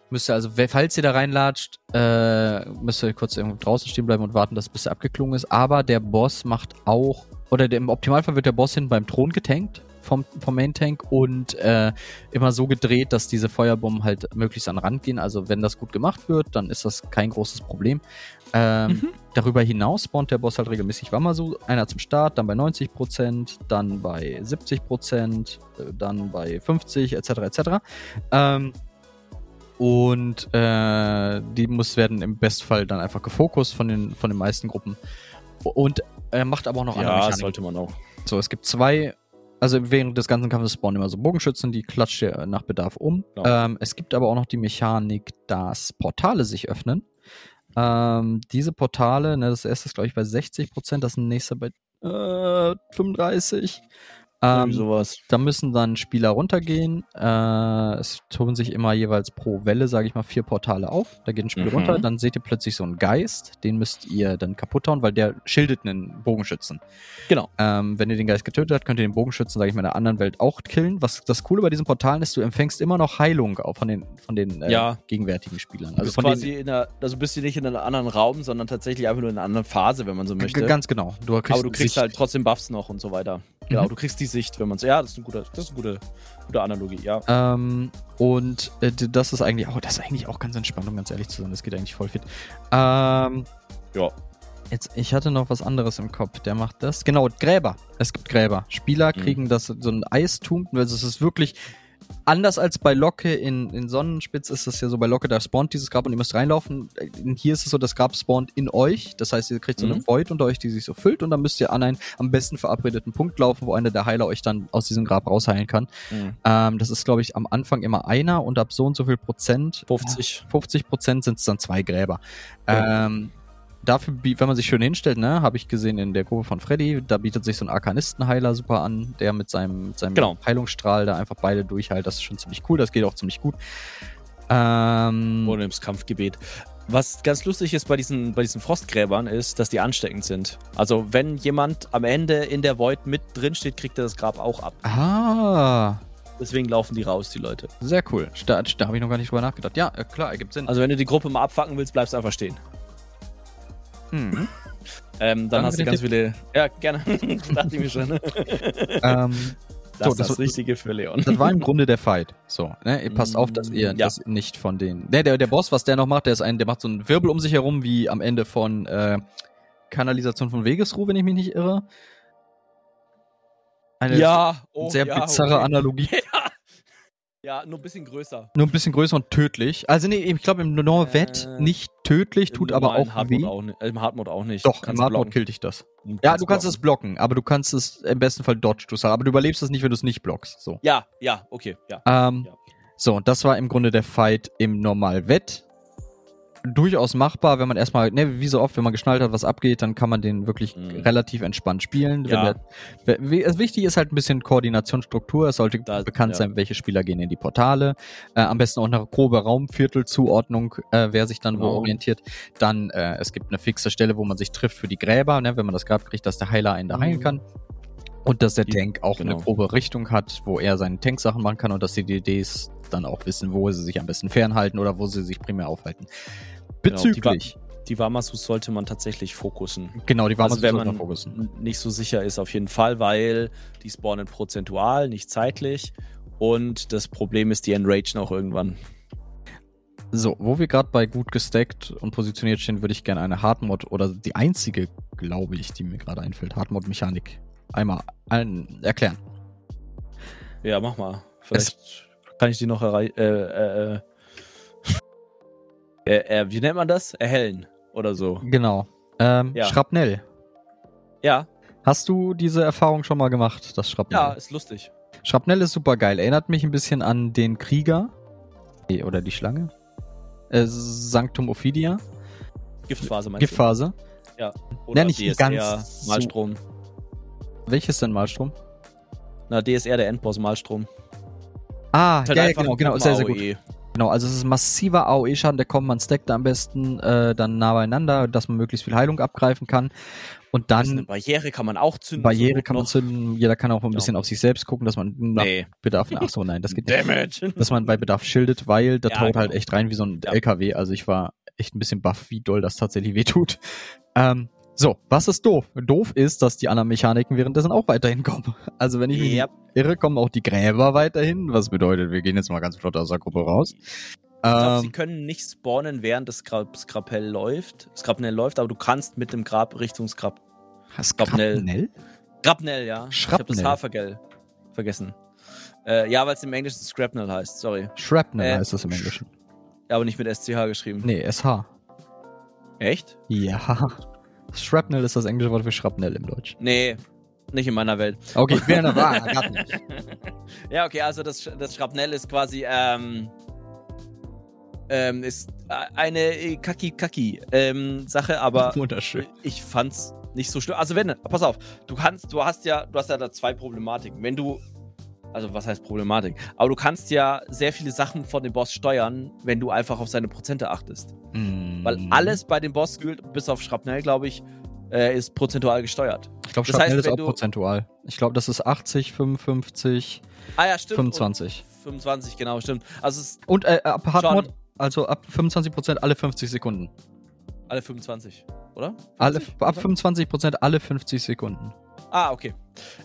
müsst ihr also, falls ihr da reinlatscht, äh, müsst ihr kurz irgendwo draußen stehen bleiben und warten, dass es bis er abgeklungen ist. Aber der Boss macht auch, oder der, im Optimalfall wird der Boss hin beim Thron getankt vom, vom Main Tank und äh, immer so gedreht, dass diese Feuerbomben halt möglichst an den Rand gehen. Also wenn das gut gemacht wird, dann ist das kein großes Problem. Ähm, Mhm. Darüber hinaus spawnt der Boss halt regelmäßig Wamasu. Einer zum Start, dann bei 90%, dann bei 70%, äh, dann bei 50%, etc. etc. Ähm, und äh, die muss werden im Bestfall dann einfach gefokust von den, von den meisten Gruppen. Und er macht aber auch noch andere Ja, Mechaniken. sollte man auch. So, es gibt zwei, also während des ganzen Kampfes spawnen immer so Bogenschützen, die klatscht ihr nach Bedarf um. Ja. Ähm, es gibt aber auch noch die Mechanik, dass Portale sich öffnen. Ähm, diese Portale, ne, das erste ist glaube ich bei 60%, das nächste bei äh, 35%. Ähm, sowas. da müssen dann Spieler runtergehen. Äh, es tun sich immer jeweils pro Welle, sage ich mal, vier Portale auf. Da geht ein Spieler Mhm. runter, dann seht ihr plötzlich so einen Geist. Den müsst ihr dann kaputt hauen, weil der schildet einen Bogenschützen. Genau. Ähm, wenn ihr den Geist getötet habt, könnt ihr den Bogenschützen, sage ich mal, in der anderen Welt auch killen. Was das Coole bei diesen Portalen ist, du empfängst immer noch Heilung auch von den, von den äh, Ja. gegenwärtigen Spielern. Also Also quasi den, in einer, also bist du nicht in einem anderen Raum, sondern tatsächlich einfach nur in einer anderen Phase, wenn man so möchte. Ganz genau. Du kriegst Aber du kriegst halt trotzdem Buffs noch und so weiter. Genau, Mhm. du kriegst die Sicht, wenn man so. Ja, das ist, ein guter, das ist eine gute, gute Analogie, ja. Ähm, und äh, das ist eigentlich, oh, das ist eigentlich auch ganz entspannt, um ganz ehrlich zu sein. Das geht eigentlich voll fit. Ähm, Ja. Jetzt, ich hatte noch was anderes im Kopf. Der macht das. Genau, Gräber. Es gibt Gräber. Spieler Mhm. kriegen das so ein Eistum. Also es ist wirklich anders als bei Locke in, in Sonnenspitz ist es ja so, bei Locke, da spawnt dieses Grab und ihr müsst reinlaufen. Äh, Hier ist es so, das Grab spawnt in euch. Das heißt, ihr kriegt so eine Mhm. Void unter euch, die sich so füllt und dann müsst ihr an einen am besten verabredeten Punkt laufen, wo einer der Heiler euch dann aus diesem Grab rausheilen kann. Mhm. Ähm, das ist, glaube ich, am Anfang immer einer und ab so und so viel Prozent, 50. 50 Prozent sind es dann zwei Gräber. Ja. Ähm, dafür, wenn man sich schön hinstellt, ne, habe ich gesehen in der Gruppe von Freddy, da bietet sich so ein Arkanistenheiler super an, der mit seinem, mit seinem Genau. Heilungsstrahl da einfach beide durchheilt. Das ist schon ziemlich cool, das geht auch ziemlich gut. Ähm, Oder im Kampfgebet. Was ganz lustig ist bei diesen, bei diesen Frostgräbern ist, dass die ansteckend sind. Also wenn jemand am Ende in der Void mit drin steht, kriegt er das Grab auch ab. ah, Deswegen laufen die raus, die Leute. sehr cool. Da, da habe ich noch gar nicht drüber nachgedacht. Ja, äh, klar, ergibt Sinn. Also wenn du die Gruppe mal abfacken willst, bleibst du einfach stehen. Mhm. Ähm, dann Danke hast du ganz Tipp. viele. Ja, gerne. (laughs) Dachte ich mir schon. Das ähm, So, ist das- das Richtige für Leon. Das war im Grunde der Fight. So, ne? Ihr passt auf, dass ihr Ja. das nicht von den. Ne, der, der Boss, was der noch macht, der ist ein, der macht so einen Wirbel um sich herum, wie am Ende von äh, Kanalisation von Wegesruh, wenn ich mich nicht irre. Eine ja, oh, sehr ja, bizarre okay. Analogie. (laughs) Ja. Ja, nur ein bisschen größer. Nur ein bisschen größer und tödlich. Also nee, ich glaube im Norvet Äh, nicht tödlich, tut aber auch Hardmode weh. Auch nicht, äh, Im Hardmode auch nicht. Doch, Kannst im Hardmode killt dich das. Du Ja, du kannst blocken. es blocken, aber du kannst es im besten Fall dodge du aber du überlebst es nicht, wenn du es nicht blockst. So. Ja, ja, okay, ja. Ähm, Ja. So, und das war im Grunde der Fight im Normalwett. Durchaus machbar, wenn man erstmal, ne, wie so oft, wenn man geschnallt hat, was abgeht, dann kann man den wirklich Mhm. relativ entspannt spielen. Wenn Ja. der, also wichtig ist halt ein bisschen Koordinationsstruktur. Es sollte Da- bekannt ja. sein, welche Spieler gehen in die Portale. Äh, am besten auch eine grobe Raumviertelzuordnung, äh, wer sich dann wo Genau. orientiert. Dann, äh, es gibt eine fixe Stelle, wo man sich trifft für die Gräber, ne, wenn man das Grab kriegt, dass der Heiler einen da heilen Mhm. kann. Und dass der Tank auch genau. eine grobe Richtung hat, wo er seine Tanksachen machen kann und dass die DDs dann auch wissen, wo sie sich am besten fernhalten oder wo sie sich primär aufhalten. Genau, die Bezüglich, Die Wamasus sollte man tatsächlich fokussen. genau, die waren Also man man fokussen. nicht so sicher ist, auf jeden Fall, weil die spawnen prozentual, nicht zeitlich. Und das Problem ist, die enragen auch irgendwann. So, wo wir gerade bei gut gestackt und positioniert stehen, würde ich gerne eine Hardmod oder die einzige, glaube ich, die mir gerade einfällt, Hardmod-Mechanik einmal ein, erklären. Ja, mach mal. Vielleicht kann ich die noch erreichen. Äh, äh, äh, wie nennt man das? Erhellen oder so. Genau. Ähm, Ja. Schrapnell. Ja, Hast du diese Erfahrung schon mal gemacht, das Schrapnell? ja, ist lustig. Schrapnell ist super geil. Erinnert mich ein bisschen an den Krieger. Oder die Schlange. Äh, Sanctum Ophidia. Giftphase meinst Giftphase. du? Oder Ja, nicht DSR, ganz so- Malstrom. Welches denn Malstrom? Na, DSR, der Endboss, Malstrom. Ah, halt ja, ja, genau, genau, sehr, sehr gut. AOE. Genau, also es ist massiver AOE-Schaden, der kommt, man stackt da am besten äh, dann nah beieinander, dass man möglichst viel Heilung abgreifen kann. Und ist eine dann Barriere kann man auch zünden. Barriere kann man Not zünden, jeder kann auch ein Genau. bisschen auf sich selbst gucken, dass man nach Nee. Bedarf, ach so, nein, das geht nicht. Damage. (laughs) Dass man bei Bedarf schildet, weil der Ja, halt genau. echt rein wie so ein Ja. LKW. Also ich war echt ein bisschen baff, wie doll das tatsächlich wehtut. Ähm, so, was ist doof? Doof ist, dass die anderen Mechaniken währenddessen auch weiterhin kommen. (laughs) Also wenn ich mich Yep. irre, kommen auch die Gräber weiterhin, was bedeutet, wir gehen jetzt mal ganz flott aus der Gruppe raus. Ich glaube, sie Ähm, können nicht spawnen, während das Gra Skrapell läuft. Skrapnell läuft, aber du kannst mit dem Grab Richtung Skrap. Grabnell? Grabnell, ja. Ich habe das Schrapnell. H vergell vergessen. Äh, ja, weil es im Englischen Scrapnel heißt, sorry. Shrapnel Äh, heißt das im Englischen. Ja, aber nicht mit SCH geschrieben. Nee, SH. Echt? Ja. Shrapnel ist das englische Wort für Schrapnell im Deutsch. Nee, nicht in meiner Welt. Okay, ich bin ja grad (laughs) nicht. ja, okay, also das, das Schrapnell ist quasi, ähm, ähm, ist äh, eine Kaki-Kaki-Sache, aber Wunderschön. ich fand's nicht so schlimm. Also wenn, pass auf, du kannst, du hast ja, du hast ja da zwei Problematiken. Wenn du, also was heißt Problematik? Aber du kannst ja sehr viele Sachen von dem Boss steuern, wenn du einfach auf seine Prozente achtest. Weil Mhm. alles bei dem Boss gilt, bis auf Schrapnell, glaube ich, äh, ist prozentual gesteuert. Ich glaube, das Schrapnell heißt, ist auch du- prozentual. Ich glaube, das ist 80, 55, Ah ja, stimmt. 25. Und 25, genau, stimmt. Also Und äh, ab Hardmod, also ab 25% alle 50 Sekunden. alle 25, oder? Alle, 50? ab 25% alle 50 Sekunden. Ah, okay.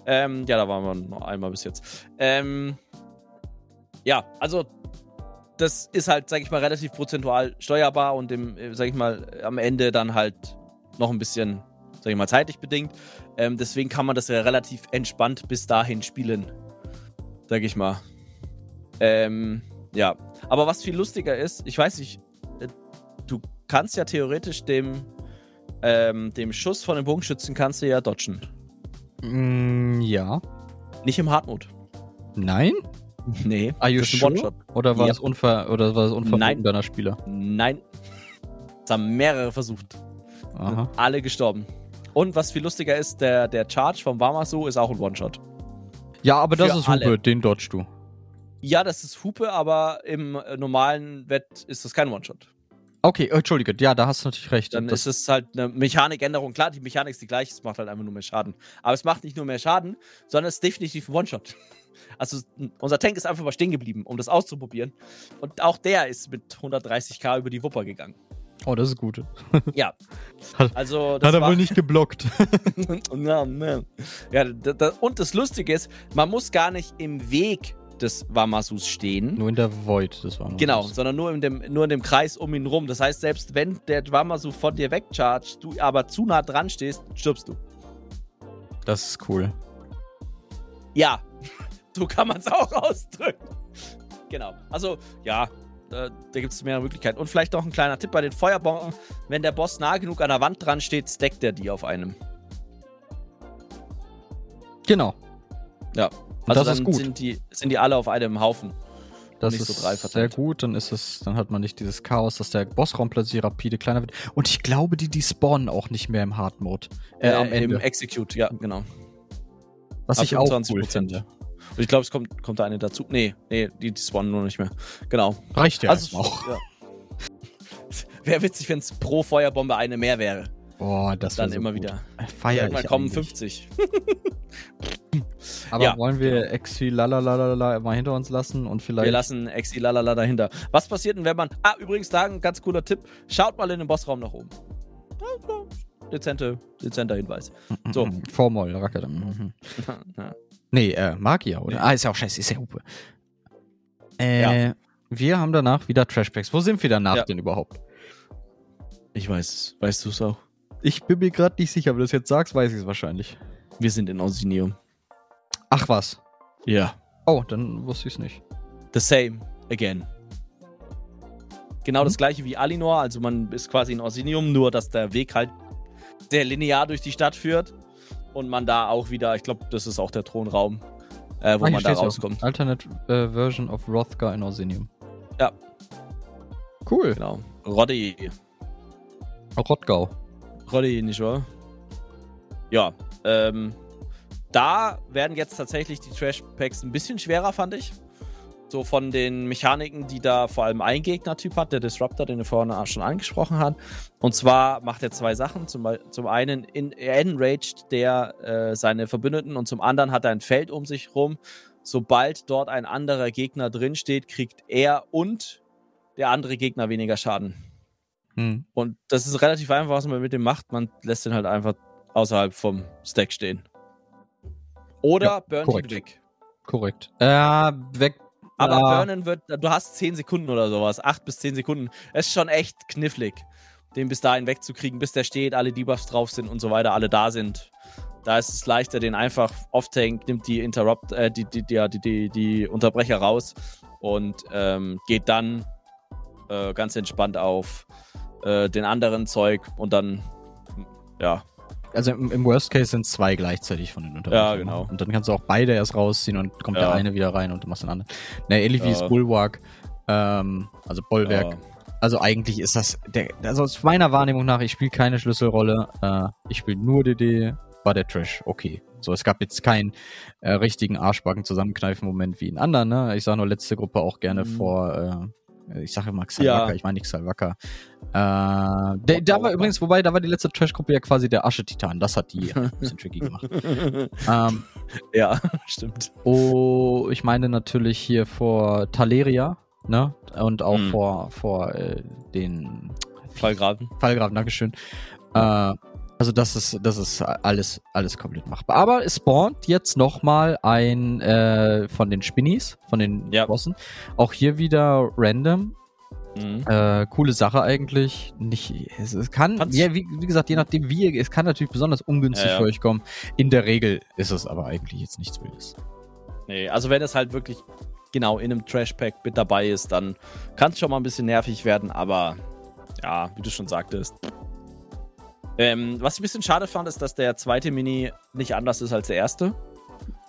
Ähm, ja, da waren wir noch einmal bis jetzt. Ähm, ja, also das ist halt, sag ich mal, relativ prozentual steuerbar und im, äh, sag ich mal, am Ende dann halt noch ein bisschen, sag ich mal, zeitlich bedingt. Ähm, deswegen kann man das ja relativ entspannt bis dahin spielen, sag ich mal. Ähm, ja, aber was viel lustiger ist, ich weiß nicht, äh, du kannst ja theoretisch dem, ähm, dem Schuss von dem Bogenschützen kannst du ja dodgen. Mm, ja. Nicht im Hardmode. Nein? Nee. Are you sure? Oder war Ja. es unver oder war es deiner Spieler? Nein. Das haben mehrere versucht. Aha. Alle gestorben. Und was viel lustiger ist, der, der Charge vom Wamasu ist auch ein One-Shot. Ja, aber das Für ist Hupe, alle. den dodgst du. Ja, das ist Hupe, aber im normalen Wett ist das kein One-Shot. Okay, entschuldige, ja, da hast du natürlich recht. Dann das, ist es halt eine Mechanikänderung. Klar, die Mechanik ist die gleiche, es macht halt einfach nur mehr Schaden. Aber es macht nicht nur mehr Schaden, sondern es ist definitiv ein One-Shot. (laughs) Also unser Tank ist einfach mal stehen geblieben, um das auszuprobieren. Und auch der ist mit 130k über die Wupper gegangen. oh, das ist gut. (laughs) Ja. Also das Hat er war, wohl nicht geblockt. (laughs) Ja, ne. ja, da, da, und das Lustige ist, man muss gar nicht im Weg des Wamasus stehen. Nur in der Void, war noch Genau, sondern nur in, dem, nur in dem Kreis um ihn rum. Das heißt, selbst wenn der Wamasu von dir wegchargt, du aber zu nah dran stehst, stirbst du. Das ist cool. Ja, (laughs) so kann man es auch ausdrücken. Genau. Also, ja, da, da gibt es mehrere Möglichkeiten. Und vielleicht noch ein kleiner Tipp bei den Feuerbomben. Wenn der Boss nah genug an der Wand dran steht, stackt er die auf einem. Genau. Ja. Also das dann ist gut. Sind, die, sind die alle auf einem Haufen. Das ist so sehr gut, dann ist es, dann hat man nicht dieses Chaos, dass der Bossraum plötzlich rapide kleiner wird. Und ich glaube, die, die spawnen auch nicht mehr im Hard Mode. Äh, am Im Ende. Execute, ja, genau. Was ab ich auch 25%. cool finde. Und ich glaube, es kommt, kommt da eine dazu. Nee, nee, die, die spawnen nur nicht mehr. Genau. Reicht ja also, auch. ja. (laughs) Wäre witzig, wenn es pro Feuerbombe eine mehr wäre. Boah, das Dann so immer gut. wieder. Feier Irgendwann ich kommen eigentlich. 50. Aber Ja, wollen wir genau. Exi lalalala mal hinter uns lassen und vielleicht. Wir lassen Exi lalala dahinter. Was passiert denn, wenn man. Ah, übrigens, da ein ganz cooler Tipp. Schaut mal in den Bossraum nach oben. Ja. Dezente, dezenter Hinweis. so. (laughs) Vormoll, Rackete. (laughs) Mhm. Ja. Nee, äh, Magier, oder? Nee. Ah, ist ja auch scheiße, ist ja Hupe. Äh, Wir haben danach wieder Trashpacks. Wo sind wir danach Ja. denn überhaupt? Ich weiß es. Weißt du es auch? Ich bin mir gerade nicht sicher, wenn du das jetzt sagst, weiß ich es wahrscheinlich. Wir sind in Orsinium. Ach was. Ja. Oh, dann wusste ich es nicht. The same again. Genau das gleiche wie Alinor, also man ist quasi in Orsinium, nur dass der Weg halt sehr linear durch die Stadt führt und man da auch wieder, ich glaube, das ist auch der Thronraum, äh, wo hier man da rauskommt. Alternate äh, Version of Rothgar in Orsinium. Ja. Cool. Genau. Roddy. Rottgau. Roddy, nicht wahr? Ja, ähm, da werden jetzt tatsächlich die Trash-Packs ein bisschen schwerer, fand ich. So von den Mechaniken, die da vor allem ein Gegnertyp hat, der Disruptor, den du vorhin auch schon angesprochen hast. Und zwar macht er zwei Sachen. Zum, zum einen in, enraged der äh, seine Verbündeten und zum anderen hat er ein Feld um sich rum. Sobald dort ein anderer Gegner drinsteht, kriegt er und der andere Gegner weniger Schaden. Hm. Und das ist relativ einfach, was man mit dem macht. Man lässt den halt einfach außerhalb vom Stack stehen. Oder Ja, burnt korrekt. ihn weg. Korrekt. Äh, weg. Aber Ah. burnen wird, du hast 10 Sekunden oder sowas. 8 bis 10 Sekunden. Es ist schon echt knifflig, den bis dahin wegzukriegen, bis der steht, alle Debuffs drauf sind und so weiter, alle da sind. Da ist es leichter, den einfach off-tank, nimmt die Interrupt, äh, die, die, die, die, die, die Unterbrecher raus und ähm, geht dann äh, ganz entspannt auf äh, den anderen Zeug und dann, ja, Also im, im Worst Case sind zwei gleichzeitig von den Unterbrechern. Ja, genau. Und dann kannst du auch beide erst rausziehen und kommt Ja. der eine wieder rein und du machst den anderen. Na, ähnlich wie Ja. das Bulwark, ähm, also Bollwerk. ja. Also eigentlich ist das, der, also aus meiner Wahrnehmung nach, ich spiele keine Schlüsselrolle, äh, ich spiele nur DD, war der Trash, okay. So, es gab jetzt keinen äh, richtigen Arschbacken zusammenkneifen Moment wie in anderen, ne? Ich sage nur letzte Gruppe auch gerne Mhm. vor, äh, ich sage immer Xalwaka, Ja. ich meine nicht Xalwaka. Äh, der, da war übrigens, wobei, da war die letzte Trash-Gruppe ja quasi der Asche-Titan, das hat die (laughs) ein bisschen tricky gemacht. (laughs) ähm, ja, (laughs) stimmt. Oh, ich meine natürlich hier vor Taleria, ne? Und auch Mhm. vor, vor äh, den Fallgraben. Fallgraben, Dankeschön. Äh, also das ist, das ist alles, alles komplett machbar. Aber es spawnt jetzt nochmal ein äh, von den Spinnies, von den Ja. Bossen. Auch hier wieder random. Mhm. Äh, coole Sache eigentlich. Nicht, es, es kann, ja, wie, wie gesagt, je nachdem wie, ihr- es kann natürlich besonders ungünstig ja. für euch kommen. In der Regel ist es aber eigentlich jetzt nichts Wildes. Nee, also wenn es halt wirklich genau in einem Trash-Pack mit dabei ist, dann kann es schon mal ein bisschen nervig werden, aber ja, wie du schon sagtest. Ähm, was ich ein bisschen schade fand, ist, dass der zweite Mini nicht anders ist als der erste.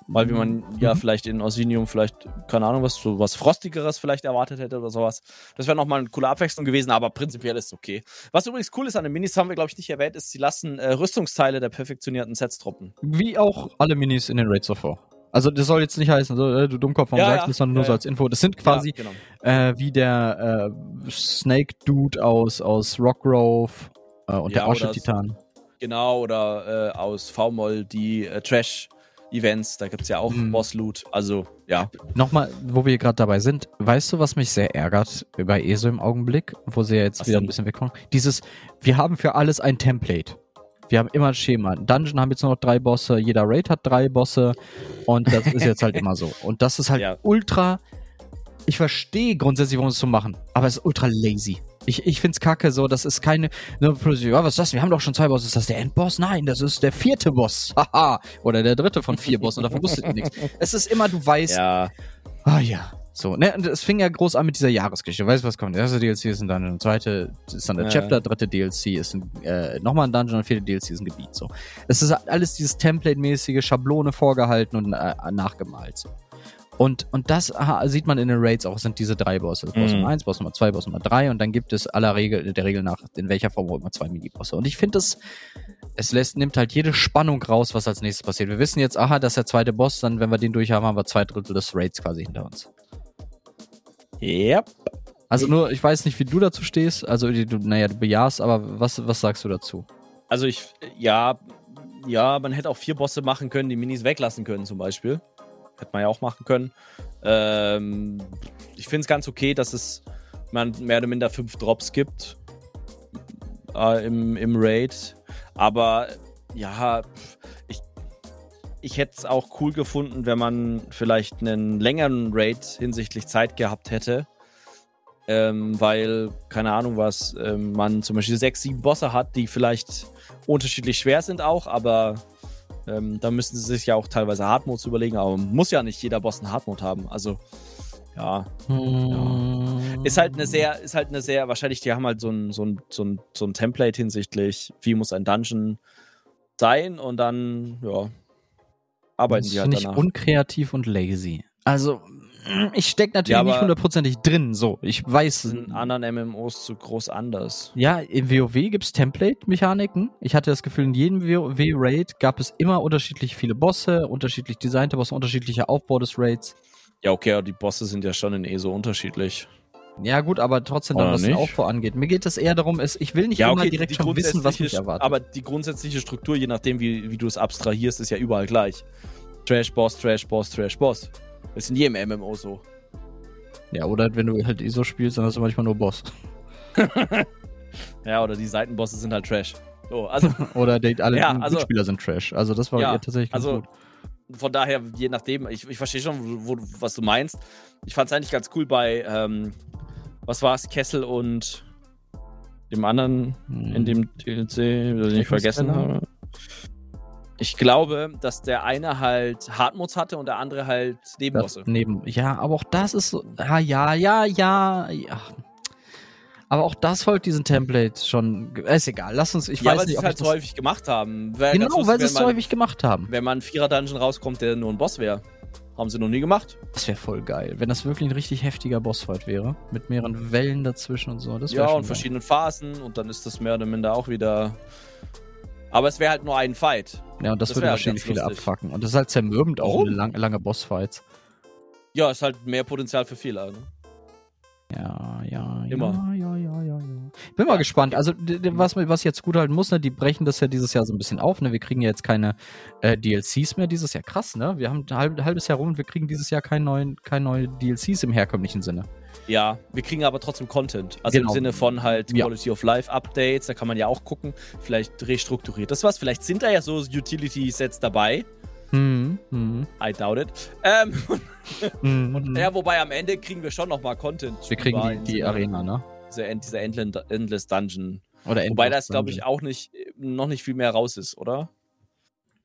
Weil wie man ja Mhm. vielleicht in Orsinium vielleicht, keine Ahnung, was so was Frostigeres vielleicht erwartet hätte oder sowas. Das wäre nochmal eine coole Abwechslung gewesen, aber prinzipiell ist es okay. Was übrigens cool ist an den Minis, haben wir, glaube ich, nicht erwähnt, ist, sie lassen äh, Rüstungsteile der perfektionierten Sets droppen. Wie auch alle Minis in den Raids zuvor. Also das soll jetzt nicht heißen, so, äh, du Dummkopf, warum Ja, sagst ja. das, sondern nur Ja, so ja. als Info. Das sind quasi genau. äh, wie der äh, Snake-Dude aus, aus Rockgrove äh, und Ja, der Asche-Titan. Genau, oder äh, aus V-Moll die äh, Trash-Events, da gibt es ja auch Mhm. Boss-Loot. Also, ja. Nochmal, wo wir gerade dabei sind, weißt du, was mich sehr ärgert bei ESO im Augenblick, wo sie ja jetzt Was wieder denn? ein bisschen wegkommen? Dieses, wir haben für alles ein Template. Wir haben immer ein Schema. Dungeon haben jetzt nur noch drei Bosse, jeder Raid hat drei Bosse und das ist jetzt halt immer so. (laughs) Und das ist halt Ja. ultra. Ich verstehe grundsätzlich, warum sie es so machen, aber es ist ultra lazy. Ich, ich find's kacke, so, das ist keine, ne, plötzlich, ja, was ist das? Wir haben doch schon zwei Bosse. Ist das der Endboss? Nein, das ist der vierte Boss. (laughs) Haha. Oder der dritte von vier Bossen, davon wusstet ihr nichts. Es ist immer, du weißt, Ja, Ah ja. So, ne, und es fing ja groß an mit dieser Jahresgeschichte. Weißt du, was kommt? Der erste DLC ist ein Dungeon, der zweite ist dann der Ja. Chapter, dritte DLC ist ein, äh, nochmal ein Dungeon und vierte DLC ist ein Gebiet. So. Es ist alles dieses Template-mäßige Schablone vorgehalten und äh, nachgemalt. So. Und, und das aha, sieht man in den Raids auch, es sind diese drei Bosse. Boss Mhm. Nummer 1, Boss Nummer 2, Boss Nummer 3 und dann gibt es aller Regel, der Regel nach, in welcher Form auch immer zwei Mini-Bosse. Und ich finde es, es lässt, nimmt halt jede Spannung raus, was als nächstes passiert. Wir wissen jetzt, aha, das ist der zweite Boss, dann, wenn wir den durch haben, haben wir zwei Drittel des Raids quasi hinter uns. Yep. Also nur, ich weiß nicht, wie du dazu stehst. Also, du, naja, du bejahst, aber was, was sagst du dazu? Also ich, ja, ja, man hätte auch vier Bosse machen können, die Minis weglassen können zum Beispiel. Hätte man ja auch machen können. Ähm, ich finde es ganz okay, dass es man mehr oder minder fünf Drops gibt äh, im, im Raid. Aber ja, ich, ich hätte es auch cool gefunden, wenn man vielleicht einen längeren Raid hinsichtlich Zeit gehabt hätte. ähm, weil, keine Ahnung was, ähm, man zum Beispiel sechs, sieben Bosse hat, die vielleicht unterschiedlich schwer sind auch, aber ähm, da müssen sie sich ja auch teilweise Hardmodes überlegen, aber muss ja nicht jeder Boss einen Hardmode haben. Also, ja. ja. Ist halt eine sehr, ist halt eine sehr, wahrscheinlich, die haben halt so ein, so ein, so ein, so ein Template hinsichtlich, wie muss ein Dungeon sein und dann, ja, arbeiten das die halt danach. ich unkreativ und lazy. Also, ich stecke natürlich ja, nicht hundertprozentig drin, so. Ich weiß. In anderen MMOs zu groß anders. Ja, im WoW gibt es Template-Mechaniken. Ich hatte das Gefühl, in jedem WoW-Raid gab es immer unterschiedlich viele Bosse, unterschiedlich designte Bosse, unterschiedlicher Aufbau des Raids. Ja, okay, aber die Bosse sind ja schon in eh so unterschiedlich. Ja, gut, aber trotzdem dann, was den Aufbau angeht. Mir geht es eher darum, ist, ich will nicht ja, okay, immer direkt schon wissen, was mich erwartet. Aber die grundsätzliche Struktur, je nachdem, wie, wie du es abstrahierst, ist ja überall gleich. Trash Boss, Trash Boss, Trash Boss. Das ist in jedem MMO so. Ja, oder wenn du halt ISO spielst, dann hast du manchmal nur Boss. (laughs) (laughs) ja, oder die Seitenbosse sind halt Trash. So, also, (laughs) oder die, alle ja, also, Spieler sind Trash. Also das war ja, tatsächlich ganz also, gut. Von daher, je nachdem, ich, ich verstehe schon, wo, was du meinst. Ich fand es eigentlich ganz cool bei, ähm, was war es, Kessel und dem anderen hm. in dem DLC, den ich vergessen habe. Ich glaube, dass der eine halt Hardmods hatte und der andere halt Nebenbosse. Neben, ja, aber auch das ist so. Ja, ja, ja, ja. ja. Aber auch das folgt diesem Template schon. Ist egal, lass uns. Ich ja, weiß weil nicht, sie es halt so häufig gemacht haben. Wär genau, weil sie es so häufig gemacht haben. Wenn man Vierer-Dungeon rauskommt, der nur ein Boss wäre. Haben sie noch nie gemacht. Das wäre voll geil, wenn das wirklich ein richtig heftiger Bossfight wäre. Mit mehreren Wellen dazwischen und so. Das ja, und geil. verschiedenen Phasen und dann ist das mehr oder minder auch wieder aber es wäre halt nur ein Fight. Ja, und das, das würde halt wahrscheinlich viele lustig. abfacken. Und das ist halt zermürbend auch oh. lang, lange Bossfights. Ja, ist halt mehr Potenzial für Fehler. Ne? Ja, ja, Immer. ja, ja, ja, ja, ja. Bin mal gespannt. Also, was, was ich jetzt gut halten muss, ne, die brechen das ja dieses Jahr so ein bisschen auf, ne? Wir kriegen ja jetzt keine äh, DLCs mehr dieses Jahr. Krass, ne? Wir haben ein halb, halbes Jahr rum und wir kriegen dieses Jahr keine neuen, keine neuen DLCs im herkömmlichen Sinne. Ja, wir kriegen aber trotzdem Content. Also genau. im Sinne von halt Quality ja. of Life Updates, da kann man ja auch gucken, vielleicht restrukturiert das was. Vielleicht sind da ja so Utility-Sets dabei. Mhm. Mhm. I doubt it. Ähm, (laughs) mhm. und, ja, wobei am Ende kriegen wir schon nochmal Content. Wir kriegen die, die Arena, ne? Diese, diese Endless Dungeon. Oder Endless Wobei das, glaube ich, auch nicht, noch nicht viel mehr raus ist, oder?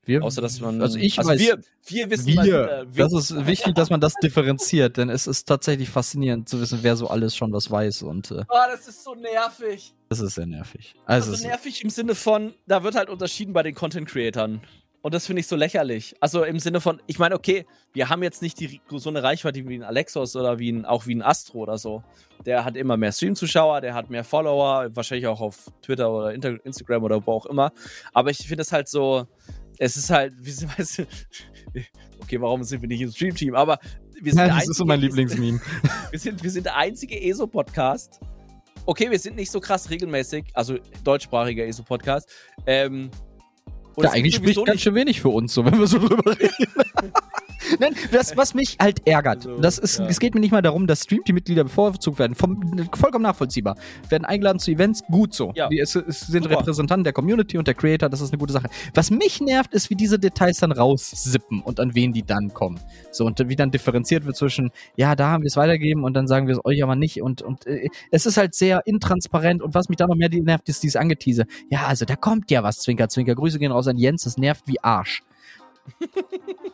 Wir, Außer, dass man. Also ich also weiß. Wir, wir wissen wir, mal, äh, wir, Das ist wichtig, dass man das differenziert, denn es ist tatsächlich faszinierend zu wissen, wer so alles schon was weiß und. Äh, oh, das ist so nervig. Das ist sehr nervig. Also ist nervig im Sinne von, da wird halt unterschieden bei den Content Creatern. Und das finde ich so lächerlich. Also im Sinne von, ich meine, okay, wir haben jetzt nicht die, so eine Reichweite wie ein Alexos oder wie ein, auch wie ein Astro oder so. Der hat immer mehr Stream-Zuschauer, der hat mehr Follower, wahrscheinlich auch auf Twitter oder Instagram oder wo auch immer. Aber ich finde es halt so, es ist halt, (laughs) wie sie weißt okay, warum sind wir nicht im Stream-Team? Aber wir sind ja, das ist so mein Lieblingsmeme. (laughs) wir, sind, wir sind der einzige ESO-Podcast. Okay, wir sind nicht so krass regelmäßig, also deutschsprachiger ESO-Podcast. Ähm, ja, eigentlich spricht ganz schön wenig für uns, so wenn wir so drüber reden. (laughs) (laughs) Nein, das, was mich halt ärgert, also, das ist, ja. es geht mir nicht mal darum, dass Stream-Team-Mitglieder bevorzugt werden. Vom, vollkommen nachvollziehbar. Werden eingeladen zu Events, gut so. Ja. es, es, sind Super. Repräsentanten der Community und der Creator, das ist eine gute Sache. Was mich nervt, ist, wie diese Details dann raussippen und an wen die dann kommen. So, und wie dann differenziert wird zwischen, ja, da haben wir es weitergegeben und dann sagen wir es euch aber nicht. Und, und äh, es ist halt sehr intransparent und was mich da noch mehr nervt, ist dieses Angetease. Ja, also da kommt ja was, Zwinker, Zwinker. Grüße gehen raus an Jens, das nervt wie Arsch. (laughs)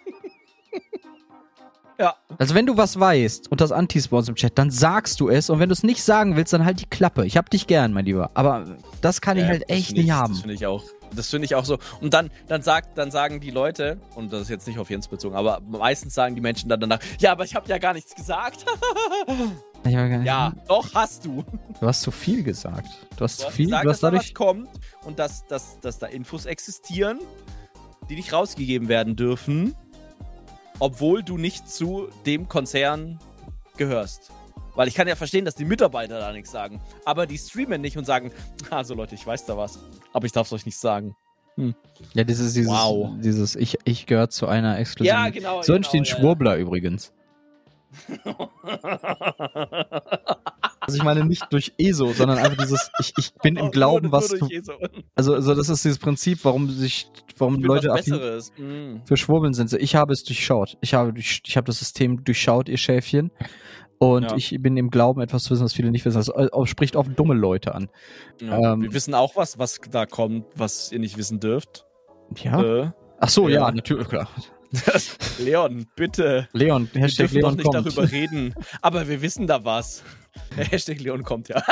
Ja. Also wenn du was weißt und das Antis bei uns im Chat, dann sagst du es und wenn du es nicht sagen willst, dann halt die Klappe. Ich hab dich gern, mein Lieber. Aber das kann ja, ich halt echt nicht haben. Das finde ich auch. Das finde ich auch so. Und dann, dann, sagt, dann sagen die Leute, und das ist jetzt nicht auf Jens bezogen, aber meistens sagen die Menschen dann danach, ja, aber ich habe ja gar nichts gesagt. ja, ja doch, hast du. Du hast zu viel gesagt. Du hast zu viel. Gesagt, du hast dass dadurch... da was kommt und dass, dass, dass da Infos existieren, die nicht rausgegeben werden dürfen obwohl du nicht zu dem Konzern gehörst. Weil ich kann ja verstehen, dass die Mitarbeiter da nichts sagen. Aber die streamen nicht und sagen, (laughs) also Leute, ich weiß da was, aber ich darf es euch nicht sagen. Hm. Ja, das ist dieses, wow. dieses ich, ich gehöre zu einer exklusiven. Ja, genau. So entstehen genau, Schwurbler ja. übrigens. (laughs) Also ich meine nicht durch ESO, sondern einfach dieses, ich, ich bin im Glauben, was. Du, also, also das ist dieses Prinzip, warum sich, warum Leute mm. für Schwurbeln sind. Ich habe es durchschaut. Ich habe, ich habe das System durchschaut, ihr Schäfchen. Und Ja. ich bin im Glauben, etwas zu wissen, was viele nicht wissen. Das äh, spricht oft dumme Leute an. Ja. Ähm, Wir wissen auch was, was da kommt, was ihr nicht wissen dürft. Ja. Äh, Ach so, ja, ja. natürlich, klar. Leon, bitte. Leon, Wir Hashtag dürfen doch Leon nicht kommt. darüber reden. Aber wir wissen da was. Der Hashtag Leon kommt, ja.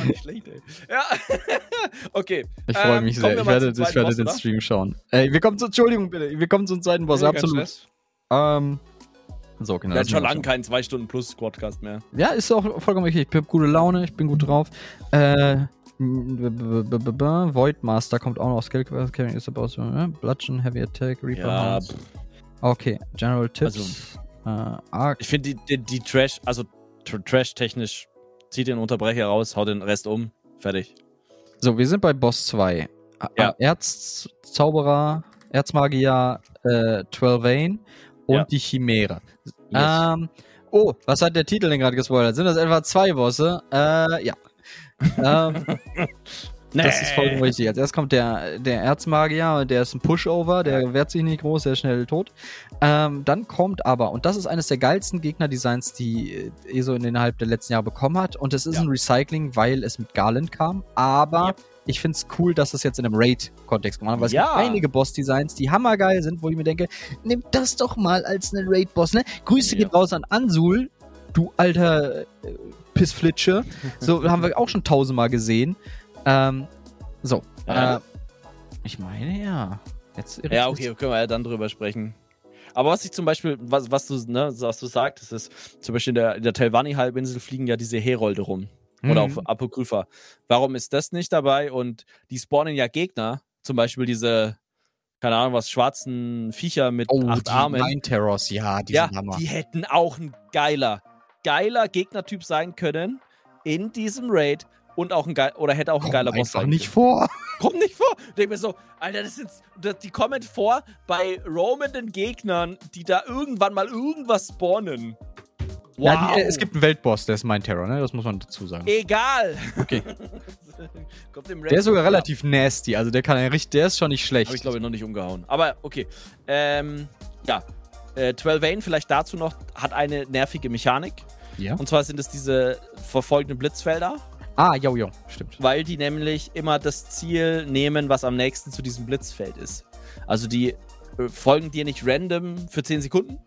Oh, (laughs) nicht (laughs) schlecht, ey. Ja. (laughs) okay. Ich freue Ähm, mich sehr. wir Ich werde, ich werde Boss, den oder? Stream schauen. Ey, wir kommen zu, Entschuldigung bitte, wir kommen zum zweiten Boss, kein absolut. Ähm, so, genau. Wir hatten schon wir lange keinen 2 Stunden plus Squadcast mehr. Ja, ist auch vollkommen richtig. Ich habe gute Laune, ich bin gut drauf. Äh, Voidmaster kommt auch noch. Skill Carrying is about äh, Bludgeon, Heavy Attack, Reaper Ja. Okay, General Tips. äh, Arc. Ich finde die, die, die Trash, also tr- Trash-technisch, zieht den Unterbrecher raus, haut den Rest um, fertig. So, wir sind bei Boss 2. Ja. Erzzauberer, Erzmagier, äh, Twelvane und Ja. die Chimäre. Yes. Ähm, oh, was hat der Titel denn gerade gespoilert? Sind das etwa zwei Bosse? Äh, ja. Ähm, (laughs) Das ist vollkommen richtig. Als erstes kommt der, der Erzmagier, der ist ein Pushover, der wehrt sich nicht groß, der ist schnell tot. Ähm, dann kommt aber, und das ist eines der geilsten Gegnerdesigns, die äh, ESO in innerhalb der letzten Jahre bekommen hat. Und es ist Ja. ein Recycling, weil es mit Garland kam. Aber Ja. ich finde es cool, dass es jetzt in einem Raid-Kontext gemacht haben, weil Ja. es gibt einige Boss-Designs, die hammergeil sind, wo ich mir denke, nimm das doch mal als einen Raid-Boss, ne? Grüße Ja. geht raus an Ansul, du alter äh, Pissflitsche. So (laughs) haben wir auch schon tausendmal gesehen. Ähm, so. Äh, ich meine ja. Jetzt Ja, okay, können wir ja dann drüber sprechen. Aber was ich zum Beispiel, was, was du, ne, was du sagtest, ist, zum Beispiel in der, in der Telvanni-Halbinsel fliegen ja diese Herolde rum. Oder Mhm. auch Apokrypha. Warum ist das nicht dabei? Und die spawnen ja Gegner, zum Beispiel diese, keine Ahnung, was, schwarzen Viecher mit Oh, acht die Armen. Mind Terrors, ja, die ja, die hätten auch ein geiler, geiler Gegnertyp sein können in diesem Raid und auch ein geil, oder hätte auch ein Kommt geiler Boss sein nicht können. vor. (laughs) Kommt nicht vor. Denk mir so, Alter, das sind, das, die kommen vor bei roamenden Gegnern, die da irgendwann mal irgendwas spawnen. Wow. Ja, die, äh, es gibt einen Weltboss, der ist Mind Terror, ne? Das muss man dazu sagen. Egal. Okay. (laughs) Kommt im Raid Der ist sogar relativ nasty, also der kann ja richtig, der ist schon nicht schlecht. Habe ich, glaube ich, noch nicht umgehauen. Aber okay. Ähm, ja. Äh, 12 Vane, vielleicht dazu noch, hat eine nervige Mechanik. ja. Und zwar sind es diese verfolgenden Blitzfelder, Ah, jo, jo, stimmt. weil die nämlich immer das Ziel nehmen, was am nächsten zu diesem Blitzfeld ist. Also die äh, folgen dir nicht random für 10 Sekunden,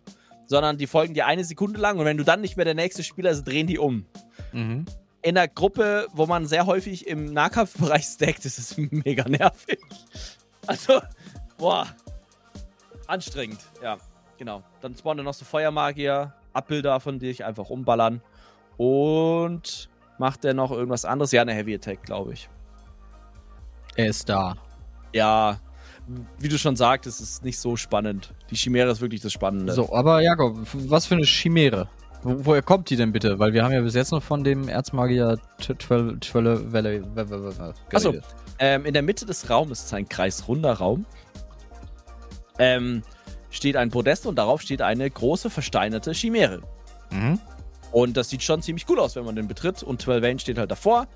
sondern die folgen dir eine Sekunde lang und wenn du dann nicht mehr der nächste Spieler ist, drehen die um. Mhm. In einer Gruppe, wo man sehr häufig im Nahkampfbereich stackt, ist es (laughs) mega nervig. Also, boah. Anstrengend, ja, genau. Dann spawnen noch so Feuermagier, Abbilder von dich einfach umballern. Und macht der noch irgendwas anderes? Ja, eine Heavy Attack, glaube ich. Er ist da. Ja, wie du schon sagtest, ist nicht so spannend. Die Chimäre ist wirklich das Spannende. So, aber Jakob, was für eine Chimäre? Wo, woher kommt die denn bitte? Weil wir haben ja bis jetzt noch von dem Erzmagier Twölle Twölle Welle Ach so. Ähm, in der Mitte des Raumes ist ein kreisrunder Raum. Ähm, steht ein Podest und darauf steht eine große versteinerte Chimäre. Mhm. Und das sieht schon ziemlich cool aus, wenn man den betritt. Und 12 Vane steht halt davor.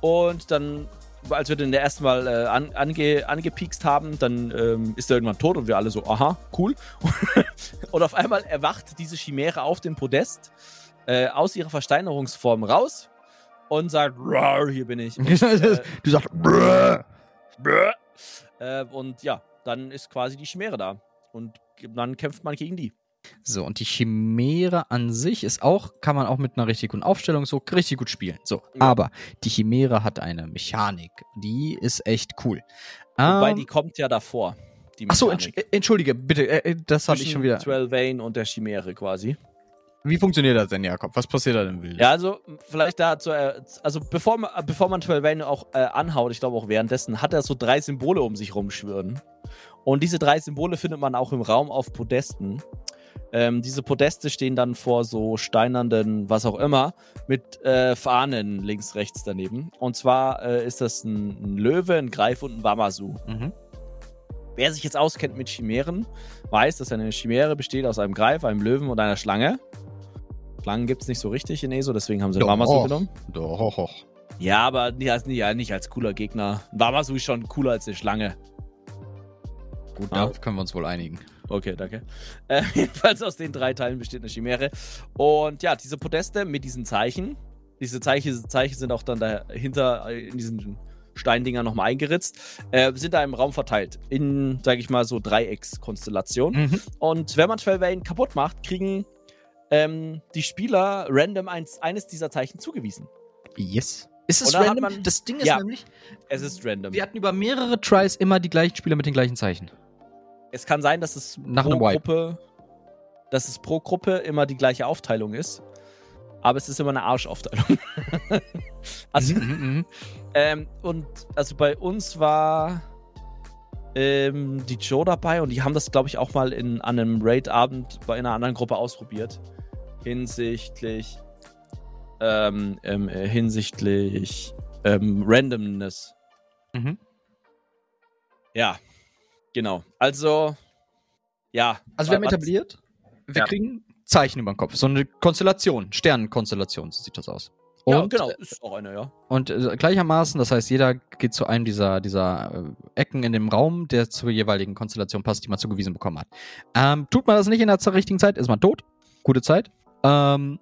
Und dann, als wir den ersten Mal äh, an, ange, angepiekst haben, dann ähm, ist er irgendwann tot und wir alle so, aha, cool. (laughs) und auf einmal erwacht diese Chimäre auf dem Podest äh, aus ihrer Versteinerungsform raus und sagt, "Rar, hier bin ich. (laughs) Und, äh, du sagst, Brrr. Brr. Äh, und ja, dann ist quasi die Chimäre da. Und dann kämpft man gegen die. So, und die Chimäre an sich ist auch, kann man auch mit einer richtig guten Aufstellung so richtig gut spielen. So, Ja. aber die Chimäre hat eine Mechanik, die ist echt cool. Wobei Ähm, die kommt ja davor. Achso, entsch entschuldige, bitte, äh, äh, das habe ich schon wieder. 12 Vane und der Chimäre quasi. Wie funktioniert das denn, Jakob? Was passiert da denn wild? Ja, also vielleicht dazu, äh, also bevor man, bevor man 12 Vane auch äh, anhaut, ich glaube auch währenddessen, hat er so drei Symbole um sich rumschwirren. Und diese drei Symbole findet man auch im Raum auf Podesten. Ähm, diese Podeste stehen dann vor so steinernden, was auch immer, mit äh, Fahnen links, rechts daneben. Und zwar äh, ist das ein, ein Löwe, ein Greif und ein Wamasu. Mhm. Wer sich jetzt auskennt mit Chimären, weiß, dass eine Chimäre besteht aus einem Greif, einem Löwen und einer Schlange. Schlangen gibt es nicht so richtig in ESO, deswegen haben sie Doch. Wamasu genommen. Doch. Ja, aber nicht als, nicht, nicht als cooler Gegner. Ein Wamasu ist schon cooler als eine Schlange. Gut, darauf können wir uns wohl einigen. Okay, danke. (laughs) Äh, jedenfalls aus den drei Teilen besteht eine Chimäre. Und ja, diese Podeste mit diesen Zeichen, diese Zeichen, Zeichen sind auch dann dahinter in diesen Steindinger nochmal eingeritzt, äh, sind da im Raum verteilt. In, sage ich mal, so Dreieckskonstellationen. Mhm. Und wenn man Trailwayne kaputt macht, kriegen ähm, die Spieler random eins, eines dieser Zeichen zugewiesen. Yes. Ist es random? Man, das Ding ist ja, nämlich. Es ist random. Wir hatten über mehrere Tries immer die gleichen Spieler mit den gleichen Zeichen. Es kann sein, dass es Nach pro Gruppe, dass es pro Gruppe immer die gleiche Aufteilung ist. Aber es ist immer eine Arschaufteilung. (laughs) also, mhm, mhm, mhm. ähm, und also bei uns war ähm, die Joe dabei und die haben das, glaube ich, auch mal in, an einem Raid-Abend bei einer anderen Gruppe ausprobiert. Hinsichtlich ähm, ähm, äh, hinsichtlich ähm, Randomness. Mhm. Ja, genau. Also, ja. Also wir haben etabliert, wir ja. kriegen Zeichen über den Kopf. So eine Konstellation, Sternenkonstellation, so sieht das aus. Und, ja, genau, ist auch eine, ja. Und äh, gleichermaßen, das heißt, jeder geht zu einem dieser, dieser äh, Ecken in dem Raum, der zur jeweiligen Konstellation passt, die man zugewiesen bekommen hat. Ähm, tut man das nicht in der richtigen Zeit, ist man tot. Gute Zeit. Ähm,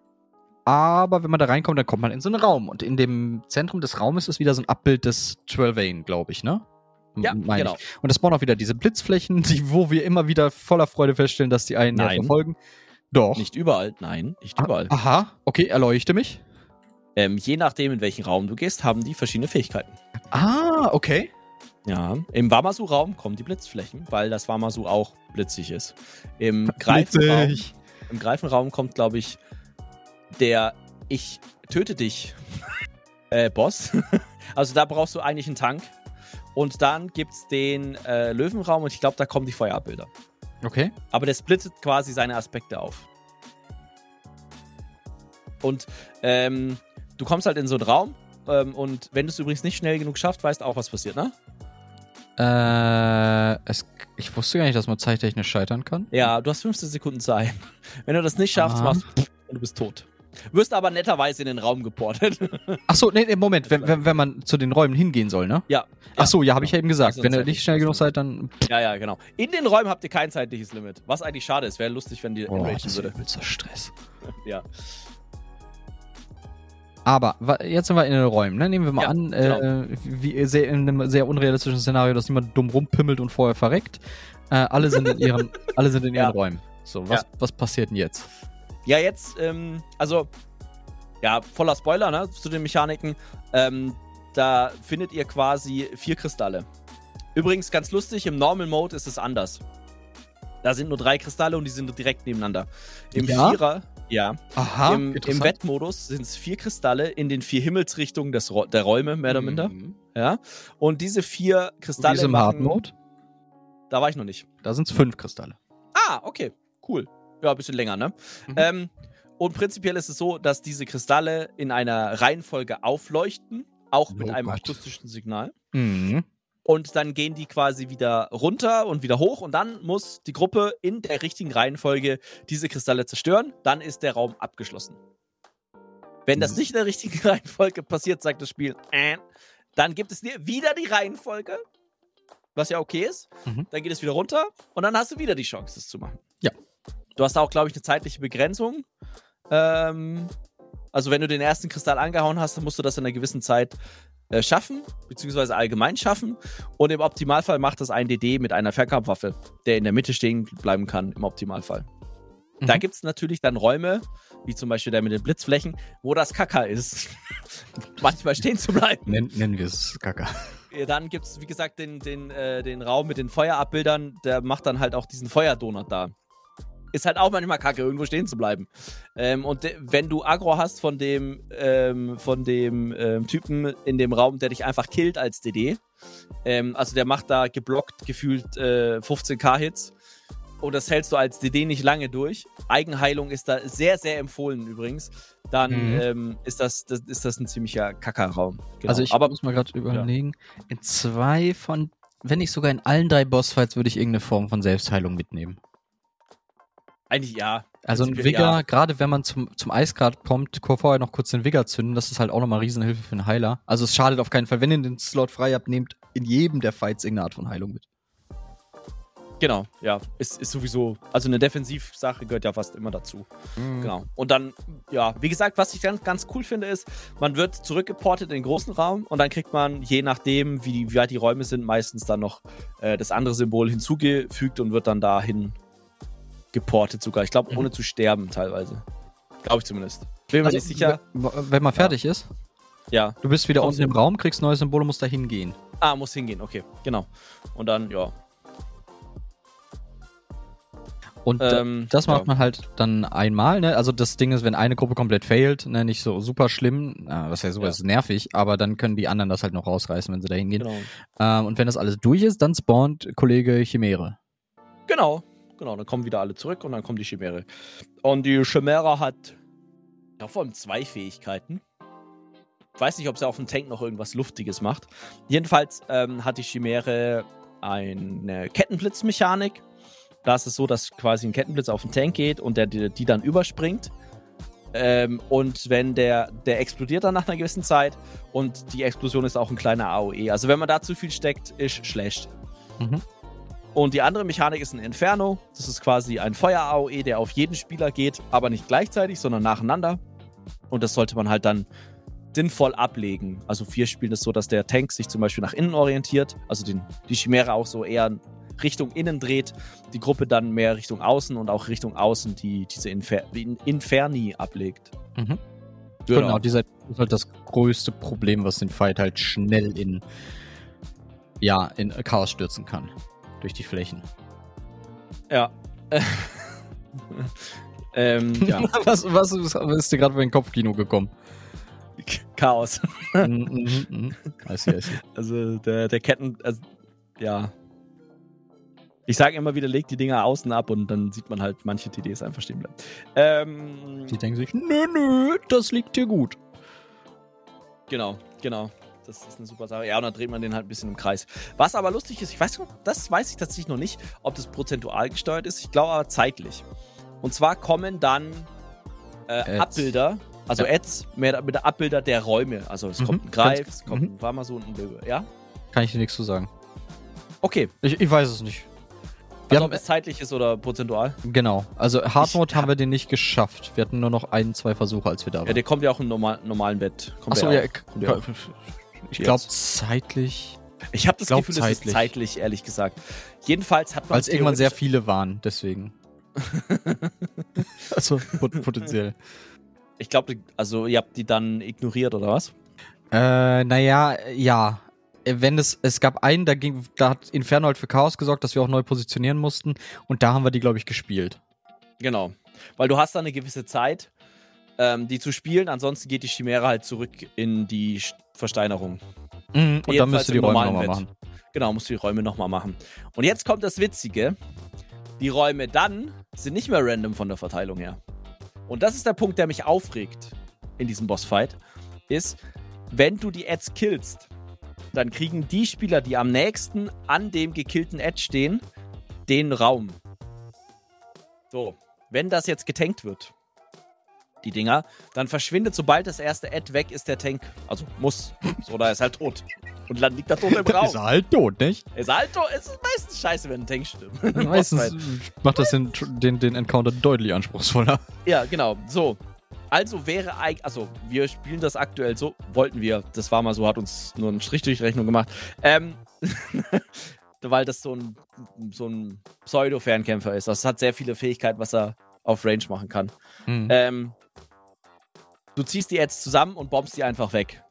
aber wenn man da reinkommt, dann kommt man in so einen Raum. Und in dem Zentrum des Raumes ist wieder so ein Abbild des Twelvane, glaube ich, ne? Ja, genau. Ich. Und es spawnen auch wieder diese Blitzflächen, (laughs) die, wo wir immer wieder voller Freude feststellen, dass die einen nein. verfolgen. Doch. Nicht überall, nein, nicht überall. Aha, okay, erleuchte mich. Ähm, je nachdem, in welchen Raum du gehst, haben die verschiedene Fähigkeiten. Ah, okay. Ja, im Wamasu-Raum kommen die Blitzflächen, weil das Wamasu auch blitzig ist. Im (laughs) Greifenraum, im Greifenraum kommt, glaube ich, der Ich töte dich (laughs) äh, Boss. also da brauchst du eigentlich einen Tank. Und dann gibt es den äh, Löwenraum und ich glaube, da kommen die Feuerabbilder. Okay. Aber der splittet quasi seine Aspekte auf. Und ähm, du kommst halt in so einen Raum ähm, und wenn du es übrigens nicht schnell genug schaffst, weißt du auch, was passiert, ne? Äh, es, ich wusste gar nicht, dass man zeittechnisch scheitern kann. Ja, du hast 15 Sekunden Zeit. Wenn du das nicht schaffst, machst und du bist tot. Wirst aber netterweise in den Raum geportet. (laughs) Achso, nee, nee, Moment, wenn, wenn, wenn man zu den Räumen hingehen soll, ne? Ja. Achso, ja, habe ich ja eben gesagt. Wenn ihr nicht schnell genug seid, dann. (laughs) Ja, ja, genau. In den Räumen habt ihr kein zeitliches Limit. Was eigentlich schade ist. Wäre lustig, wenn die oh, enragen würde. Ist Stress. (laughs) ja. Aber jetzt sind wir in den Räumen. Ne? Nehmen wir mal ja, an, genau. äh, wie sehr, in einem sehr unrealistischen Szenario, dass jemand dumm rumpimmelt und vorher verreckt. Äh, alle sind in ihren, alle sind in ihren ja. Räumen. So, was, ja. was passiert denn jetzt? Ja, jetzt, ähm, also, ja, voller Spoiler, ne, zu den Mechaniken. Ähm, da findet ihr quasi vier Kristalle. Übrigens, ganz lustig, im Normal Mode ist es anders. Da sind nur drei Kristalle und die sind direkt nebeneinander. Im ja? Vierer, ja. Aha, Im, im Wettmodus sind es vier Kristalle in den vier Himmelsrichtungen des, der Räume, mehr oder minder. Mhm. Ja. Und diese vier Kristalle. Und im Hard Mode? Da war ich noch nicht. Da sind es fünf Kristalle. Ah, okay. Cool. Ja, ein bisschen länger, ne? Mhm. Ähm, und prinzipiell ist es so, dass diese Kristalle in einer Reihenfolge aufleuchten, auch mit oh einem Gott. akustischen Signal. Mhm. Und dann gehen die quasi wieder runter und wieder hoch und dann muss die Gruppe in der richtigen Reihenfolge diese Kristalle zerstören. Dann ist der Raum abgeschlossen. Wenn das mhm. nicht in der richtigen (laughs) Reihenfolge passiert, sagt das Spiel, äh, dann gibt es wieder die Reihenfolge, was ja okay ist. Mhm. Dann geht es wieder runter und dann hast du wieder die Chance, das zu machen. Du hast auch, glaube ich, eine zeitliche Begrenzung. Ähm, also wenn du den ersten Kristall angehauen hast, dann musst du das in einer gewissen Zeit äh, schaffen, beziehungsweise allgemein schaffen. Und im Optimalfall macht das ein DD mit einer Fernkampfwaffe, der in der Mitte stehen bleiben kann, im Optimalfall. Mhm. Da gibt es natürlich dann Räume, wie zum Beispiel der mit den Blitzflächen, wo das Kacker ist, (laughs) manchmal stehen zu bleiben. Nen nennen wir es Kacker. Dann gibt es, wie gesagt, den, den, äh, den Raum mit den Feuerabbildern, der macht dann halt auch diesen Feuerdonut da ist halt auch manchmal kacke, irgendwo stehen zu bleiben. Ähm, und wenn du Agro hast von dem, ähm, von dem ähm, Typen in dem Raum, der dich einfach killt als DD, ähm, also der macht da geblockt gefühlt äh, 15k Hits und das hältst du als DD nicht lange durch. Eigenheilung ist da sehr, sehr empfohlen übrigens. Dann mhm. Ähm, ist, das, das, ist das ein ziemlicher Kackerraum. Genau. Also ich Aber, muss mal gerade überlegen, ja. in zwei von, wenn nicht sogar in allen drei Bossfights würde ich irgendeine Form von Selbstheilung mitnehmen. Eigentlich ja. Also ein Vigor, ja. gerade wenn man zum, zum Eisgrad kommt, vorher noch kurz den Vigor zünden, das ist halt auch nochmal Riesenhilfe für einen Heiler. Also es schadet auf keinen Fall. Wenn ihr den Slot frei habt, nehmt in jedem der Fights irgendeine Art von Heilung mit. Genau, ja. Ist, ist sowieso, also eine Defensivsache gehört ja fast immer dazu. Mhm. Genau. Und dann, ja, wie gesagt, was ich ganz, ganz cool finde, ist, man wird zurückgeportet in den großen Raum und dann kriegt man, je nachdem, wie, die, wie weit die Räume sind, meistens dann noch äh, das andere Symbol hinzugefügt und wird dann dahin geportet sogar. Ich glaube, Mhm. ohne zu sterben teilweise. Glaube ich zumindest. Bin mir Also, nicht sicher. Wenn man fertig ist, Ja. du bist wieder Kommst unten im Raum, kriegst neue Symbole, musst da hingehen. Ah, muss hingehen, okay. Genau. Und dann, ja. Und Ähm, das macht ja. man halt dann einmal, ne? Also das Ding ist, wenn eine Gruppe komplett failt, ne, nicht so super schlimm, äh, was ja super Ja. ist nervig, aber dann können die anderen das halt noch rausreißen, wenn sie da hingehen. Genau. Ähm, und wenn das alles durch ist, dann spawnt Kollege Chimäre. Genau, genau. Dann kommen wieder alle zurück und dann kommt die Chimäre. Und die Chimäre hat ja, vor allem zwei Fähigkeiten. Ich weiß nicht, ob sie auf dem Tank noch irgendwas Luftiges macht. Jedenfalls ähm, hat die Chimäre eine Kettenblitzmechanik. Da ist es so, dass quasi ein Kettenblitz auf den Tank geht und der die, die dann überspringt. Ähm, und wenn der, der explodiert dann nach einer gewissen Zeit und die Explosion ist auch ein kleiner AOE. Also wenn man da zu viel steckt, ist schlecht. Mhm. Und die andere Mechanik ist ein Inferno. Das ist quasi ein Feuer-AOE, der auf jeden Spieler geht, aber nicht gleichzeitig, sondern nacheinander. Und das sollte man halt dann sinnvoll ablegen. Also vier spielen es so, dass der Tank sich zum Beispiel nach innen orientiert, also den, die Chimäre auch so eher Richtung innen dreht, die Gruppe dann mehr Richtung außen und auch Richtung außen die diese Infer Inferni ablegt. Mhm. Genau, dieser ist halt das größte Problem, was den Fight halt schnell in ja, in Chaos stürzen kann. Durch die Flächen. Ja. (laughs) ähm, ja. (laughs) was, was, ist- was ist dir gerade für ein Kopfkino gekommen? Chaos. (laughs) Mhm, mhm, mhm. I see, I see. Also der, der Ketten, also, ja. Ich sage immer wieder, legt die Dinger außen ab und dann sieht man halt manche TDs einfach stehen bleiben. Ähm, Die denken sich, nö, nö, das liegt dir gut. genau, genau. Das ist eine super Sache. Ja, und dann dreht man den halt ein bisschen im Kreis. Was aber lustig ist, ich weiß das weiß ich tatsächlich noch nicht, ob das prozentual gesteuert ist. Ich glaube aber zeitlich. Und zwar kommen dann äh. Abbilder, also Ja. Ads, mehr mit Abbilder der Räume. Also es Mhm, kommt ein Greif, ganz- es kommt mhm. ein Warmason, ein Löwe. Ja? Kann ich dir nichts zu sagen. Okay. Ich, ich weiß es nicht. Wir Also haben, ob es zeitlich ist oder prozentual. genau. Also Hard Ich Mode hab- haben wir den nicht geschafft. Wir hatten nur noch ein, zwei Versuche, als wir da Ja, waren. der kommt ja auch im normal, normalen Bett. Kommt Achso, ja, auch. Kommt auch. Ich glaube zeitlich, Ich habe das glaub, Gefühl, es ist zeitlich. zeitlich, ehrlich gesagt. Jedenfalls hat man. weil es irgendwann sehr viele waren, deswegen. (laughs) also pot potenziell. Ich glaube, also ihr habt die dann ignoriert, oder was? Äh, naja, ja. Wenn es, es gab einen, da ging, da hat Inferno halt für Chaos gesorgt, dass wir auch neu positionieren mussten und da haben wir die, glaube ich, gespielt. Genau. Weil du hast dann eine gewisse Zeit, ähm, die zu spielen. Ansonsten geht die Chimäre halt zurück in die Versteinerung. Mhm, und dann müsst ihr die Räume nochmal machen. Genau, musst du die Räume nochmal machen. Und jetzt kommt das Witzige. Die Räume dann sind nicht mehr random von der Verteilung her. Und das ist der Punkt, der mich aufregt in diesem Bossfight. Ist, wenn du die Ads killst, dann kriegen die Spieler, die am nächsten an dem gekillten Ad stehen, den Raum. So, wenn das jetzt getankt wird, die Dinger, dann verschwindet, sobald das erste Ad weg ist, der Tank. Also muss. So, oder er ist halt tot. Und dann liegt er tot im (laughs) Raum. ist er halt tot, nicht? Ist halt tot. Es ist meistens scheiße, wenn ein Tank stirbt. (laughs) Meistens macht das den, den, den Encounter deutlich anspruchsvoller. Ja, genau. So. Also wäre eigentlich, also wir spielen das aktuell so, wollten wir, das war mal so, hat uns nur einen Strich durch die Rechnung gemacht. Ähm, (laughs) weil das so ein, so ein Pseudo-Fernkämpfer ist. Das hat sehr viele Fähigkeiten, was er auf Range machen kann. Mhm. Ähm, du ziehst die jetzt zusammen und bombst die einfach weg.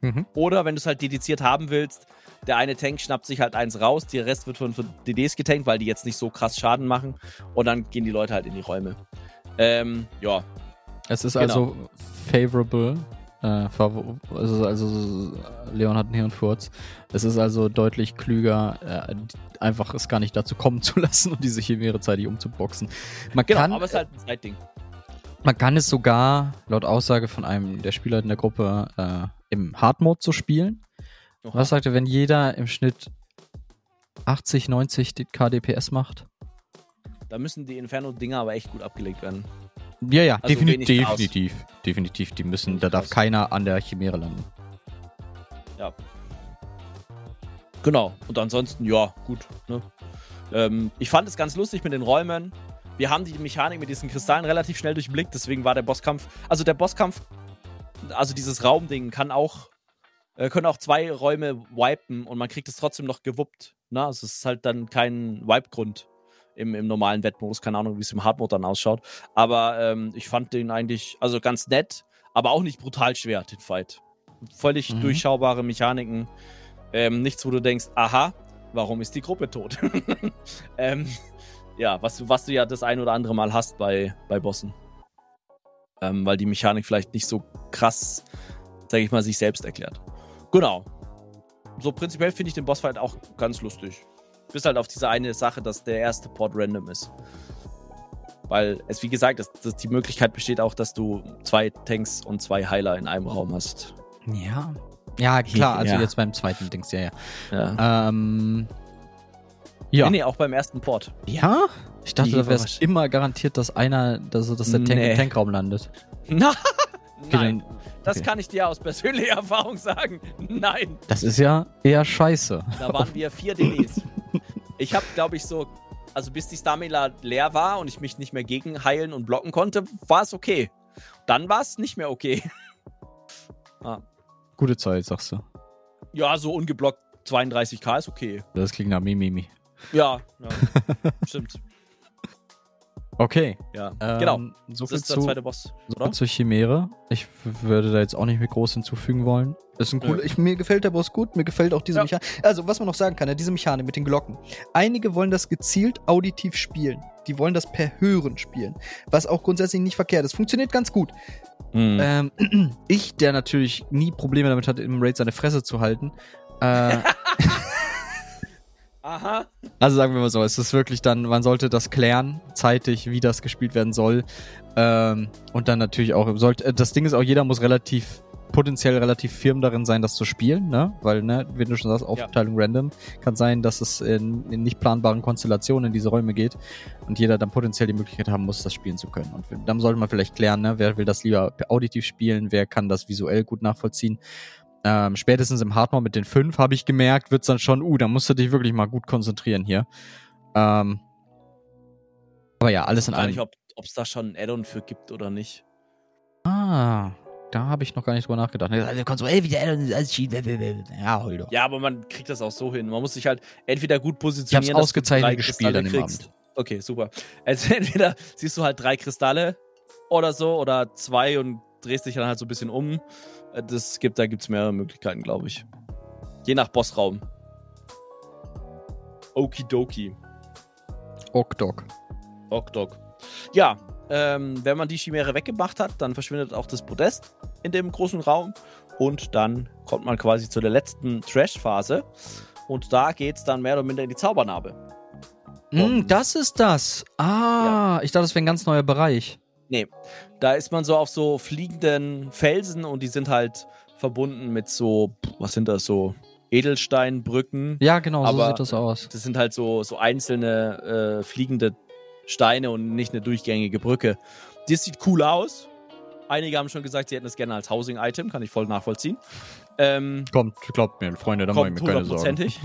Mhm. Oder wenn du es halt dediziert haben willst, der eine Tank schnappt sich halt eins raus, der Rest wird von, von DDs getankt, weil die jetzt nicht so krass Schaden machen. Und dann gehen die Leute halt in die Räume. Ähm, ja. Es ist Genau. also favorable. Äh, also, also Leon hat einen Hirnfurz. Es ist also deutlich klüger, äh, einfach es gar nicht dazu kommen (laughs) zu lassen und diese Chimäre zeitig umzuboxen. Man Genau, kann, aber es ist halt ein Zeitding. Man kann es sogar, laut Aussage von einem der Spieler in der Gruppe, äh, im Hard-Mode so spielen. Oha. Was sagt er, wenn jeder im Schnitt 80, 90 die KDPS macht? Da müssen die Inferno-Dinger aber echt gut abgelegt werden. Ja, ja, Also definitiv, definitiv. Definitiv, die müssen, Wenig da darf keiner an der Chimäre landen. Ja. Genau. Und ansonsten, ja, gut. Ne? Ähm, ich fand es ganz lustig mit den Räumen. Wir haben die Mechanik mit diesen Kristallen relativ schnell durchblickt, deswegen war der Bosskampf. Also der Bosskampf, also dieses Raumding, kann auch, äh, können auch zwei Räume wipen und man kriegt es trotzdem noch gewuppt. Ne? Also es ist halt dann kein Wipe-Grund im, im normalen Wettmodus. Keine Ahnung, wie es im Hardmode dann ausschaut. Aber ähm, ich fand den eigentlich, also ganz nett, aber auch nicht brutal schwer, den Fight. Völlig Mhm. durchschaubare Mechaniken. Ähm, nichts, wo du denkst, aha, warum ist die Gruppe tot? (laughs) ähm, ja, was, du- was du ja das ein oder andere Mal hast bei, bei Bossen. Ähm, weil die Mechanik vielleicht nicht so krass, sag ich mal, sich selbst erklärt. Genau. So prinzipiell finde ich den Bossfight auch ganz lustig. Bis halt auf diese eine Sache, dass der erste Port random ist. Weil es, wie gesagt, das, das, die Möglichkeit besteht auch, dass du zwei Tanks und zwei Heiler in einem Raum hast. Ja. Ja, klar, also Ja. jetzt beim zweiten Dings, ja, ja. Ja. Ähm, ja. Nee, nee, auch beim ersten Port. Ja? Ich dachte, da wäre es immer garantiert, dass einer, dass, dass der Tank Nee. im Tankraum landet. (laughs) Na, Okay, nein, dann- das okay. kann ich dir aus persönlicher (laughs) Erfahrung sagen. Nein, Das ist ja eher scheiße. da waren wir vier DDs. Ich habe, glaube ich, so, also bis die Stamina leer war und ich mich nicht mehr gegen heilen und blocken konnte, war es okay. Dann war es nicht mehr okay. (laughs) Gute Zeit, sagst du. Ja, so ungeblockt 32k ist okay. Das klingt nach Mimimi. Ja, ja (laughs) stimmt. Okay. Ja, Ähm, genau. So Das viel, ist der zu, zweite Boss, so oder? viel zur Chimäre. Ich würde da jetzt auch nicht mehr groß hinzufügen wollen. Ist ein Nö. cooler, ich, mir gefällt der Boss gut, mir gefällt auch diese Ja. Mechanik. Also, was man noch sagen kann, ja, diese Mechanik mit den Glocken. Einige wollen das gezielt auditiv spielen. Die wollen das per Hören spielen. Was auch grundsätzlich nicht verkehrt ist. Funktioniert ganz gut. Mhm. Ähm, (clears throat) ich, der natürlich nie Probleme damit hatte, im Raid seine Fresse zu halten. Äh, (laughs) (laughs) Aha. also sagen wir mal so, es ist wirklich dann, man sollte das klären, zeitig, wie das gespielt werden soll. Ähm, und dann natürlich auch, sollte, äh, das Ding ist auch, jeder muss relativ, potenziell relativ firm darin sein, das zu spielen, ne? Weil, ne, wie du schon sagst, Aufteilung random, kann sein, dass es in, in nicht planbaren Konstellationen in diese Räume geht und jeder dann potenziell die Möglichkeit haben muss, das spielen zu können. Und dann sollte man vielleicht klären, ne, wer will das lieber auditiv spielen, wer kann das visuell gut nachvollziehen. Ähm, spätestens im Hardmode mit den fünf habe ich gemerkt, wird's dann schon, uh, da musst du dich wirklich mal gut konzentrieren hier. Ähm, aber ja, alles in Gar nicht, allem. ob es da schon ein Add-on für gibt oder nicht. Ah, da habe ich noch gar nicht drüber nachgedacht. Also, kommt so, ey, wie der Addon alles cheat. Ja, hol doch. Ja, aber man kriegt das auch so hin. Man muss sich halt entweder gut Ich positionieren. hab's dass du ausgezeichnet gespielt an dem kriegst. Abend. Okay, super. Also (laughs) entweder siehst du halt drei Kristalle oder so oder zwei und drehst dich dann halt so ein bisschen um. Äh, Das gibt, da gibt es mehrere Möglichkeiten, glaube ich. Je nach Bossraum. Okidoki. Okdok. Okdok. Ja, ähm, wenn man die Chimäre weggemacht hat, dann verschwindet auch das Podest in dem großen Raum. Und dann kommt man quasi zu der letzten Trash-Phase. Und da geht es dann mehr oder minder in die Zaubernarbe. Mm, das ist das. Ah, ich dachte, das wäre ein ganz neuer Bereich. Da ist man so auf so fliegenden Felsen und die sind halt verbunden mit so, was sind das, so Edelsteinbrücken. Ja, genau, so Aber- sieht das aus. Das sind halt so, so einzelne äh, fliegende Steine und nicht eine durchgängige Brücke. Das sieht cool aus. Einige haben schon gesagt, sie hätten das gerne als Housing-Item, kann ich voll nachvollziehen. Ähm, Kommt, glaubt mir, Freunde, da kommt hundertprozentig.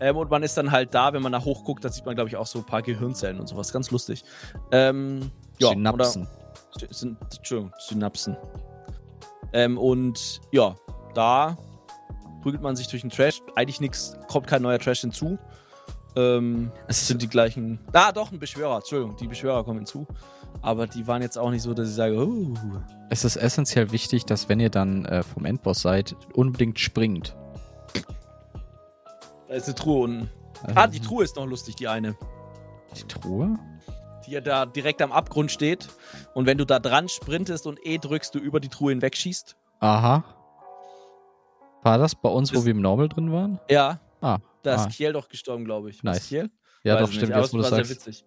Ähm, und man ist dann halt da, wenn man da hochguckt, da sieht man, glaube ich, auch so ein paar Gehirnzellen und sowas. Ganz lustig. Ähm, ja, Synapsen. Oder, sind, Entschuldigung, Synapsen. Ähm, und ja, da prügelt man sich durch den Trash. Eigentlich nichts, kommt kein neuer Trash hinzu. Ähm, Es sind die gleichen. Ah, doch, ein Beschwörer. Entschuldigung, die Beschwörer kommen hinzu. Aber die waren jetzt auch nicht so, dass ich sage, oh. Es ist essentiell wichtig, dass wenn ihr dann äh, vom Endboss seid, unbedingt springt. Da ist eine Truhe unten. Also, Ah, die Truhe ist noch lustig, die eine. Die Truhe? Die ja da direkt am Abgrund steht. Und wenn du da dran sprintest und E drückst, du über die Truhe hinwegschießt. Aha. War das bei uns, wo wir im Normal drin waren? Ja. Ah, Da ist ah. Kiel doch gestorben, glaube ich. Nice. Kiel? Ja, Weiß doch, stimmt, nicht, jetzt wo du war sehr sagst. witzig.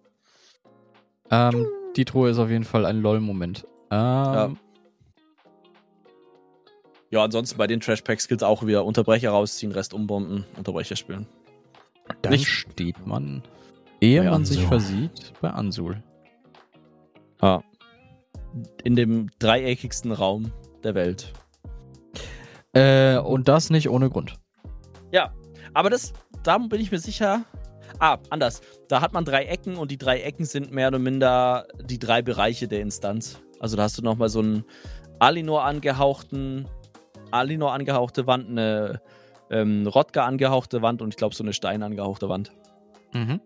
Ähm, die Truhe ist auf jeden Fall ein LOL-Moment. Ähm, Ja, ansonsten bei den Trash-Packs gilt auch wieder Unterbrecher rausziehen, Rest umbomben, Unterbrecher spielen. Dann Nicht- steht man, ehe man sich versieht, bei Ansul. In dem dreieckigsten Raum der Welt. Äh, und das nicht ohne Grund. Ja, aber das, da bin ich mir sicher. Ah, anders. Da hat man drei Ecken und die drei Ecken sind mehr oder minder die drei Bereiche der Instanz. Also da hast du nochmal so einen Alinor angehauchten, Alinor angehauchte Wand, eine ähm, Rodka angehauchte Wand und ich glaube so eine Stein angehauchte Wand. Mhm.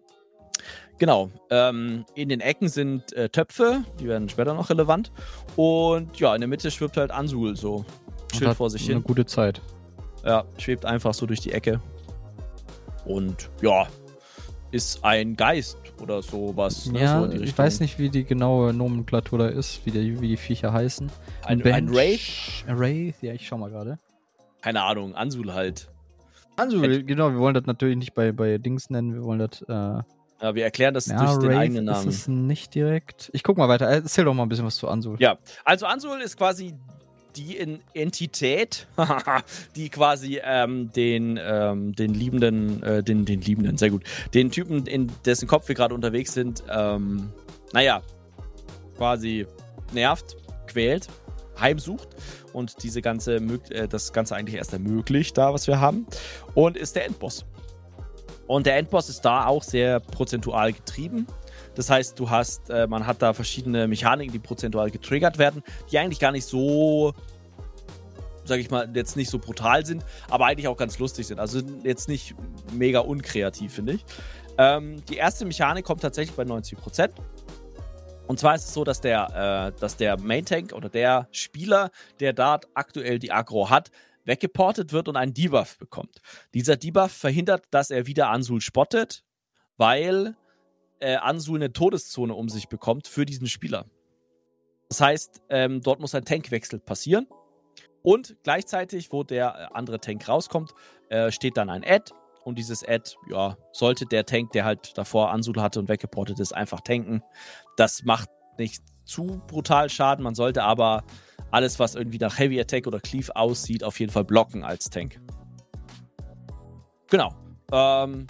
Genau. Ähm, in den Ecken sind äh, Töpfe, die werden später noch relevant. Und ja, in der Mitte schwebt halt Ansul so. Schild vor sich Eine hin. gute Zeit. Ja, schwebt einfach so durch die Ecke. Und ja, ist ein Geist oder sowas. ne, Ja, so ich weiß nicht, wie die genaue Nomenklatur da ist, wie, die, wie die Viecher heißen. Ein, ein Bench- Wraith? Ein Wraith? Ja, ich schau mal gerade. Keine Ahnung, Ansul halt. Also, genau, wir wollen das natürlich nicht bei, bei Dings nennen, wir wollen das, äh, Ja, wir erklären das ja, durch den Wraith eigenen Namen. ist es nicht direkt. Ich guck mal weiter, erzähl doch mal ein bisschen was zu Ansul. Ja, also Ansul ist quasi die Entität, (laughs) die quasi ähm, den, ähm, den Liebenden, äh, den, den Liebenden, sehr gut, den Typen, in dessen Kopf wir gerade unterwegs sind, ähm, naja, quasi nervt, quält, heimsucht und diese ganze, äh, das Ganze eigentlich erst ermöglicht, da was wir haben, und ist der Endboss. Und der Endboss ist da auch sehr prozentual getrieben. Das heißt, du hast, äh, man hat da verschiedene Mechaniken, die prozentual getriggert werden, die eigentlich gar nicht so, sag ich mal, jetzt nicht so brutal sind, aber eigentlich auch ganz lustig sind. Also jetzt nicht mega unkreativ, finde ich. Ähm, die erste Mechanik kommt tatsächlich bei 90%. Und zwar ist es so, dass der, äh, dass der Main Tank oder der Spieler, der dort aktuell die Aggro hat, weggeportet wird und einen Debuff bekommt. Dieser Debuff verhindert, dass er wieder Ansul spottet, weil äh, Ansul eine Todeszone um sich bekommt für diesen Spieler. Das heißt, ähm, dort muss ein Tankwechsel passieren. Und gleichzeitig, wo der äh, andere Tank rauskommt, äh, steht dann ein Ad. Und dieses Ad, ja, sollte der Tank, der halt davor Ansul hatte und weggeportet ist, einfach tanken. Das macht nicht zu brutal Schaden. Man sollte aber alles, was irgendwie nach Heavy Attack oder Cleave aussieht, auf jeden Fall blocken als Tank. Genau. Ähm,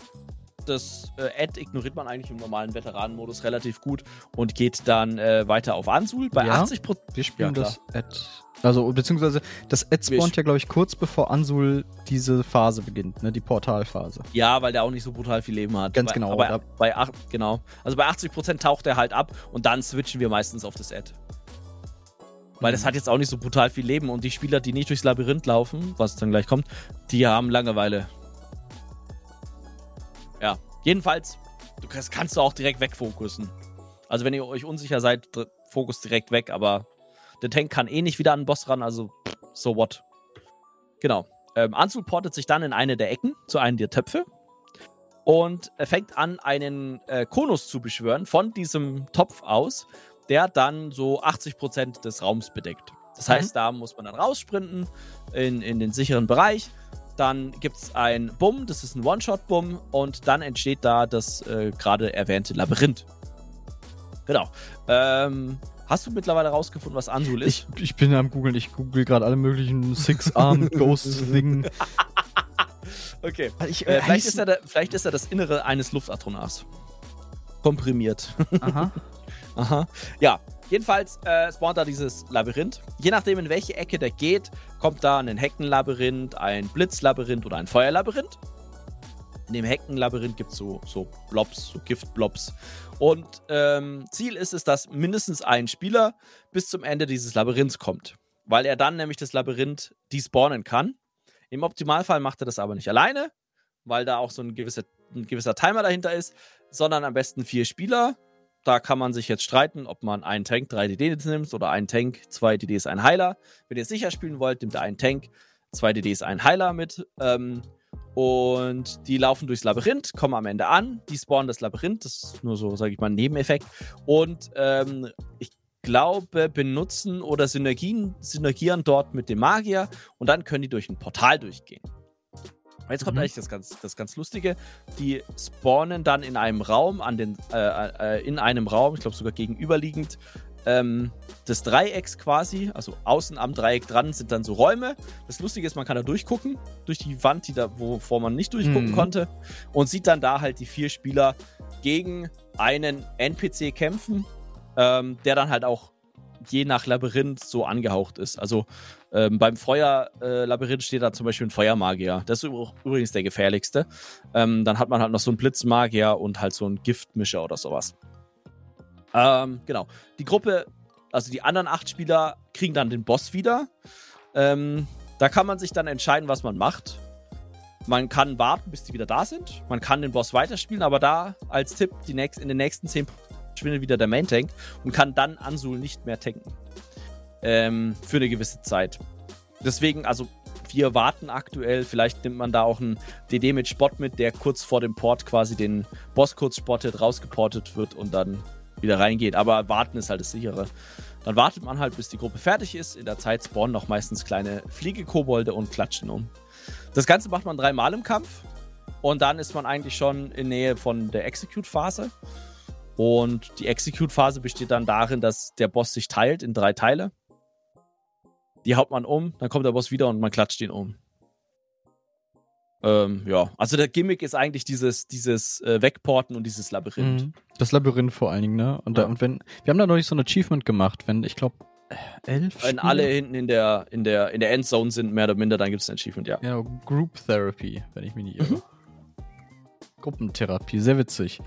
das äh, Ad ignoriert man eigentlich im normalen Veteranenmodus relativ gut und geht dann äh, weiter auf Ansul. Bei Ja. 80% Wir spielen Ja, das Ad. Also, beziehungsweise das Ad spawnt ja, glaube ich, kurz bevor Ansul diese Phase beginnt, ne? Die Portalphase. Ja, weil der auch nicht so brutal viel Leben hat. Ganz bei, genau, Aber bei, acht, genau. Also bei 80% taucht er halt ab und dann switchen wir meistens auf das Ad. Weil das hat jetzt auch nicht so brutal viel Leben und die Spieler, die nicht durchs Labyrinth laufen, was dann gleich kommt, die haben Langeweile. Ja, jedenfalls, du, das kannst du auch direkt wegfokussen. Also wenn ihr euch unsicher seid, Fokus direkt weg, aber der Tank kann eh nicht wieder an den Boss ran, also so what. Genau. Ähm, Anzug portet sich dann in eine der Ecken, zu einem der Töpfe. Und fängt an, einen äh, Konus zu beschwören von diesem Topf aus, der dann so 80% des Raums bedeckt. Das Mhm. heißt, da muss man dann raussprinten in, in den sicheren Bereich. Dann gibt es ein Bumm, das ist ein One-Shot-Bumm. Und dann entsteht da das äh, gerade erwähnte Labyrinth. Genau. Ähm, hast du mittlerweile rausgefunden, was Ansul ist? Ich, ich bin am googeln, ich google gerade alle möglichen Six-Armed (laughs) Ghost-Thing. Okay. Ich, Äh, vielleicht, ist er der, vielleicht ist er das Innere eines Luftatronars. Komprimiert. Aha. (laughs) Aha. Ja, jedenfalls äh, spawnt da dieses Labyrinth. Je nachdem, in welche Ecke der geht, kommt da ein Heckenlabyrinth, ein Blitzlabyrinth oder ein Feuerlabyrinth. In dem Heckenlabyrinth gibt es so, so Blobs, so Giftblobs. Und ähm, Ziel ist es, dass mindestens ein Spieler bis zum Ende dieses Labyrinths kommt. Weil er dann nämlich das Labyrinth despawnen kann. Im Optimalfall macht er das aber nicht alleine, weil da auch so ein gewisser, ein gewisser Timer dahinter ist, sondern am besten vier Spieler. Da kann man sich jetzt streiten, ob man einen Tank, drei DDs nimmt oder einen Tank, zwei DDs, ein Heiler. Wenn ihr sicher spielen wollt, nimmt ihr einen Tank, zwei DDs, einen Heiler mit. Ähm, und die laufen durchs Labyrinth, kommen am Ende an, die spawnen das Labyrinth, das ist nur so, sage ich mal, ein Nebeneffekt. Und ähm, ich glaube, benutzen oder Synergien, synergieren dort mit dem Magier und dann können die durch ein Portal durchgehen. Jetzt kommt Mhm. eigentlich das ganz, das ganz Lustige. Die spawnen dann in einem Raum, an den, äh, äh, in einem Raum, ich glaube sogar gegenüberliegend, ähm, des Dreiecks quasi, also außen am Dreieck dran sind dann so Räume. Das Lustige ist, man kann da durchgucken, durch die Wand, die da, wovor man nicht durchgucken Mhm. konnte, und sieht dann da halt die vier Spieler gegen einen NPC kämpfen, ähm, der dann halt auch je nach Labyrinth so angehaucht ist. Also ähm, beim Feuerlabyrinth äh, steht da zum Beispiel ein Feuermagier. Das ist übrigens der gefährlichste. Ähm, dann hat man halt noch so einen Blitzmagier und halt so einen Giftmischer oder sowas. Ähm, genau. Die Gruppe, also die anderen acht Spieler, kriegen dann den Boss wieder. Ähm, da kann man sich dann entscheiden, was man macht. Man kann warten, bis die wieder da sind. Man kann den Boss weiterspielen, aber da als Tipp, die nächst, in den nächsten 10 schwindet wieder der Main Tank und kann dann Ansul nicht mehr tanken. Ähm, für eine gewisse Zeit. Deswegen, also wir warten aktuell. Vielleicht nimmt man da auch einen DD mit Spot mit, der kurz vor dem Port quasi den Boss kurz spottet, rausgeportet wird und dann wieder reingeht. Aber warten ist halt das sichere. Dann wartet man halt, bis die Gruppe fertig ist. In der Zeit spawnen noch meistens kleine Fliegekobolde und klatschen um. Das Ganze macht man dreimal im Kampf. Und dann ist man eigentlich schon in Nähe von der Execute-Phase. Und die Execute-Phase besteht dann darin, dass der Boss sich teilt in drei Teile. Die haut man um, dann kommt der Boss wieder und man klatscht ihn um. Ähm, ja, also der Gimmick ist eigentlich dieses, dieses äh, Wegporten und dieses Labyrinth. Mhm. Das Labyrinth vor allen Dingen, ne? Und, ja. da, und wenn, wir haben da noch nicht so ein Achievement gemacht, wenn, ich glaube, elf. Wenn Spiele? alle hinten in der, in, der, in der Endzone sind, mehr oder minder, dann gibt es ein Achievement, ja. Ja, Group Therapy, wenn ich mich nicht irre. Mhm. Gruppentherapie, sehr witzig.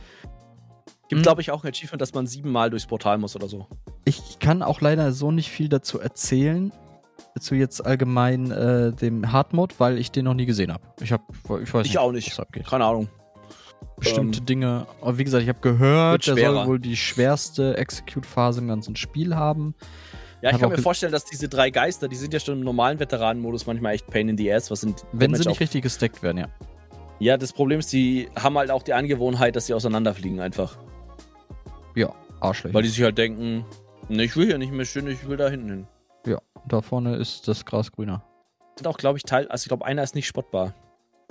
Gibt, mhm. glaube ich, auch ein Achievement, dass man siebenmal durchs Portal muss oder so. Ich kann auch leider so nicht viel dazu erzählen, zu jetzt allgemein äh, dem Hardmode, weil ich den noch nie gesehen habe. Ich habe, ich weiß ich nicht, auch nicht. Keine Ahnung. Bestimmte ähm, Dinge. Aber wie gesagt, ich habe gehört, der soll wohl die schwerste Execute-Phase im ganzen Spiel haben. Ja, ich kann mir vorstellen, dass diese drei Geister, die sind ja schon im normalen Veteranenmodus manchmal echt Pain in the Ass. Was sind Wenn sie nicht richtig gesteckt werden, ja. Ja, das Problem ist, die haben halt auch die Angewohnheit, dass sie auseinanderfliegen einfach. Ja, Arschlöcher. Weil die sich halt denken, ne, ich will hier nicht mehr schön, ich will da hinten hin. Ja, da vorne ist das Gras grüner. Sind auch, glaube ich, Teil, also ich glaube, einer ist nicht spottbar.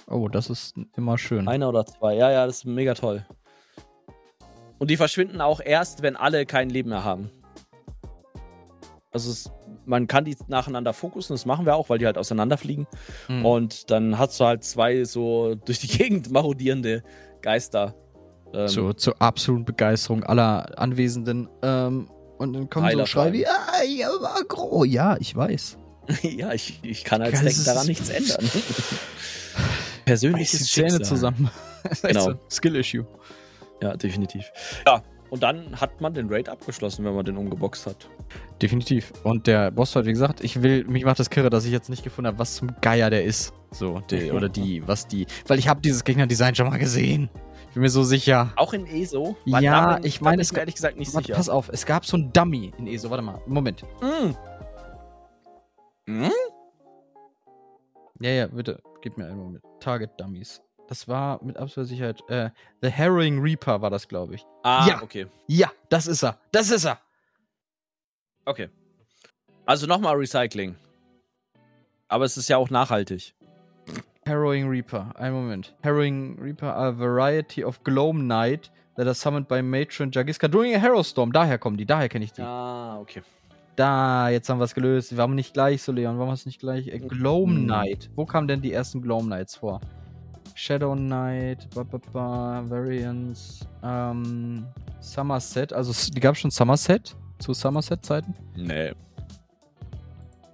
Oh, das ist immer schön. Einer oder zwei, ja, ja, das ist mega toll. Und die verschwinden auch erst, wenn alle kein Leben mehr haben. Also es, man kann die nacheinander fokussen, das machen wir auch, weil die halt auseinanderfliegen. Mhm. Und dann hast du halt zwei so durch die Gegend marodierende Geister. Ähm, so, zur absoluten Begeisterung aller Anwesenden. Ähm, und dann kommen Heiler so Schrei wie, ah, ja, Agro. Ja, ich weiß. (laughs) ja, ich, ich kann als Deck daran nichts ändern. (laughs) Persönliches Zähne Schicksal. zusammen. (laughs) genau. So Skill-Issue. Ja, definitiv. Ja, und dann hat man den Raid abgeschlossen, wenn man den umgeboxt hat. Definitiv. Und der Boss hat, wie gesagt, ich will, mich macht das kirre, dass ich jetzt nicht gefunden habe, was zum Geier der ist. So, die, oder die, was die. Weil ich habe dieses Gegnerdesign schon mal gesehen bin mir so sicher. Auch in ESO? ja, Namen, ich meine, es gab, ehrlich gesagt nicht warte, sicher. Pass auf, es gab so ein Dummy in ESO. Warte mal, Moment. Mm. Mm? Ja, ja, bitte, gib mir einen Moment. Target Dummies. Das war mit absoluter Sicherheit. Äh, The Harrowing Reaper war das, glaube ich. Ah, ja, okay. Ja, das ist er. Das ist er. Okay. Also nochmal Recycling. Aber es ist ja auch nachhaltig. Harrowing Reaper. Ein Moment. Harrowing Reaper a variety of Gloam Knight that are summoned by Matron Jagiska during a Harrowstorm. Daher kommen die, daher kenne ich die. Ah, okay. Da, jetzt haben wir es gelöst. Warum nicht gleich so, Leon? Warum hast du nicht gleich? Äh, Gloam hm. Knight. Wo kamen denn die ersten Gloam Knights vor? Shadow Knight, ba, ba, ba, Variants, ähm, Somerset. Also, die gab es schon Somerset? Zu Somerset-Zeiten? Nee.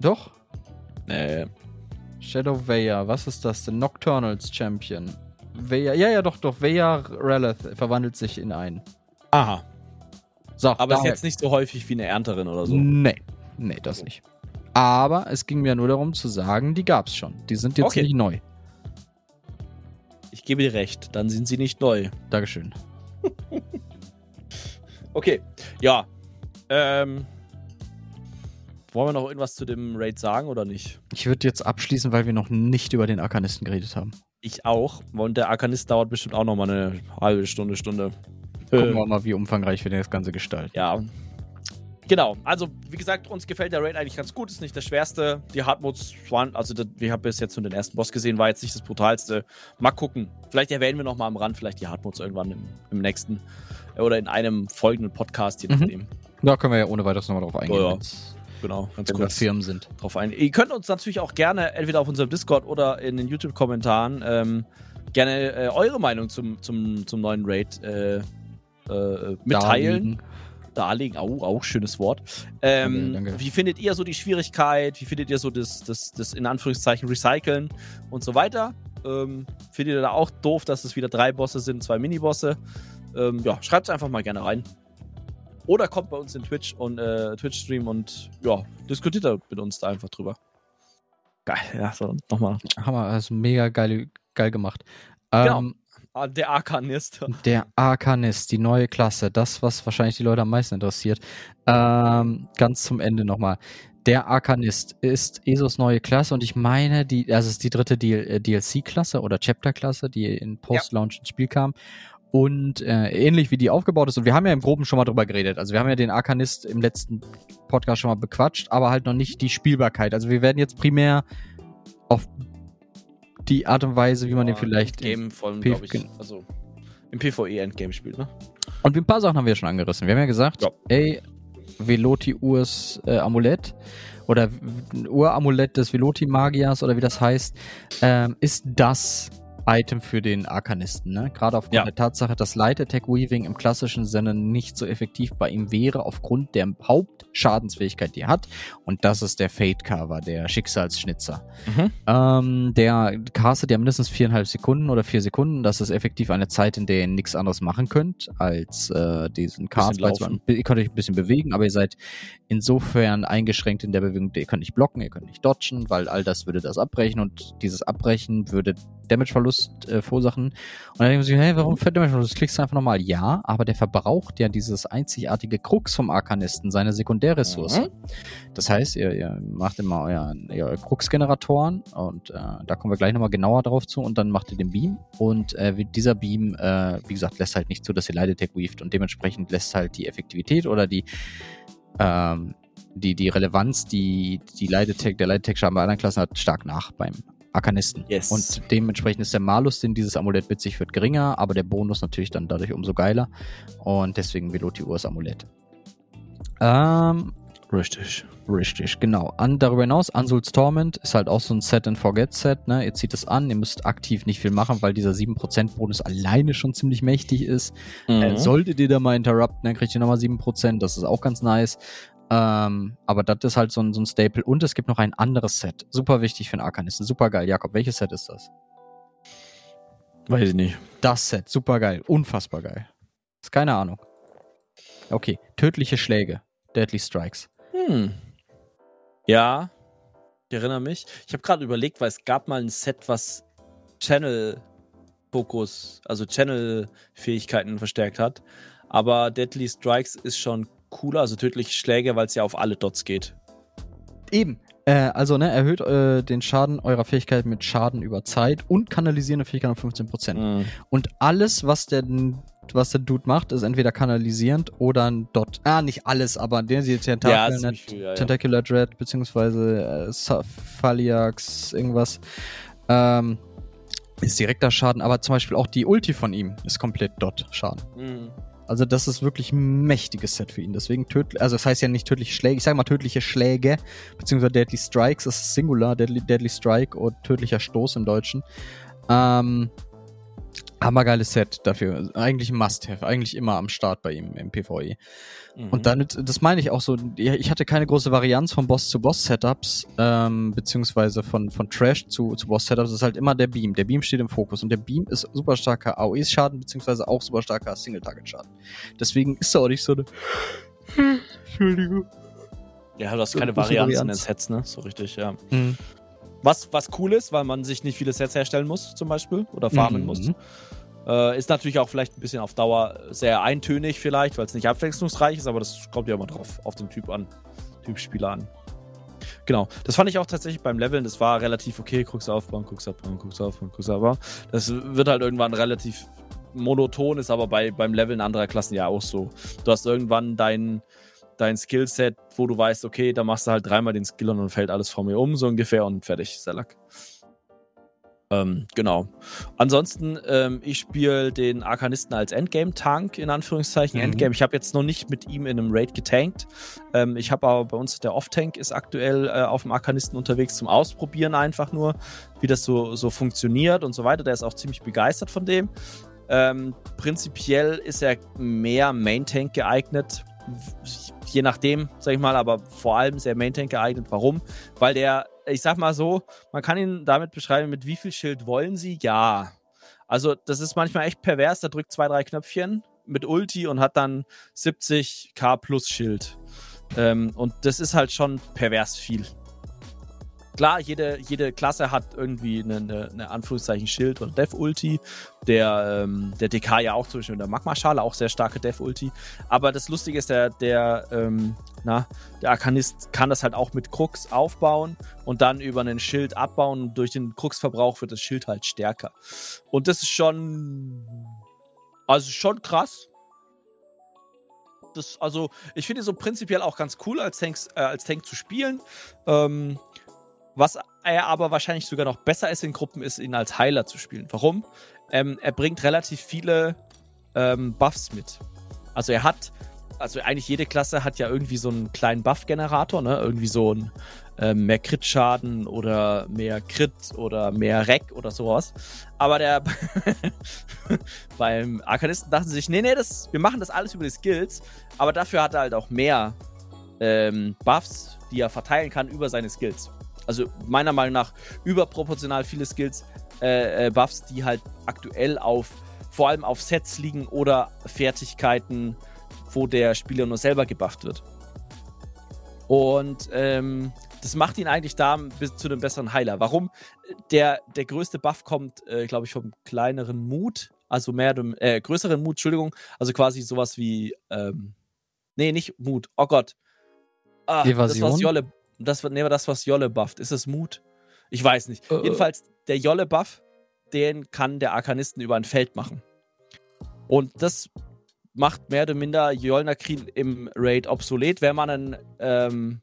Doch? Nee. Shadow Veya, was ist das denn? Nocturnals Champion. Veya, ja, ja, doch, doch. Veya Releth verwandelt sich in einen. Aha. So, aber ist jetzt nicht so häufig wie eine Ernterin oder so. Nee, nee, das nicht. Aber es ging mir nur darum zu sagen, die gab's schon. Die sind jetzt okay. nicht neu. Ich gebe dir recht, dann sind sie nicht neu. Dankeschön. (laughs) okay, ja. Ähm, wollen wir noch irgendwas zu dem Raid sagen oder nicht? Ich würde jetzt abschließen, weil wir noch nicht über den Arkanisten geredet haben. Ich auch. Und der Arkanist dauert bestimmt auch noch mal eine halbe Stunde, Stunde. Gucken wir mal, wie umfangreich wir das Ganze gestalten. Ja. Genau, also wie gesagt, uns gefällt der Raid eigentlich ganz gut, ist nicht das schwerste. Die Hardmodes waren, also das, wir haben bis jetzt nur den ersten Boss gesehen, war jetzt nicht das brutalste. Mal gucken. Vielleicht erwähnen wir noch mal am Rand, vielleicht die Hardmodes irgendwann im, im nächsten oder in einem folgenden Podcast, je mhm. nachdem. Mhm. Da können wir ja ohne weiteres nochmal drauf eingehen. Oh, ja genau, ganz Wenn kurz Firmen sind. drauf ein. Ihr könnt uns natürlich auch gerne entweder auf unserem Discord oder in den YouTube-Kommentaren ähm, gerne äh, eure Meinung zum, zum, zum neuen Raid äh, äh, mitteilen. darlegen. Au, auch schönes Wort. Ähm, Danke, danke. Wie findet ihr so die Schwierigkeit? Wie findet ihr so das, das, das in Anführungszeichen Recyceln und so weiter? Ähm, findet ihr da auch doof, dass es wieder drei Bosse sind, zwei Minibosse? Ähm, ja, schreibt es einfach mal gerne rein. Oder kommt bei uns in Twitch und äh, Twitch-Stream und ja, diskutiert da mit uns da einfach drüber. Geil, ja, so, nochmal. Hammer, also mega geil, geil gemacht. Genau. Ähm, Ah, Der Arkanist. (laughs) Der Arkanist, die neue Klasse, das, was wahrscheinlich die Leute am meisten interessiert. Ähm, ganz zum Ende nochmal. Der Arkanist ist ESOs neue Klasse und ich meine, die, also es ist die dritte DL- äh, DLC-Klasse oder Chapter-Klasse, die in Post-Launch ins Spiel kam. Und äh, ähnlich wie die aufgebaut ist, und wir haben ja im Groben schon mal drüber geredet. Also wir haben ja den Arkanist im letzten Podcast schon mal bequatscht, aber halt noch nicht die Spielbarkeit. Also wir werden jetzt primär auf die Art und Weise, wie man den vielleicht Game von, P- glaube ich, also im PvE Endgame spielt, ne? Und ein paar Sachen haben wir schon angerissen. Wir haben ja gesagt, Ja. ey, Veloti Urs äh, Amulett oder Uramulett des Veloti Magiers oder wie das heißt, ähm, ist das Item für den Arkanisten. Ne? Gerade aufgrund Ja. der Tatsache, dass Light Attack Weaving im klassischen Sinne nicht so effektiv bei ihm wäre, aufgrund der Hauptschadensfähigkeit, die er hat. Und das ist der Fate Cover, der Schicksalsschnitzer. Mhm. Ähm, der castet ja mindestens viereinhalb Sekunden oder vier Sekunden. Das ist effektiv eine Zeit, in der ihr nichts anderes machen könnt, als äh, diesen Cast. Ihr könnt euch ein bisschen bewegen, aber ihr seid insofern eingeschränkt in der Bewegung. Ihr könnt nicht blocken, ihr könnt nicht dodgen, weil all das würde das abbrechen und dieses Abbrechen würde Damageverlust äh, verursachen. Und dann denken sie, hey, warum fährt Damageverlust? Klickst du einfach nochmal Ja, aber der verbraucht ja dieses einzigartige Krux vom Arkanisten, seine Sekundärressource. Mhm. Das heißt, ihr, ihr macht immer euren, eure Krux-Generatoren und äh, da kommen wir gleich nochmal genauer drauf zu und dann macht ihr den Beam und äh, dieser Beam, äh, wie gesagt, lässt halt nicht zu, dass ihr Attack weaved und dementsprechend lässt halt die Effektivität oder die ähm, die, die Relevanz, die, die Attack, der Light Attack Schaden bei anderen Klassen hat, stark nach beim Arkanisten. Yes. Und dementsprechend ist der Malus, den dieses Amulett mit sich führt, geringer, aber der Bonus natürlich dann dadurch umso geiler. Und deswegen Veloti Urs Amulett. Ähm, Richtig. Richtig, genau. An, darüber hinaus, Ansul's Torment ist halt auch so ein Set-and-Forget-Set. Ne? Ihr zieht es an, ihr müsst aktiv nicht viel machen, weil dieser 7% Bonus alleine schon ziemlich mächtig ist. Mhm. Äh, solltet ihr da mal interrupten, dann kriegt ihr nochmal 7%. Das ist auch ganz nice. Ähm, aber das ist halt so ein, so ein Staple. Und es gibt noch ein anderes Set. Super wichtig für einen Arkanisten. Super geil. Jakob, welches Set ist das? Weiß ich nicht. Das Set. Super geil. Unfassbar geil. Ist keine Ahnung. Okay. Tödliche Schläge. Deadly Strikes. Hm. Ja, ich erinnere mich. Ich habe gerade überlegt, weil es gab mal ein Set, was Channel-Fokus, also Channel-Fähigkeiten verstärkt hat. Aber Deadly Strikes ist schon cooler, also tödliche Schläge, weil es ja auf alle Dots geht. Eben. Äh, also, ne, erhöht äh, den Schaden eurer Fähigkeit mit Schaden über Zeit und kanalisierende Fähigkeit um 15%. Mhm. Und alles, was der, was der Dude macht, ist entweder kanalisierend oder ein Dot. Ah, nicht alles, aber der sieht Ja, Tentakel, ziemlich viel, ja, ja. Tentacular Dread, beziehungsweise äh, Cephaliax, irgendwas. Ähm, ist direkter Schaden, aber zum Beispiel auch die Ulti von ihm ist komplett Dot-Schaden. Mhm. Also das ist wirklich ein mächtiges Set für ihn. Deswegen tödlich, also das heißt ja nicht tödliche Schläge, ich sage mal tödliche Schläge, beziehungsweise Deadly Strikes, das ist Singular, Deadly, Deadly Strike und tödlicher Stoß im Deutschen. Ähm, hammergeiles Set dafür. Eigentlich ein Must-Have, eigentlich immer am Start bei ihm im PvE. Mhm. Und damit, das meine ich auch so, ich hatte keine große Varianz von Boss zu Boss-Setups, ähm, beziehungsweise von, von Trash zu, zu Boss-Setups, das ist halt immer der Beam. Der Beam steht im Fokus und der Beam ist super starker AOE-Schaden, beziehungsweise auch super starker Single-Target-Schaden. Deswegen ist er auch nicht so eine. Entschuldigung. Ja, du hast so keine eine große Varianz in den Varianz. Sets, ne? So richtig, ja. Mhm. Was, was cool ist, weil man sich nicht viele Sets herstellen muss, zum Beispiel, oder farmen Mhm. muss. Äh, ist natürlich auch vielleicht ein bisschen auf Dauer sehr eintönig, vielleicht, weil es nicht abwechslungsreich ist, aber das kommt ja immer drauf, auf den Typ an, Typ Spieler an. Genau, das fand ich auch tatsächlich beim Leveln, das war relativ okay, guckst aufbauen, guckst abbauen, guckst aufbauen, guckst abbauen. Das wird halt irgendwann relativ monoton, ist aber bei, beim Leveln anderer Klassen ja auch so. Du hast irgendwann dein, dein Skillset, wo du weißt, okay, da machst du halt dreimal den Skill und dann fällt alles vor mir um, so ungefähr und fertig, Selak. Ähm, genau. Ansonsten, ähm, ich spiele den Arkanisten als Endgame-Tank, in Anführungszeichen. Mhm. Endgame. Ich habe jetzt noch nicht mit ihm in einem Raid getankt. Ähm, ich habe aber bei uns der Off-Tank ist aktuell äh, auf dem Arkanisten unterwegs zum Ausprobieren einfach nur, wie das so, so funktioniert und so weiter. Der ist auch ziemlich begeistert von dem. Ähm, prinzipiell ist er mehr Main-Tank geeignet. je nachdem, sag ich mal, aber vor allem sehr Main-Tank geeignet. Warum? Weil der, ich sag mal so, man kann ihn damit beschreiben, mit wie viel Schild wollen sie? Ja. Also, das ist manchmal echt pervers, der drückt zwei, drei Knöpfchen mit Ulti und hat dann 70k plus Schild. Ähm, und das ist halt schon pervers viel. Klar, jede, jede Klasse hat irgendwie eine, eine, eine Anführungszeichen Schild oder Dev-Ulti. Der, ähm, der DK ja auch zum Beispiel in der Magma-Schale, auch sehr starke Dev-Ulti. Aber das Lustige ist, der, der, ähm, na, der Arkanist kann das halt auch mit Krux aufbauen und dann über einen Schild abbauen. Und durch den Krux-Verbrauch wird das Schild halt stärker. Und das ist schon. Also schon krass. Das, also, ich finde so prinzipiell auch ganz cool, als, Tanks, äh, als Tank zu spielen. Ähm, was er aber wahrscheinlich sogar noch besser ist in Gruppen, ist ihn als Heiler zu spielen. Warum? Ähm, er bringt relativ viele ähm, Buffs mit. Also er hat, also eigentlich jede Klasse hat ja irgendwie so einen kleinen Buff-Generator, ne? Irgendwie so ein ähm, mehr Crit-Schaden oder mehr Crit oder mehr Rack oder sowas. Aber der (laughs) beim Arkanisten dachten sie sich, nee, nee, das, wir machen das alles über die Skills, aber dafür hat er halt auch mehr ähm, Buffs, die er verteilen kann über seine Skills also meiner Meinung nach überproportional viele Skills, äh, äh, Buffs, die halt aktuell auf, vor allem auf Sets liegen oder Fertigkeiten, wo der Spieler nur selber gebufft wird. Und ähm, das macht ihn eigentlich da bis zu einem besseren Heiler. Warum? Der, der größte Buff kommt, äh, glaube ich, vom kleineren Mut, also mehr dem, äh, größeren Mut, Entschuldigung, also quasi sowas wie, ähm, nee, nicht Mut, oh Gott. Ah, Evasion? Das, was Jolle, das, nee, das, was Jolle bufft. Ist es Mut? Ich weiß nicht. Uh, Jedenfalls, der Jolle-Buff, den kann der Arkanisten über ein Feld machen. Und das macht mehr oder minder Jolnakrin im Raid obsolet, wenn man einen, ähm,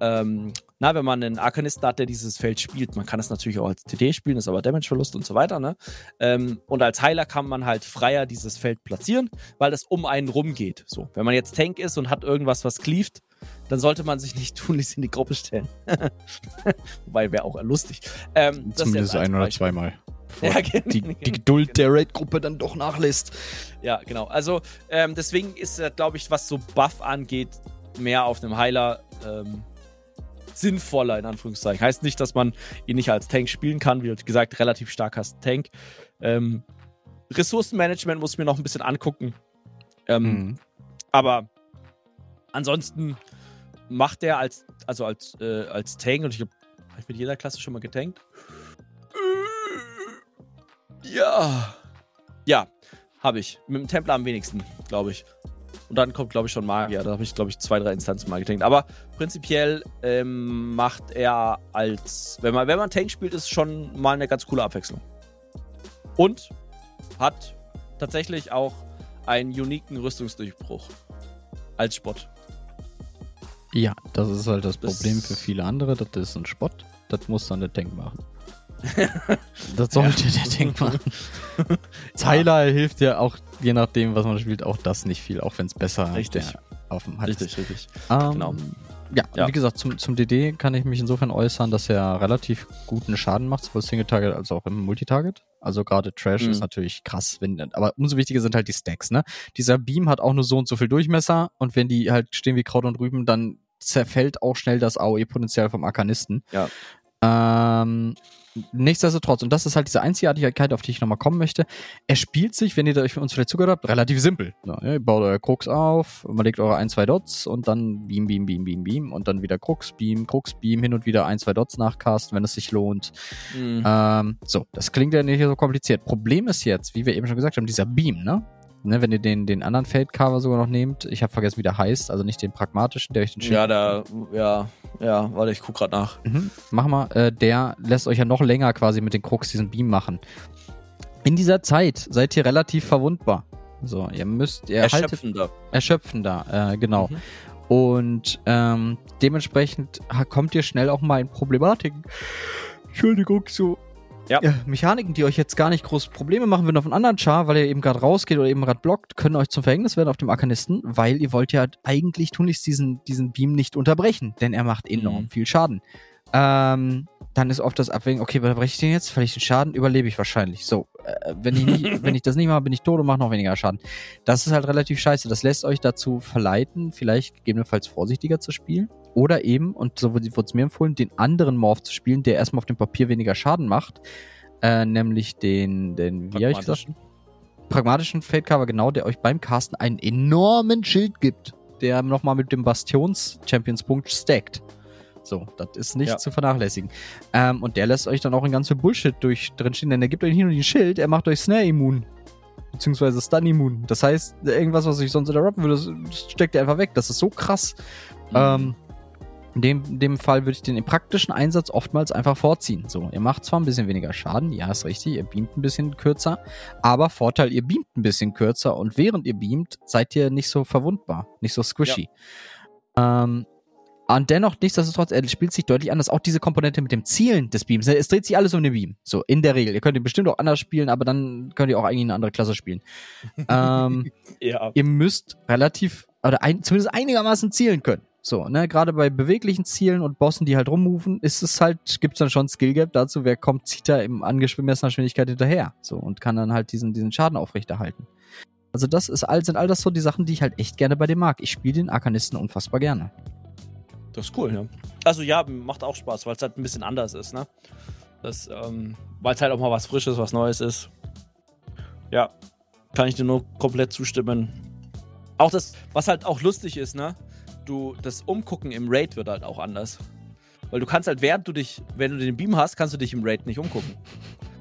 ähm, na, wenn man einen Arkanisten hat, der dieses Feld spielt. Man kann es natürlich auch als TD spielen, ist aber Damage-Verlust und so weiter, ne? Ähm, und als Heiler kann man halt freier dieses Feld platzieren, weil das um einen rumgeht. So, wenn man jetzt Tank ist und hat irgendwas, was cleaved, dann sollte man sich nicht (laughs) tunlichst in die Gruppe stellen. (laughs) Wobei wäre auch lustig. Ähm, Zumindest ein oder zweimal. (laughs) Ja, die, die, Geduld der Raid-Gruppe dann doch nachlässt. Ja, genau. Also ähm, deswegen ist glaube ich, was so Buff angeht, mehr auf einem Heiler ähm, sinnvoller, in Anführungszeichen. Heißt nicht, dass man ihn nicht als Tank spielen kann. Wie gesagt, relativ starker Tank. Ähm, Ressourcenmanagement muss ich mir noch ein bisschen angucken. Ähm, mhm. Aber ansonsten macht er als, also als, äh, als Tank, und ich habe hab mit jeder Klasse schon mal getankt. Ja. Ja, habe ich. Mit dem Templar am wenigsten, glaube ich. Und dann kommt, glaube ich, schon Magier. Da habe ich, glaube ich, zwei, drei Instanzen mal getankt. Aber prinzipiell ähm, macht er als, wenn man, wenn man Tank spielt, ist schon mal eine ganz coole Abwechslung. Und hat tatsächlich auch einen uniken Rüstungsdurchbruch als Spott. Ja, das ist halt das, das Problem für viele andere. Das ist ein Spott. Das muss dann der Tank machen. (laughs) das sollte ja. der Tank machen. (laughs) Tyler ja. hilft ja auch, je nachdem, was man spielt, auch das nicht viel, auch wenn es besser richtig. auf dem hat. Richtig, richtig. Ähm, genau. Ja, ja, wie gesagt, zum, zum DD kann ich mich insofern äußern, dass er relativ guten Schaden macht, sowohl Single-Target als auch im Multitarget. Also gerade Trash mhm. ist natürlich krass, wenn, aber umso wichtiger sind halt die Stacks, ne? Dieser Beam hat auch nur so und so viel Durchmesser und wenn die halt stehen wie Kraut und Rüben, dann zerfällt auch schnell das AOE-Potenzial vom Arkanisten. Ja. Ähm, nichtsdestotrotz, und das ist halt diese Einzigartigkeit, auf die ich nochmal kommen möchte, er spielt sich, wenn ihr euch uns vielleicht zugehört habt, relativ simpel. Ja, ihr baut euer Krux auf, man legt eure ein, zwei Dots und dann Beam, Beam, Beam, Beam, Beam und dann wieder Krux, Beam, Krux, Beam, hin und wieder ein, zwei Dots nachcasten, wenn es sich lohnt. Mhm. Ähm, so, das klingt ja nicht so kompliziert. Problem ist jetzt, wie wir eben schon gesagt haben, dieser Beam, ne? Ne, wenn ihr den, den anderen Feldcover sogar noch nehmt, ich habe vergessen, wie der heißt, also nicht den pragmatischen, der euch den schickt. Ja, da, ja, ja, warte, ich guck gerade nach. Mhm. Mach mal, äh, der lässt euch ja noch länger quasi mit den Krux diesen Beam machen. In dieser Zeit seid ihr relativ verwundbar. So, ihr müsst, ihr erschöpfender. Haltet, erschöpfender, äh, genau. Mhm. Und ähm, dementsprechend kommt ihr schnell auch mal in Problematiken. Entschuldigung, so ja. ja. Mechaniken, die euch jetzt gar nicht groß Probleme machen würden auf einen anderen Char, weil ihr eben gerade rausgeht oder eben gerade blockt, können euch zum Verhängnis werden auf dem Arkanisten, weil ihr wollt ja eigentlich tunlichst diesen, diesen Beam nicht unterbrechen, denn er macht enorm mhm. viel Schaden. Ähm, dann ist oft das Abwägen, okay, breche ich den jetzt? Verliere ich den Schaden? Überlebe ich wahrscheinlich. So, äh, wenn, ich nicht, (laughs) wenn ich das nicht mache, bin ich tot und mache noch weniger Schaden. Das ist halt relativ scheiße. Das lässt euch dazu verleiten, vielleicht gegebenenfalls vorsichtiger zu spielen. Oder eben, und so wurde es mir empfohlen, den anderen Morph zu spielen, der erstmal auf dem Papier weniger Schaden macht. Äh, nämlich den, den wie habe ich gesagt? Pragmatischen Feldcover, genau, der euch beim Casten einen enormen Schild gibt, der nochmal mit dem Bastions-Champions-Punkt stackt. So, das ist nicht ja. zu vernachlässigen. Ähm, und der lässt euch dann auch in ganze Bullshit durch drinstehen, denn er gibt euch nicht nur den Schild, er macht euch Snare immun. Beziehungsweise Stun immun. Das heißt, irgendwas, was ich sonst interrupten würde, steckt er einfach weg. Das ist so krass. Mhm. Ähm, in dem, dem Fall würde ich den im praktischen Einsatz oftmals einfach vorziehen. So, ihr macht zwar ein bisschen weniger Schaden, ja, ist richtig, ihr beamt ein bisschen kürzer, aber Vorteil, ihr beamt ein bisschen kürzer und während ihr beamt, seid ihr nicht so verwundbar, nicht so squishy. Ja. Ähm, und dennoch, nichtsdestotrotz, er spielt sich deutlich anders. Auch diese Komponente mit dem Zielen des Beams. Es dreht sich alles um den Beam. So, in der Regel. Ihr könnt ihn bestimmt auch anders spielen, aber dann könnt ihr auch eigentlich eine andere Klasse spielen. (laughs) ähm, ja. Ihr müsst relativ, oder ein, zumindest einigermaßen zielen können. So, ne, gerade bei beweglichen Zielen und Bossen, die halt rummoven, ist es halt, gibt's dann schon Skill Gap dazu, wer kommt, zieht da im angemessener Geschwindigkeit hinterher. So, und kann dann halt diesen, diesen Schaden aufrechterhalten. Also das ist all, sind all das so die Sachen, die ich halt echt gerne bei dem mag. Ich spiele den Arkanisten unfassbar gerne. Das ist cool, ja. Also ja, macht auch Spaß, weil es halt ein bisschen anders ist, ne? Das, ähm, weil es halt auch mal was Frisches, was Neues ist. Ja, kann ich dir nur komplett zustimmen. Auch das, was halt auch lustig ist, ne? Du, das Umgucken im Raid wird halt auch anders. Weil du kannst halt, während du dich, wenn du den Beam hast, kannst du dich im Raid nicht umgucken.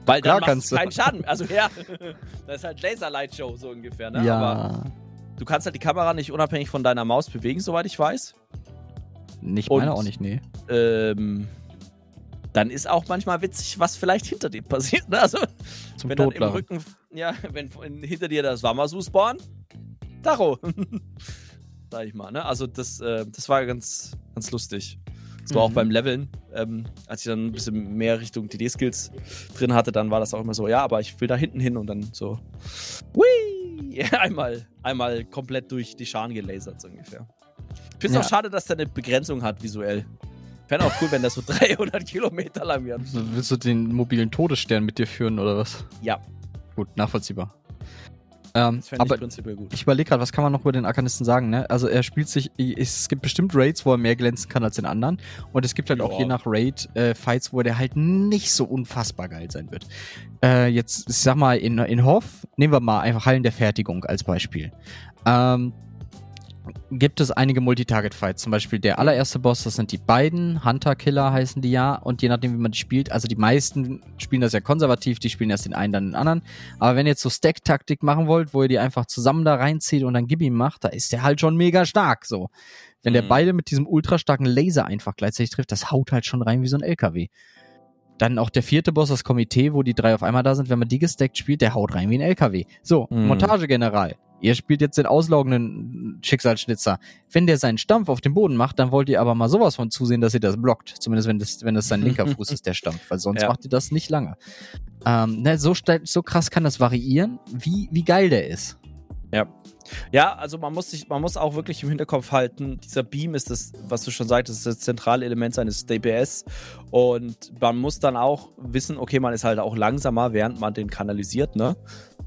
Weil dann Klar machst du keinen Schaden. Also ja, (laughs) das ist halt Laser Light Show so ungefähr, ne? Ja. Aber du kannst halt die Kamera nicht unabhängig von deiner Maus bewegen, soweit ich weiß. Nicht meine auch nicht, nee. Ähm, dann ist auch manchmal witzig, was vielleicht hinter dir (laughs) passiert. Ne? Also, Zum wenn Todler. dann im Rücken, ja, (laughs) wenn hinter dir das Wamasu spawn, Tacho. Sag ich mal, ne? Also, das, äh, das war ganz, ganz lustig. Das war mhm. auch beim Leveln, ähm, als ich dann ein bisschen mehr Richtung DD-Skills drin hatte, dann war das auch immer so, ja, aber ich will da hinten hin und dann so, hui, (laughs) einmal, einmal komplett durch die Scharen gelasert, so ungefähr. Ich finde es ja. auch schade, dass der eine Begrenzung hat visuell. Fände auch cool, wenn das so (laughs) 300 Kilometer lang wird. Willst du den mobilen Todesstern mit dir führen oder was? Ja. Gut, nachvollziehbar. Ähm, aber ich prinzipiell gut. Ich überlege gerade, was kann man noch über den Arkanisten sagen, ne? Also er spielt sich, es gibt bestimmt Raids, wo er mehr glänzen kann als in anderen. Und es gibt halt Joa. auch je nach Raid äh, Fights, wo der halt nicht so unfassbar geil sein wird. Äh, jetzt, ich sag mal, in, in Hoff, nehmen wir mal einfach Hallen der Fertigung als Beispiel. Ähm, gibt es einige Multitarget-Fights. Zum Beispiel der allererste Boss, das sind die beiden. Hunter-Killer heißen die ja. Und je nachdem, wie man die spielt, also die meisten spielen das ja konservativ, die spielen erst den einen, dann den anderen. Aber wenn ihr jetzt so Stack-Taktik machen wollt, wo ihr die einfach zusammen da reinzieht und dann Gib ihm macht, da ist der halt schon mega stark. So. Wenn mhm. der beide mit diesem ultra starken Laser einfach gleichzeitig trifft, das haut halt schon rein wie so ein LKW. Dann auch der vierte Boss, das Komitee, wo die drei auf einmal da sind, wenn man die gestackt spielt, der haut rein wie ein LKW. So, mhm. Montagegeneral. Ihr spielt jetzt den auslaugenden Schicksalsschnitzer. Wenn der seinen Stampf auf dem Boden macht, dann wollt ihr aber mal sowas von zusehen, dass ihr das blockt. Zumindest wenn das, wenn das sein linker (laughs) Fuß ist, der Stampf. Weil sonst ja. macht ihr das nicht lange. Ähm, ne, so, so krass kann das variieren, wie, wie geil der ist. Ja. Ja, also man muss sich, man muss auch wirklich im Hinterkopf halten, dieser Beam ist das, was du schon sagtest, das zentrale Element seines DPS. Und man muss dann auch wissen, okay, man ist halt auch langsamer, während man den kanalisiert, ne?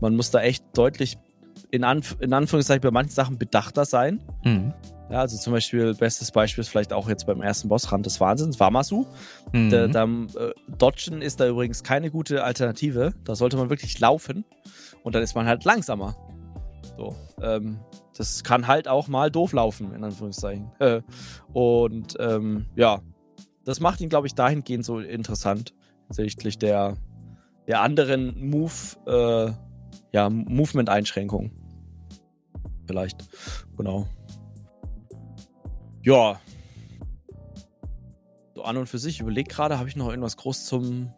Man muss da echt deutlich in, Anf in Anführungszeichen bei manchen Sachen bedachter sein. Mhm. Ja, also zum Beispiel, bestes Beispiel ist vielleicht auch jetzt beim ersten Bossrand des Wahnsinns, Wamasu. Mhm. Da, da, äh, Dodgen ist da übrigens keine gute Alternative. Da sollte man wirklich laufen und dann ist man halt langsamer. So, ähm, das kann halt auch mal doof laufen, in Anführungszeichen. Äh, und ähm, ja, das macht ihn, glaube ich, dahingehend so interessant hinsichtlich der, der anderen Move, äh, ja, Movement-Einschränkungen. Vielleicht. Genau. Ja. So an und für sich. Ich überlege gerade, habe ich noch irgendwas groß zum.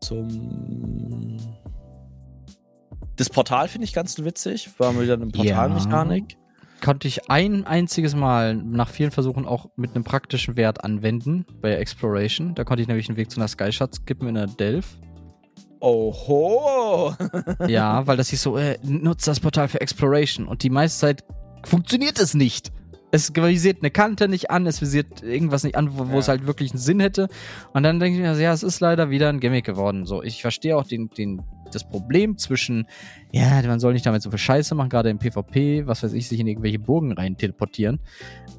zum. Das Portal finde ich ganz witzig. War mal wieder eine Portalmechanik. Ja. Konnte ich ein einziges Mal nach vielen Versuchen auch mit einem praktischen Wert anwenden bei Exploration. Da konnte ich nämlich einen Weg zu einer Sky-Shot skippen in der Delph. Oho! ja, weil das hieß so, äh, nutzt das Portal für Exploration. Und die meiste Zeit funktioniert es nicht. Es visiert eine Kante nicht an, es visiert irgendwas nicht an, wo, wo Ja. es halt wirklich einen Sinn hätte. Und dann denke ich mir, ja, es ist leider wieder ein Gimmick geworden. So, ich verstehe auch den, den, das Problem zwischen, ja, man soll nicht damit so viel Scheiße machen, gerade im PvP, was weiß ich, sich in irgendwelche Burgen rein teleportieren.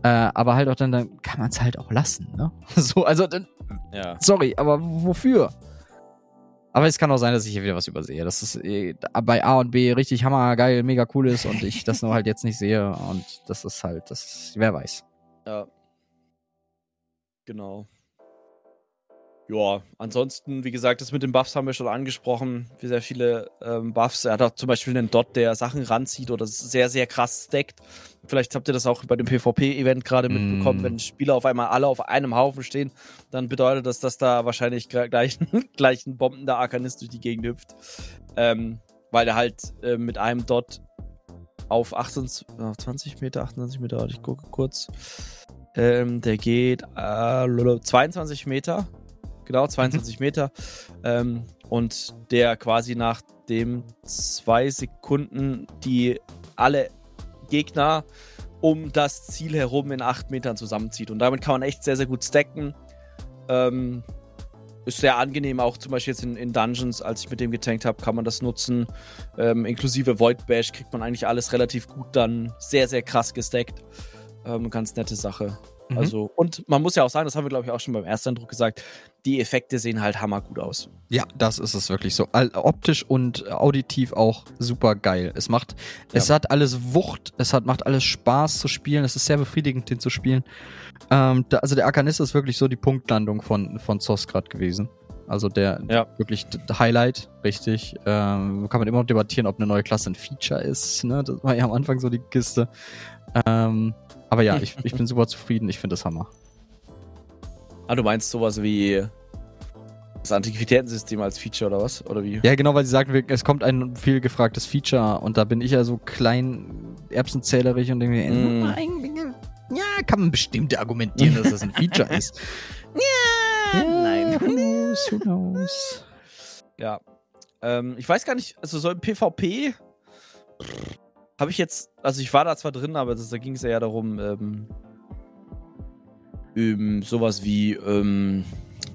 Äh, aber halt auch dann, dann kann man es halt auch lassen, ne? (laughs) So, also dann, Ja. sorry, aber wofür? Aber es kann auch sein, dass ich hier wieder was übersehe. Dass es äh, bei A und B richtig hammergeil, mega cool ist und ich das nur halt jetzt nicht sehe. Und das ist halt, das wer weiß. Ja. Genau. Ja, ansonsten, wie gesagt, das mit den Buffs haben wir schon angesprochen. Wie sehr viele ähm, Buffs. Er hat auch zum Beispiel einen Dot, der Sachen ranzieht oder sehr, sehr krass stackt. Vielleicht habt ihr das auch bei dem PvP-Event gerade mitbekommen, Mm. wenn Spieler auf einmal alle auf einem Haufen stehen, dann bedeutet das, dass da wahrscheinlich gleich, (laughs) gleich ein bombender Arkanist durch die Gegend hüpft. Ähm, weil er halt äh, mit einem Dot auf 28, auf 20 Meter, 28 Meter, ich gucke kurz. Ähm, der geht äh, lolo, 22 Meter. Genau, 22 Meter. Ähm, und der quasi nach dem zwei Sekunden die alle Gegner um das Ziel herum in 8 Metern zusammenzieht. Und damit kann man echt sehr, sehr gut stacken. Ähm, ist sehr angenehm, auch zum Beispiel jetzt in, in Dungeons, als ich mit dem getankt habe, kann man das nutzen. Ähm, inklusive Void Bash kriegt man eigentlich alles relativ gut dann sehr, sehr krass gestackt. Ähm, ganz nette Sache. Mhm. Also, und man muss ja auch sagen, das haben wir, glaube ich, auch schon beim ersten Eindruck gesagt, die Effekte sehen halt hammergut aus. Ja, das ist es wirklich so. Optisch und auditiv auch super geil. Es macht, es Ja. hat alles Wucht, es hat, macht alles Spaß zu spielen. Es ist sehr befriedigend, den zu spielen. Ähm, da, also der Arkanist ist wirklich so die Punktlandung von, von Zoss grad gewesen. Also der Ja. wirklich Highlight, richtig. Ähm, kann man immer noch debattieren, ob eine neue Klasse ein Feature ist. Ne? Das war ja am Anfang so die Kiste. Ähm, aber ja, ich, (laughs) ich bin super zufrieden. Ich finde das Hammer. Ah, du meinst sowas wie das Antiquitätensystem als Feature oder was? Oder wie? Ja, genau, weil sie sagten, es kommt ein viel gefragtes Feature und da bin ich ja so klein erbsenzählerig und denke mir, Mm. ja, kann man bestimmt argumentieren, dass das ein Feature (laughs) ist. Ja, nein. Who knows, who knows. Ja. Ähm, ich weiß gar nicht, also so im PvP habe ich jetzt, also ich war da zwar drin, aber das, da ging es ja darum, ähm, ähm, sowas wie ähm,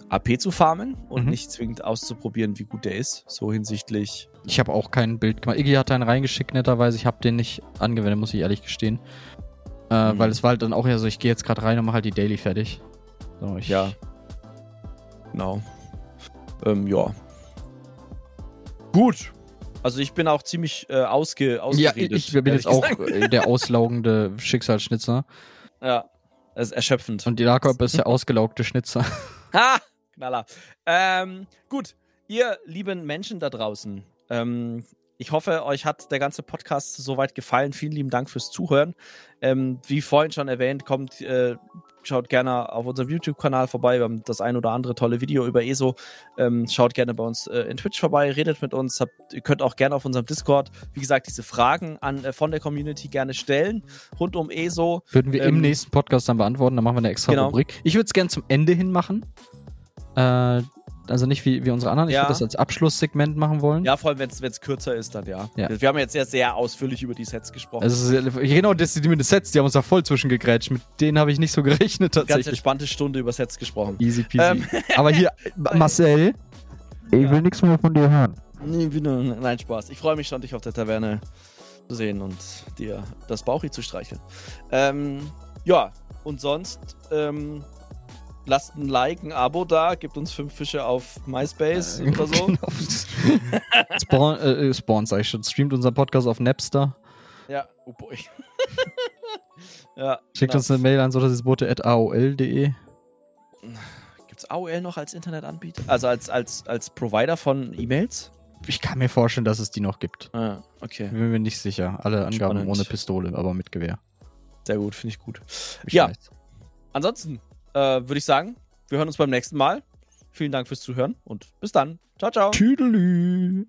AP zu farmen und Mhm. nicht zwingend auszuprobieren, wie gut der ist. So hinsichtlich. Ich habe auch kein Bild gemacht. Iggy hat einen reingeschickt, netterweise. Ich habe den nicht angewendet, muss ich ehrlich gestehen. Äh, Mhm. Weil es war halt dann auch ja so, ich gehe jetzt gerade rein und mache halt die Daily fertig. So, ich, Ja. Genau. Ähm, ja. Gut. Also ich bin auch ziemlich äh, ausge, Ja, ausgeredet. ich, ich bin jetzt auch gesagt. äh, der auslaugende Schicksalsschnitzer. Ja. Das ist erschöpfend. Und die Jakob ist der ausgelaugte Schnitzer. (laughs) Ha! Knaller. Ähm, gut, ihr lieben Menschen da draußen. Ähm, ich hoffe, euch hat der ganze Podcast soweit gefallen. Vielen lieben Dank fürs Zuhören. Ähm, wie vorhin schon erwähnt, kommt, äh, schaut gerne auf unserem YouTube-Kanal vorbei. Wir haben das ein oder andere tolle Video über ESO. Ähm, schaut gerne bei uns äh, in Twitch vorbei, redet mit uns. Habt, ihr könnt auch gerne auf unserem Discord, wie gesagt, diese Fragen an, äh, von der Community gerne stellen rund um ESO. Würden wir Ähm, im nächsten Podcast dann beantworten, dann machen wir eine extra genau. Rubrik. Ich würde es gerne zum Ende hin machen. Äh, also nicht wie, wie unsere anderen. Ich Ja. würde das als Abschlusssegment machen wollen. Ja, vor allem, wenn es kürzer ist, dann ja. Ja. Wir haben jetzt sehr, sehr ausführlich über die Sets gesprochen. Also, es ist- genau, das die mit den Sets, die haben uns da voll zwischengegrätscht. Mit denen habe ich nicht so (laughs) gerechnet ganz tatsächlich. entspannte Stunde über Sets gesprochen. Easy peasy. (laughs) Aber hier, (laughs) Marcel, ich Ja. will nichts mehr von dir hören. Nee, nein, Spaß. Ich freue mich schon, dich auf der Taverne zu sehen und dir das Bauchi zu streicheln. Ähm, ja, und sonst ähm, lasst ein Like, ein Abo da, gebt uns fünf Fische auf MySpace oder so. Genau. (laughs) Spawn, äh, Spawn, sag ich schon. Streamt unseren Podcast auf Napster. Ja, oh boy. (laughs) ja, Schickt genau. uns eine Mail an sodassbote.aol.de. Gibt's AOL noch als Internetanbieter? Also als, als, als Provider von E-Mails? Ich kann mir vorstellen, dass es die noch gibt. Ah, okay. Bin mir nicht sicher. Alle Angaben Spannend. ohne Pistole, aber mit Gewehr. Sehr gut, finde ich gut. Ich Ja. weiß. Ansonsten äh, würde ich sagen, wir hören uns beim nächsten Mal. Vielen Dank fürs Zuhören und bis dann. Ciao, ciao. Tüdelü.